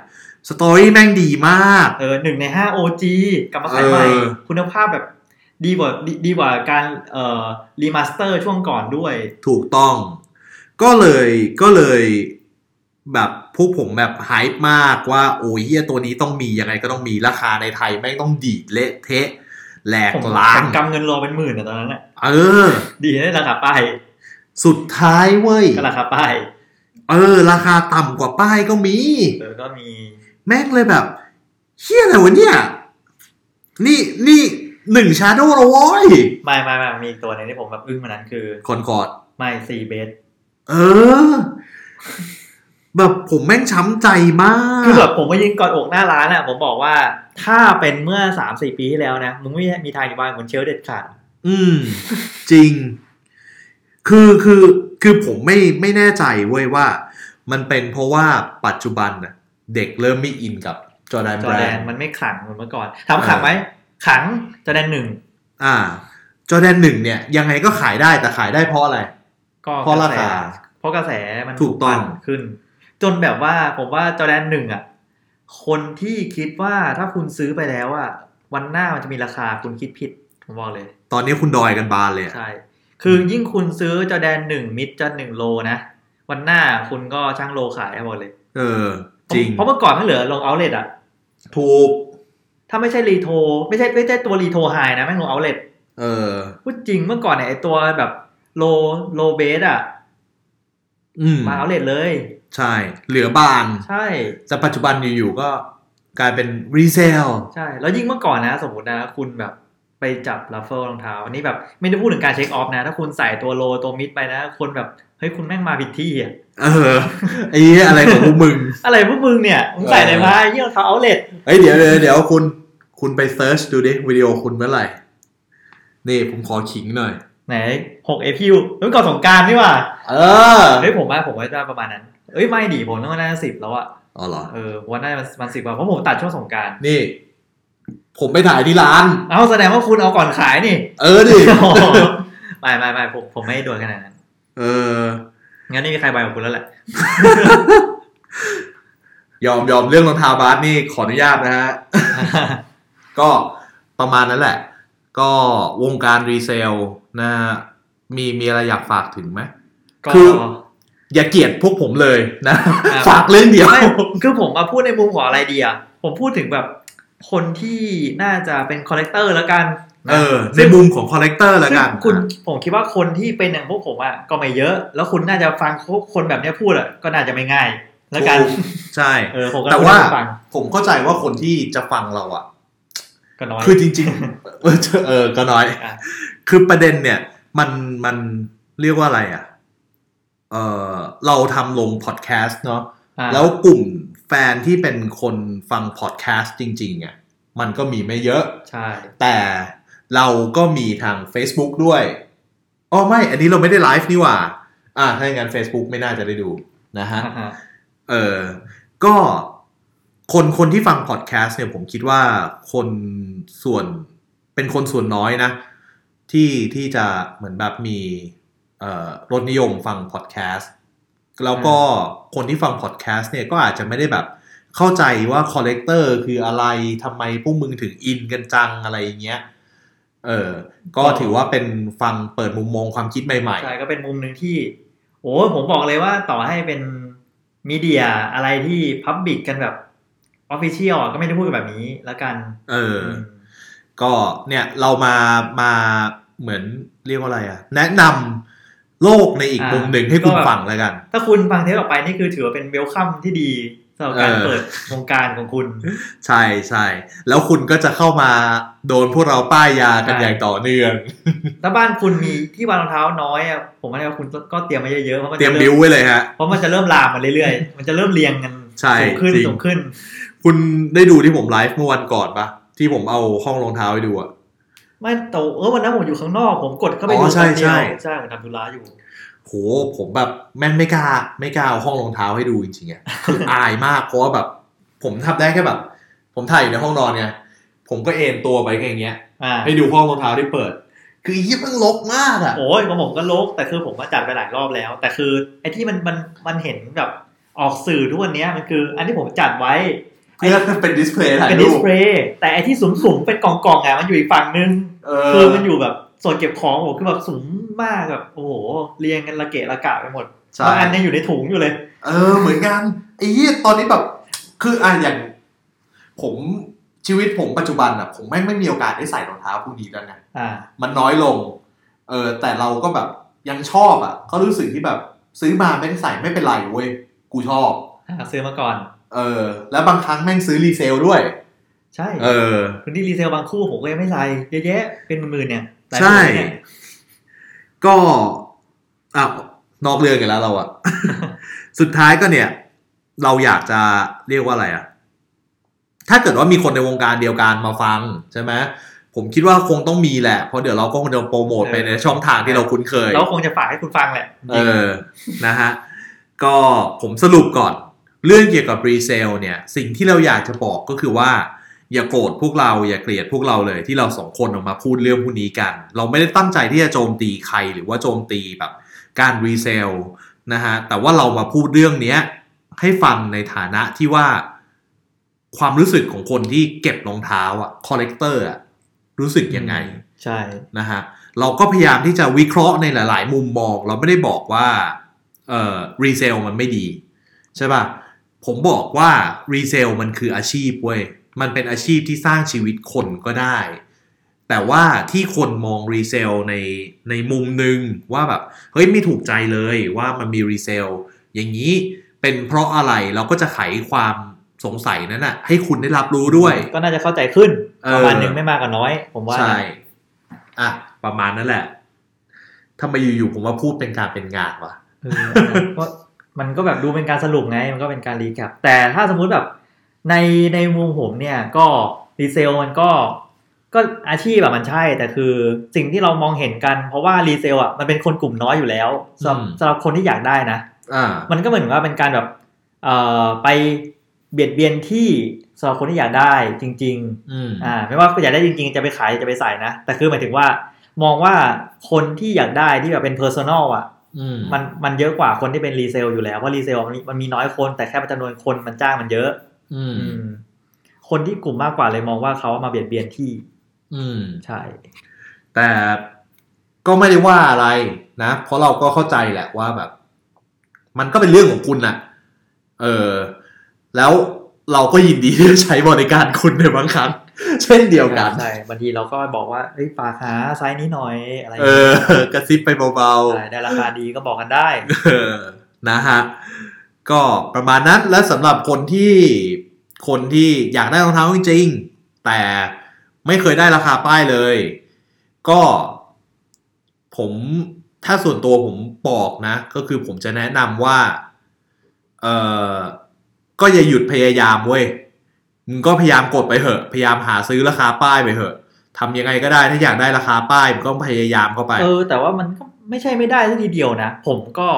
story แม่งดีมาก เออหนึ่งในห้า OG กลับมาขายใหม่เออคุณภาพแบบดีกว่าดีดีกว่าการเอ่อ remaster ช่วงก่อนด้วย ถูกต้อง ก็เลยก็เลยแบบพวกผมแบบ hype มากว่าโอ้ยเฮียตัวนี้ต้องมียังไงก็ต้องมีราคาในไทยแม่งต้องดีดเละเทะแหลกผมล้าผงมกำเงินรอเป็นหมื่นอะตอนนั้นอะเออ ดีได้ราคาป้ายสุดท้ายเว้ยก็ราคาป้ายเออ ราคาต่ำกว่าป้ายก็มีเออก็มี แม่งเลยแบบเฮียอะไรวะเนี่ย นี่นี่หนึ่งชาโดว์แล้วโว้ยไม่ไม่ไม่มีอีกตัวหนึงที่ผมแบบอึ้งมานั้นคือคอนคอร์ด ไม่ซีเบสเออ แบบผมแม่งช้ำใจมาก คือแบบผมมายืนกอดอกหน้าร้านอะผมบอกว่าถ้าเป็นเมื่อสามสี่ปีที่แล้วนะ มึงไม่มีทางอยู่บ้านเหมือนเชลเด็ดขาด อืม จริง คือคือคือผมไม่ไม่แน่ใจเว้ยว่า มันเป็นเพราะว่าปัจจุบันน่ะ เด็กเริ่มไม่อินกับจอร์แดนจแบอรแดนนด์มันไม่ขังเหมือนเมื่อก่อนถามขังไหมขังจอแดนหนึ่งอ่า จอร์แดนหนึ่งเนี่ย ยังไงก็ขายได้แต่ขายได้เพราะอะไรก็เพราะราคากแสเพราะกระแสมันถูกต้องปั่นขึ้น จนแบบว่าผมว่าจอแดนหนึ่งอะ คนที่คิดว่าถ้าคุณซื้อไปแล้วอะวันหน้ามันจะมีราคาคุณคิดผิดผมบอกเลย ตอนนี้คุณดอยกันบานเลยอะใช่คือยิ่งคุณซื้อจอแดนหนึ่ง mid Jordan หนึ่ง low นะวันหน้าคุณก็ชั่งโลขายให้หมดเลย เออ จริง เพราะเมื่อก่อนแม่งเหลือลง outlet อะถูก ถ้าไม่ใช่รีโทรไม่ใช่ไม่ใช่ตัว retro high นะแม่งลง outlet เออพูดจริงเมื่อก่อนเนี่ยไอตัวแบบlow low เบสอะอืมมา outlet เลย ใช่ เหลือบานใช่แต่ปัจจุบันอยู่ๆก็กลายเป็น resell ใช่ แล้วยิ่งเมื่อก่อนนะ สมมตินะคุณแบบ ไปจับ raffle รองเท้าอันนี้แบบไม่ได้พูดถึงการ show off นะ ถ้าคุณใส่ตัว low ตัว mid ไปนะ คนแบบ เฮ้ย คุณแม่งมาผิดที่อะเออไอ้เหี้ยอะไรของพวกมึง อะไรพวกมึงเนี่ยมึงใส่อะไรมาเนี่ยรองเท้า outlet เฮ้ยเดี๋ยวเดี๋ยวเดี๋ยวคุณคุณไป search ดูดิวิดีโอคุณเมื่อไหร่นี่ผมขอขิงหน่อย ไหนหกเอพิวเฮ้ยก่อนสงกรารนี่หว่าเออเฮ้ยผมว่าผมว่าจะประมาณนั้นเอ้ยไม่ดิผมต้องน่าสิบแล้วอะอ๋อเหรอเออวันน่ามันมันสิบกว่าเพราะผมตัดช่วงสงกรารนี่ ผมไปถ่ายที่ร้าน เอ้าแสดงว่าคุณเอาก่อนขายนี่ เออดิไม่ไม่ไม่ผมผมไม่ได้โดนขนาดนั้น เออ งั้นไม่มีใครไปกับคุณแล้วแหละ ยอมยอมเรื่องรองเท้าบาสนี่ขออนุญาตนะฮะ ก็ประมาณนั้นแหละ ก็วงการ resell นะฮะมีมีอะไรอยากฝากถึงไหมก็คืออย่าเกลียดพวกผมเลยนะครับฝากเรื่องเดียวไม่คือผมมาพูดในมุมของอะไรดีอะผมพูดถึงแบบ คนที่น่าจะเป็น collector แล้วกันนะเออในมุมของ collector แล้วกันซึ่งคุณผมคิดว่าคนที่เป็นอย่างพวกผมอะก็ไม่เยอะ แล้วคุณน่าจะฟังคนแบบเนี้ยพูดอะก็น่าจะไม่ง่ายแล้วกันถูใช่เออผมก็แต่ว่าพูดให้คุณฟังผมเข้าใจว่าคนที่จะฟังเราอะก็น้อยคือจริงๆเออเออก็น้อยอะคือประเด็นเนี่ย มันมันเรียกว่าอะไรอะเออเราทำลงพอดแคสต์เนาะอะแล้วกลุ่ม แฟนที่เป็นคนฟังพอดแคสต์จริงๆอะมันก็มีไม่เยอะ ใช่ แต่เราก็มีทาง Facebook ด้วยอ๋อไม่ อันนี้เราไม่ได้ไลฟ์นี่หว่า อ่า ถ้าอย่างนั้น Facebook ไม่น่าจะได้ดูนะฮะอ่าฮะเออ ก็คนคนที่ฟังพอดแคสต์เนี่ยผมคิดว่าคนส่วนเป็นคนส่วนน้อยนะ ที่ที่จะเหมือนแบบมีเอ่อรสนิยมฟังพอดแคสต์ แล้วก็คนที่ฟังพอดแคสต์เนี่ยก็อาจจะไม่ได้แบบเข้าใจว่า collector คืออะไรทำไมพวกมึงถึงอินกันจังอะไรอย่างเงี้ยเออ ก็ถือว่าเป็นฟังเปิดมุมมองความคิดใหม่ใช่ก็เป็นมุมหนึ่งที่ โอ้ผมบอกเลยว่าต่อให้เป็นมีเดียอะไรที่พับบิกกันแบบออฟฟิเชียลก็ไม่ได้พูดกันแบบนี้แล้วกันๆเออ ก็เนี่ยเรามามาเหมือนเรียกว่าอะไรอะแนะนำ โลกในอีกอ่ามุมุมหนึ่งให้คุณก็ฟังแล้วกัน ถ้าคุณฟังเทปต่อไปนี่คือถือว่าเป็นเวลคัมที่ดีสำหรับการเออเปิดวงการของคุณ ใช่ใช่แล้วคุณก็จะเข้ามาโดนพวกเราป้ายยากันใช่อย่างต่อเนื่องถ้าบ้านคุณมีที่วางรองเท้าน้อยอะผมว่าคุณก็เตรียมมาเยอะๆเพราะมันเตรียจะมเริ่บิ้วมไว้เลยฮะเพราะมันจะเริ่มลามมาเรื่อยๆ มันจะเริ่มเรียงกันใช่สูงขึ้นจริงสูงขึ้น คุณได้ดูที่ผมไลฟ์เมื่อวันก่อนปะที่ผมเอาห้องรองเท้าให้ดูอะ ไม่โตเออวันนั้นผมอยู่ข้างนอก ผมกดเข้าไปอ๋ดูอใช่คนเดียวใช่ใช่ผมทำธุระอยู่โหผมแบบแม่งไม่กล้าไม่กล้าเอาห้องรองเท้าให้ดูจริงๆอะคืออายมากเพราะว่าแบบ ผมทำได้แค่แบบ ผมถ่ายอยู่ในห้องนอนไงผมก็เอนตัวไปแค่อย่างเงี้ยอ่าให้ดูห้องรองเท้าที่เปิด คือยี่มันรกมากอะโอ้ยของผมก็รก แต่คือผมก็จัดไปหลายรอบแล้ว แต่คือไอ้ที่มันมันมันเห็นแบบออกสื่อทุกวันเนี้ยมันคือ อันที่ผมจัดไว้ เพื่อเป็น display ถ่ายเป็น display แต่ไอ้ที่สูงสูงๆเป็นกล่องกล่องๆอะมันอยู่อีกฝั่งนึงเอคืออมันอยู่แบบส่วนเก็บของผมคือแบบสูงมากแบบโอ้โหเรียงกันระเกะระกะไปหมดใช่บางอันยังอยู่ในถุงอยู่เลย เออเหมือนกันไอ้ยี่ตอนนี้แบบ คืออะอย่าง ผมชีวิตผมปัจจุบันอะผมแม่งไม่มีโอกาสได้ใส่รองเท้าพวกนี้แล้วไงอ่ามันน้อยลง เออ แต่เราก็แบบยังชอบอะก็รู้สึกที่แบบ ซื้อมาไม่ได้ใส่ไม่เป็นไรเว้ยกูชอบอ่าซื้อมาก่อน เออ แล้วบางครั้งแม่งซื้อ resell ด้วย ใช่ เออพื้นที่ resell บางคู่ผมก็ยังไม่ใส่เยอะแยะเป็นหมื่นๆเนี่ยหลายใช่หมื่นเนี่ยก็อะนอกเรื่องกันแล้วเราอะสุดท้ายก็เนี่ย เราอยากจะเรียกว่าอะไรอะถ้าเกิดว่ามีคนในวงการเดียวกันมาฟังใช่ไหมผมคิดว่าคงต้องมีแหละ เพราะเดี๋ยวเราก็คงจะโปรโมทไปในช่องทางที่เราคุ้นเคย เราคงจะฝากให้คุณฟังแหละ เออ นะฮะ ก็ผมสรุปก่อน เรื่องเกี่ยวกับรีเซลเนี่ยสิ่งที่เราอยากจะบอกก็คือว่าอย่าโกรธพวกเราอย่าเกลียดพวกเราเลยที่เราสองคนออกมาพูดเรื่องพวกนี้กัน เราไม่ได้ตั้งใจที่จะโจมตีใครหรือว่าโจมตีแบบการ resell นะฮะแต่ว่าเรามาพูดเรื่องเนี้ยให้ฟังในฐานะที่ว่าความรู้สึกของคนที่เก็บรองเท้าอะ collector อะรู้สึกยังไง ใช่นะฮะเราก็พยายามที่จะวิเคราะห์ในหลาย ๆ มุมมอง เราไม่ได้บอกว่าเอ่อ resell มันไม่ดี ใช่ป่ะ ผมบอกว่า resell มันคืออาชีพเว้ย มันเป็นอาชีพที่สร้างชีวิตคนก็ได้ แต่ว่าที่คนมอง resell ในในมุมหนึ่งว่าแบบ เฮ้ยไม่ถูกใจเลยว่ามันมี resell อย่างนี้เป็นเพราะอะไรเราก็จะไขความสงสัยนั้นน่ะ ให้คุณได้รับรู้ด้วย ก็น่าจะเข้าใจขึ้นเออประมาณหนึ่งไม่มากก็น้อย ผมว่าใช่อะประมาณนั้นแหละทำไมอยู่ๆผมว่าพูดเป็นการเป็นงานวะเออก็ มันก็แบบดูเป็นการสรุปไง มันก็เป็นการ recap แต่ถ้าสมมุติแบบในในมุมผมเนี่ยก็ resell มันก็ก็อาชีพแบบมันใช่ แต่คือสิ่งที่เรามองเห็นกัน เพราะว่า resell อะมันเป็นคนกลุ่มน้อยอยู่แล้วสำหรับอืมสำหรับคนที่อยากได้นะอ่ามันก็เหมือนว่าเป็นการแบบเอ่อไปเบียดเบียนที่สำหรับคนที่อยากได้จริงๆอืมอ่าไม่ว่าอยากได้จริง ๆ จะไปขายจะไปใส่นะ แต่คือหมายถึงว่ามองว่าคนที่อยากได้ที่แบบเป็น personal อะอื มมันมันเยอะกว่าคนที่เป็น resell อยู่แล้วเพราะ resell มันมีมันมีน้อยคนแต่แค่จำนวนคนมันจ้างมันเยอะ อืมอืมคนที่กลุ่มมากกว่าเลยมองว่าเขามาเบียดเบียนที่ อืมใช่ แต่ก็ไม่ได้ว่าอะไรนะ เพราะเราก็เข้าใจแหละว่าแบบ มันก็เป็นเรื่องของคุณน่ะ เออ แล้วเราก็ยินดีที่จะใช้บริการคุณในบางครั้ง เช่นเดียวกันใช่บางทีเราก็บอกว่าเฮ้ยฝากหาไซส์นี้หน่อยอะไรอย่างเอเงี้ยอกระซิบไปเบาๆใช่ได้ราคาดีก็บอกกันได้เออนะฮะก็ประมาณนั้นและสำหรับคนที่คนที่อยากได้รองเท้าจริงๆแต่ไม่เคยได้ราคาป้ายเลย ก็ ผมถ้าส่วนตัวผมบอกนะ ก็คือผมจะแนะนำว่าเออก็อย่าหยุดพยายามเว้ย มึงก็พยายามกดไปเหอะ พยายามหาซื้อราคาป้ายไปเหอะทำยังไงก็ได้ถ้าอยากได้ราคาป้ายมึงก็พยายามเข้าไป เออ แต่ว่ามันก็ไม่ใช่ไม่ได้ซะทีเดียวนะ ผมก็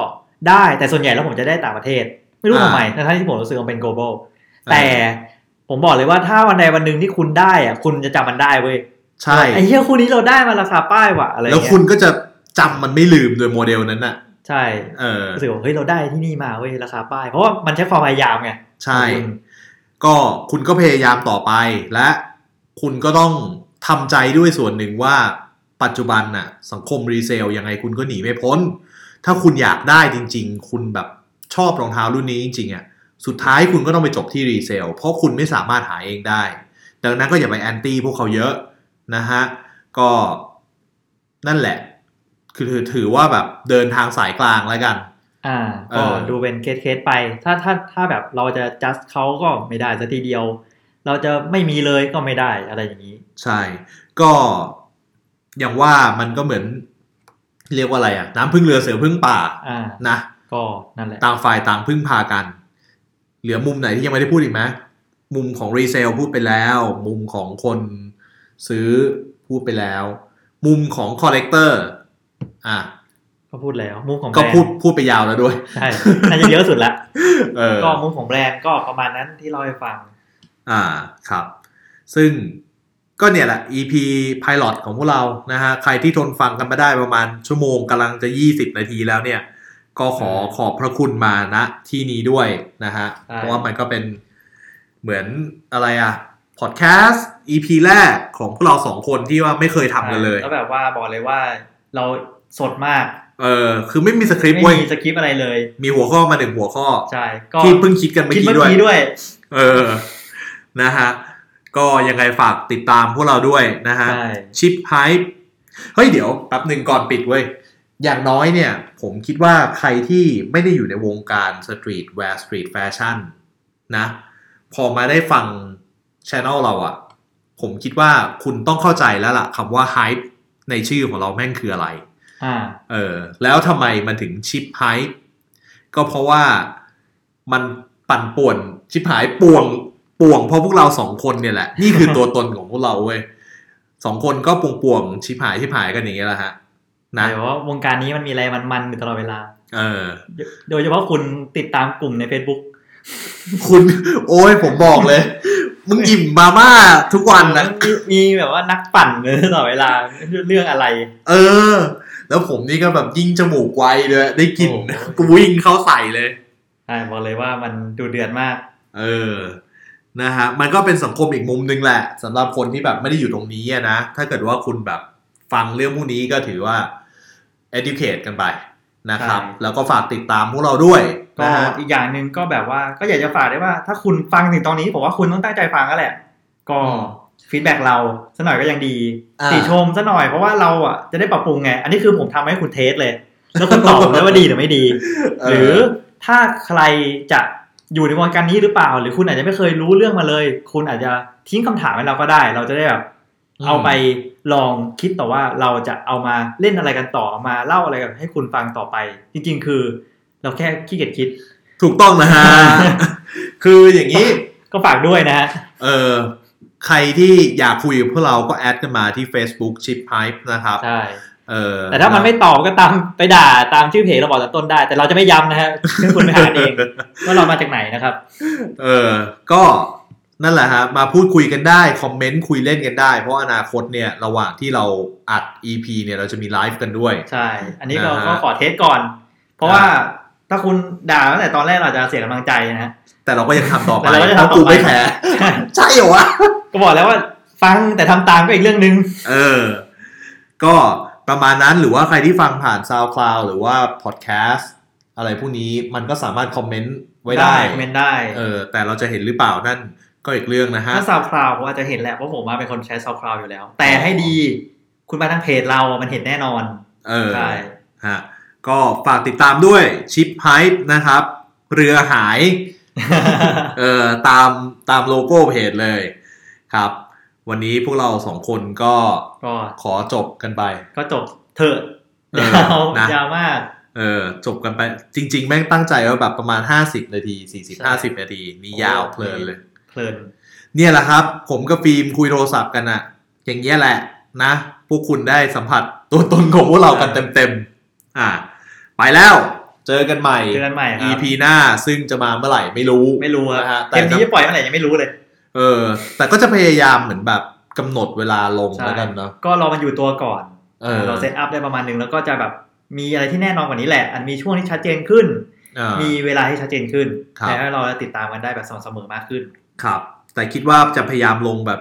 ได้แต่ส่วนใหญ่แล้วผมจะได้ต่างประเทศ ไม่รู้อ่าทำไมทั้งที่ผมรู้สึกว่าเป็น global แต่ผมบอกเลยว่าถ้าวันใดวันหนึ่งที่คุณได้อะคุณจะจำมันได้เว้ยใช่ไอ้เหี้ยคู่นี้เราได้มาราคาป้ายว่ะอะไรแล้วเงี้ยคุณก็จะจำมันไม่ลืมโดยโมเดลนั้นน่ะ ใช่เออรู้สึกว่าเฮ้ยเราได้ที่นี่มาเว้ยราคาป้าย เพราะว่ามันใช้ความพยายามไงใช่ของคุณ ก็คุณก็พยายามต่อไป และคุณก็ต้องทำใจด้วยส่วนหนึ่งว่าปัจจุบันน่ะสังคม resell ยังไงคุณก็หนีไม่พ้น ถ้าคุณอยากได้จริง ๆ คุณแบบชอบรองเท้ารุ่นนี้จริงๆอะสุดท้ายคุณก็ต้องไปจบที่ resell เพราะคุณไม่สามารถหาเองได้ ดังนั้นก็อย่าไป anti พวกเขาเยอะนะฮะก็นั่นแหละ คือถือว่าแบบเดินทางสายกลางแล้วกัน อ่าเอก็อดูเป็นเคสเคสๆไป ถ้าถ้าถ้าแบบเราจะ just เขาก็ไม่ได้สักทีเดียว เราจะไม่มีเลยก็ไม่ได้อะไรอย่างนี้ ใช่ ก็อย่างว่ามันก็เหมือน เรียกว่าอะไรอะน้ำพึ่งเรือเสือพึ่งป่าอ่านะก็นั่นแหละต่างฝ่ายต่างพึ่งพากัน เหลือมุมไหนที่ยังไม่ได้พูดอีกไหมมุมของ resell พูดไปแล้ว มุมของคนซื้อพูดไปแล้ว มุมของ collector อะ ก็พูดแล้วมุมของแบรนด์ก็พูดพูดไปยาวแล้วด้วยใช่น่าจะเยอะสุดละเออก็มุมของแบรนด์ก็ประมาณนั้นที่เราให้ฟัง อ่าครับ ซึ่งก็เนี่ยแหละ EP Pilot ของพวกเรานะฮะใครที่ทนฟังกันมาได้ประมาณชั่วโมงกำลังจะ 20 นาทีแล้วเนี่ย ก็ขอขอบพระคุณมาณที่นี้ด้วยนะฮะใช่เพราะว่ามันก็เป็นเหมือนอะไรอะพอดแคสต์ EP แรกของพวกเราสองคนที่ว่าไม่เคยทำกันเลยแล้วแบบว่าบอกเลยว่าเราสดมาก เออคือไม่มีสคริปต์ไม่เว้ยมีสคริปต์อะไรเลย มีหัวข้อมาหนึ่งหัวข้อใช่ก็ที่เพิ่งคิดกันเมื่อคิดกี้เมื่อด้วยกี้ด้วย เออนะฮะก็ยังไงฝากติดตามพวกเราด้วยนะฮะใช่ชิปไฮป์เฮ้ยเดี๋ยวแป๊บหนึ่งก่อนปิดเว้ย อย่างน้อยเนี่ย ผมคิดว่าใครที่ไม่ได้อยู่ในวงการ streetwear street fashion นะ พอมาได้ฟังช anel เราอะผมคิดว่าคุณต้องเข้าใจแล้วล่ะคำว่า hype ในชื่อของเราแม่งคืออะไรอ่า เออ แล้วทำไมมันถึงชิบ hype ก็เพราะว่ามันปั่นป่วนชิบหายป่วงป่วงเพราะพวกเราสองคนเนี่ยแหละ นี่คือตัวตนของพวกเราเว้ยสองคนก็ป่วงป่วงๆชิปหายชิปหายกันอย่างเงี้ยแหละฮะนะแต่ว่าวงการนี้มันมีอะไรมันๆอยู่ตลอดเวลา เออ โดยเฉพาะคุณติดตามกลุ่มใน Facebook คุณโอ้ยผมบอกเลย มึงอิ่มมาม่าทุกวันนะมีมีแบบว่านักปั่นเลยตลอดเวลาเรื่องอะไร เออ แล้วผมนี่ก็แบบยิ่งจมูกไวเลยได้กลิ่นโอ้โหกูวิ่งเข้าใส่เลยใช่บอกเลยว่ามันดูเดือดมาก เออนะฮะมันก็เป็นสังคมอีกมุมหนึ่งแหละสำหรับคนที่แบบไม่ได้อยู่ตรงนี้อะนะ ถ้าเกิดว่าคุณแบบฟังเรื่องพวกนี้ก็ถือว่า educate กันไปนะครับใช่แล้วก็ฝากติดตามพวกเราด้วยก็นะฮะอีกอย่างหนึ่งก็แบบว่าก็อยากจะฝากได้ว่า ถ้าคุณฟังถึงตอนนี้ผมว่าคุณต้องตั้งใจฟังก็แหละ ก็ feedback เราสักหน่อยก็ยังดีอ่าติชมสักหน่อยเพราะว่าเราอะจะได้ปรับปรุงไง อันนี้คือผมทำให้คุณ test เลย แล้วคุณตอบผมได้ว่าดีหรือไม่ดี หรือถ้าใครจะอยู่ในวงการนี้หรือเปล่า หรือคุณอาจจะไม่เคยรู้เรื่องมาเลย คุณอาจจะทิ้งคำถามให้เราก็ได้ เราจะได้แบบอืมเอาไปลองคิดต่อว่าเราจะเอามาเล่นอะไรกันต่อมาเล่าอะไรกันให้คุณฟังต่อไป จริง ๆ คือ เราแค่ขี้เกียจคิด ถูกต้องนะฮะ คืออย่างนี้ก็ฝากด้วยนะฮะเออ ใครที่อยากคุยกับพวกเราก็แอดกันมาที่ Facebook Chip Hype นะครับใช่เออแต่ถ้ามันไม่ตอบก็ตามไปด่าตามชื่อเพจเราบอกตอนต้นได้ แต่เราจะไม่ย้ำนะฮะซึ่งคุณไปหาเองว่าเรามาจากไหนนะครับ เออ ก็นั่นแหละฮะมาพูดคุยกันได้ comment คุยเล่นกันได้ เพราะอนาคตเนี่ยระหว่างที่เราอัด EP เนี่ยเราจะมีไลฟ์กันด้วย ใช่ อันนี้เรานะฮะก็ขอ test ก่อน เพราะว่าถ้าคุณด่าตั้งแต่ตอนแรกเราจะเสียกำลังใจนะฮะ แต่เราก็ยังทำต่อไปแต่เราก็จะเพราะทำต่อไปกูไม่แคร์ใช่เหรอวะก็บอกแล้วว่า ฟังแต่ทำตามก็อีกเรื่องหนึ่งเออ ก็ประมาณนั้นหรือว่าใครที่ฟังผ่าน SoundCloud หรือว่า Podcast อะไรพวกนี้มันก็สามารถ comment ไว้ได้ comment ได้เออแต่เราจะเห็นหรือเปล่านั่นก็อีกเรื่องนะฮะถ้า SoundCloud ผมอาจจะเห็นแหละเพราะผมมาเป็นคนใช้ SoundCloud อยู่แล้ว แต่ให้ดีคุณมาทางเพจเราอะมันเห็นแน่นอน เออใช่ฮะก็ฝากติดตามด้วยชิบ hype นะครับ เรือหาย เออตามตามโลโก้เพจเลยครับ วันนี้พวกเราสองคนก็ก็ขอจบกันไป ก็จบเถอะเออยาวนะยาวมาก เออ จบกันไป จริง ๆ แม่งตั้งใจว่าแบบประมาณ50นาทีใช่40 50นาทีนี่ยาวเพลินเลยเพลิน เนี่ยแหละครับ ผมกับฟิล์มคุยโทรศัพท์กันอะอย่างเงี้ยแหละนะพวกคุณได้สัมผัสตัวตนของพวกเรากันเต็มๆอ่า ไปแล้ว เจอกันใหม่เจอกันใหม่ครับ EP หน้าซึ่งจะมาเมื่อไหร่ไม่รู้ไม่รู้นะอะฮะเกแต่มนี้จะปล่อยเมื่อไหร่ยังไม่รู้เลย เออ แต่ก็จะพยายามเหมือนแบบกำหนดเวลาลงใช่แล้วกันเนาะก็รอมันอยู่ตัวก่อนเออเราเซตอัพได้ประมาณหนึ่งแล้วก็จะแบบมีอะไรที่แน่นอนกว่านี้แหละ อันมีช่วงที่ชัดเจนขึ้นอ่ามีเวลาที่ชัดเจนขึ้นครับแต่ให้เราติดตามกันได้แบบสม่ำเสมอมากขึ้น ครับ แต่คิดว่าจะพยายามลงแบบ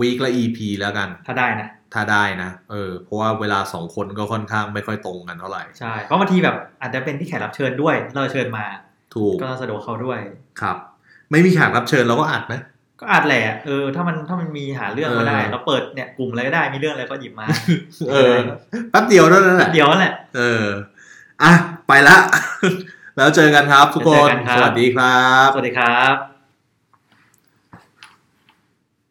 วีคละ EP แล้วกัน ถ้าได้นะ ถ้าได้นะ เออ เพราะว่าเวลาสองคนก็ค่อนข้างไม่ค่อยตรงกันเท่าไหร่ ใช่ เพราะบางทีแบบอาจจะเป็นที่แขกรับเชิญด้วย เราเชิญมา ถูก ก็สะดวกเขาด้วย ครับ ไม่มีแขกรับเชิญเราก็อัดไหมก็อาจแหละ เออ ถ้ามันถ้ามันมีหาเรื่องมาได้เออเราเปิดเนี่ยกลุ่มอะไรก็ได้ มีเรื่องอะไรก็หยิบมา เออ แป๊บเดียวเท่านั้นแหละ เดี๋ยวแหละ เออ อะ ไปละ แล้วเจอกันครับทุกคเจอนกันครับสวัสดีครับ สวัสดีครับ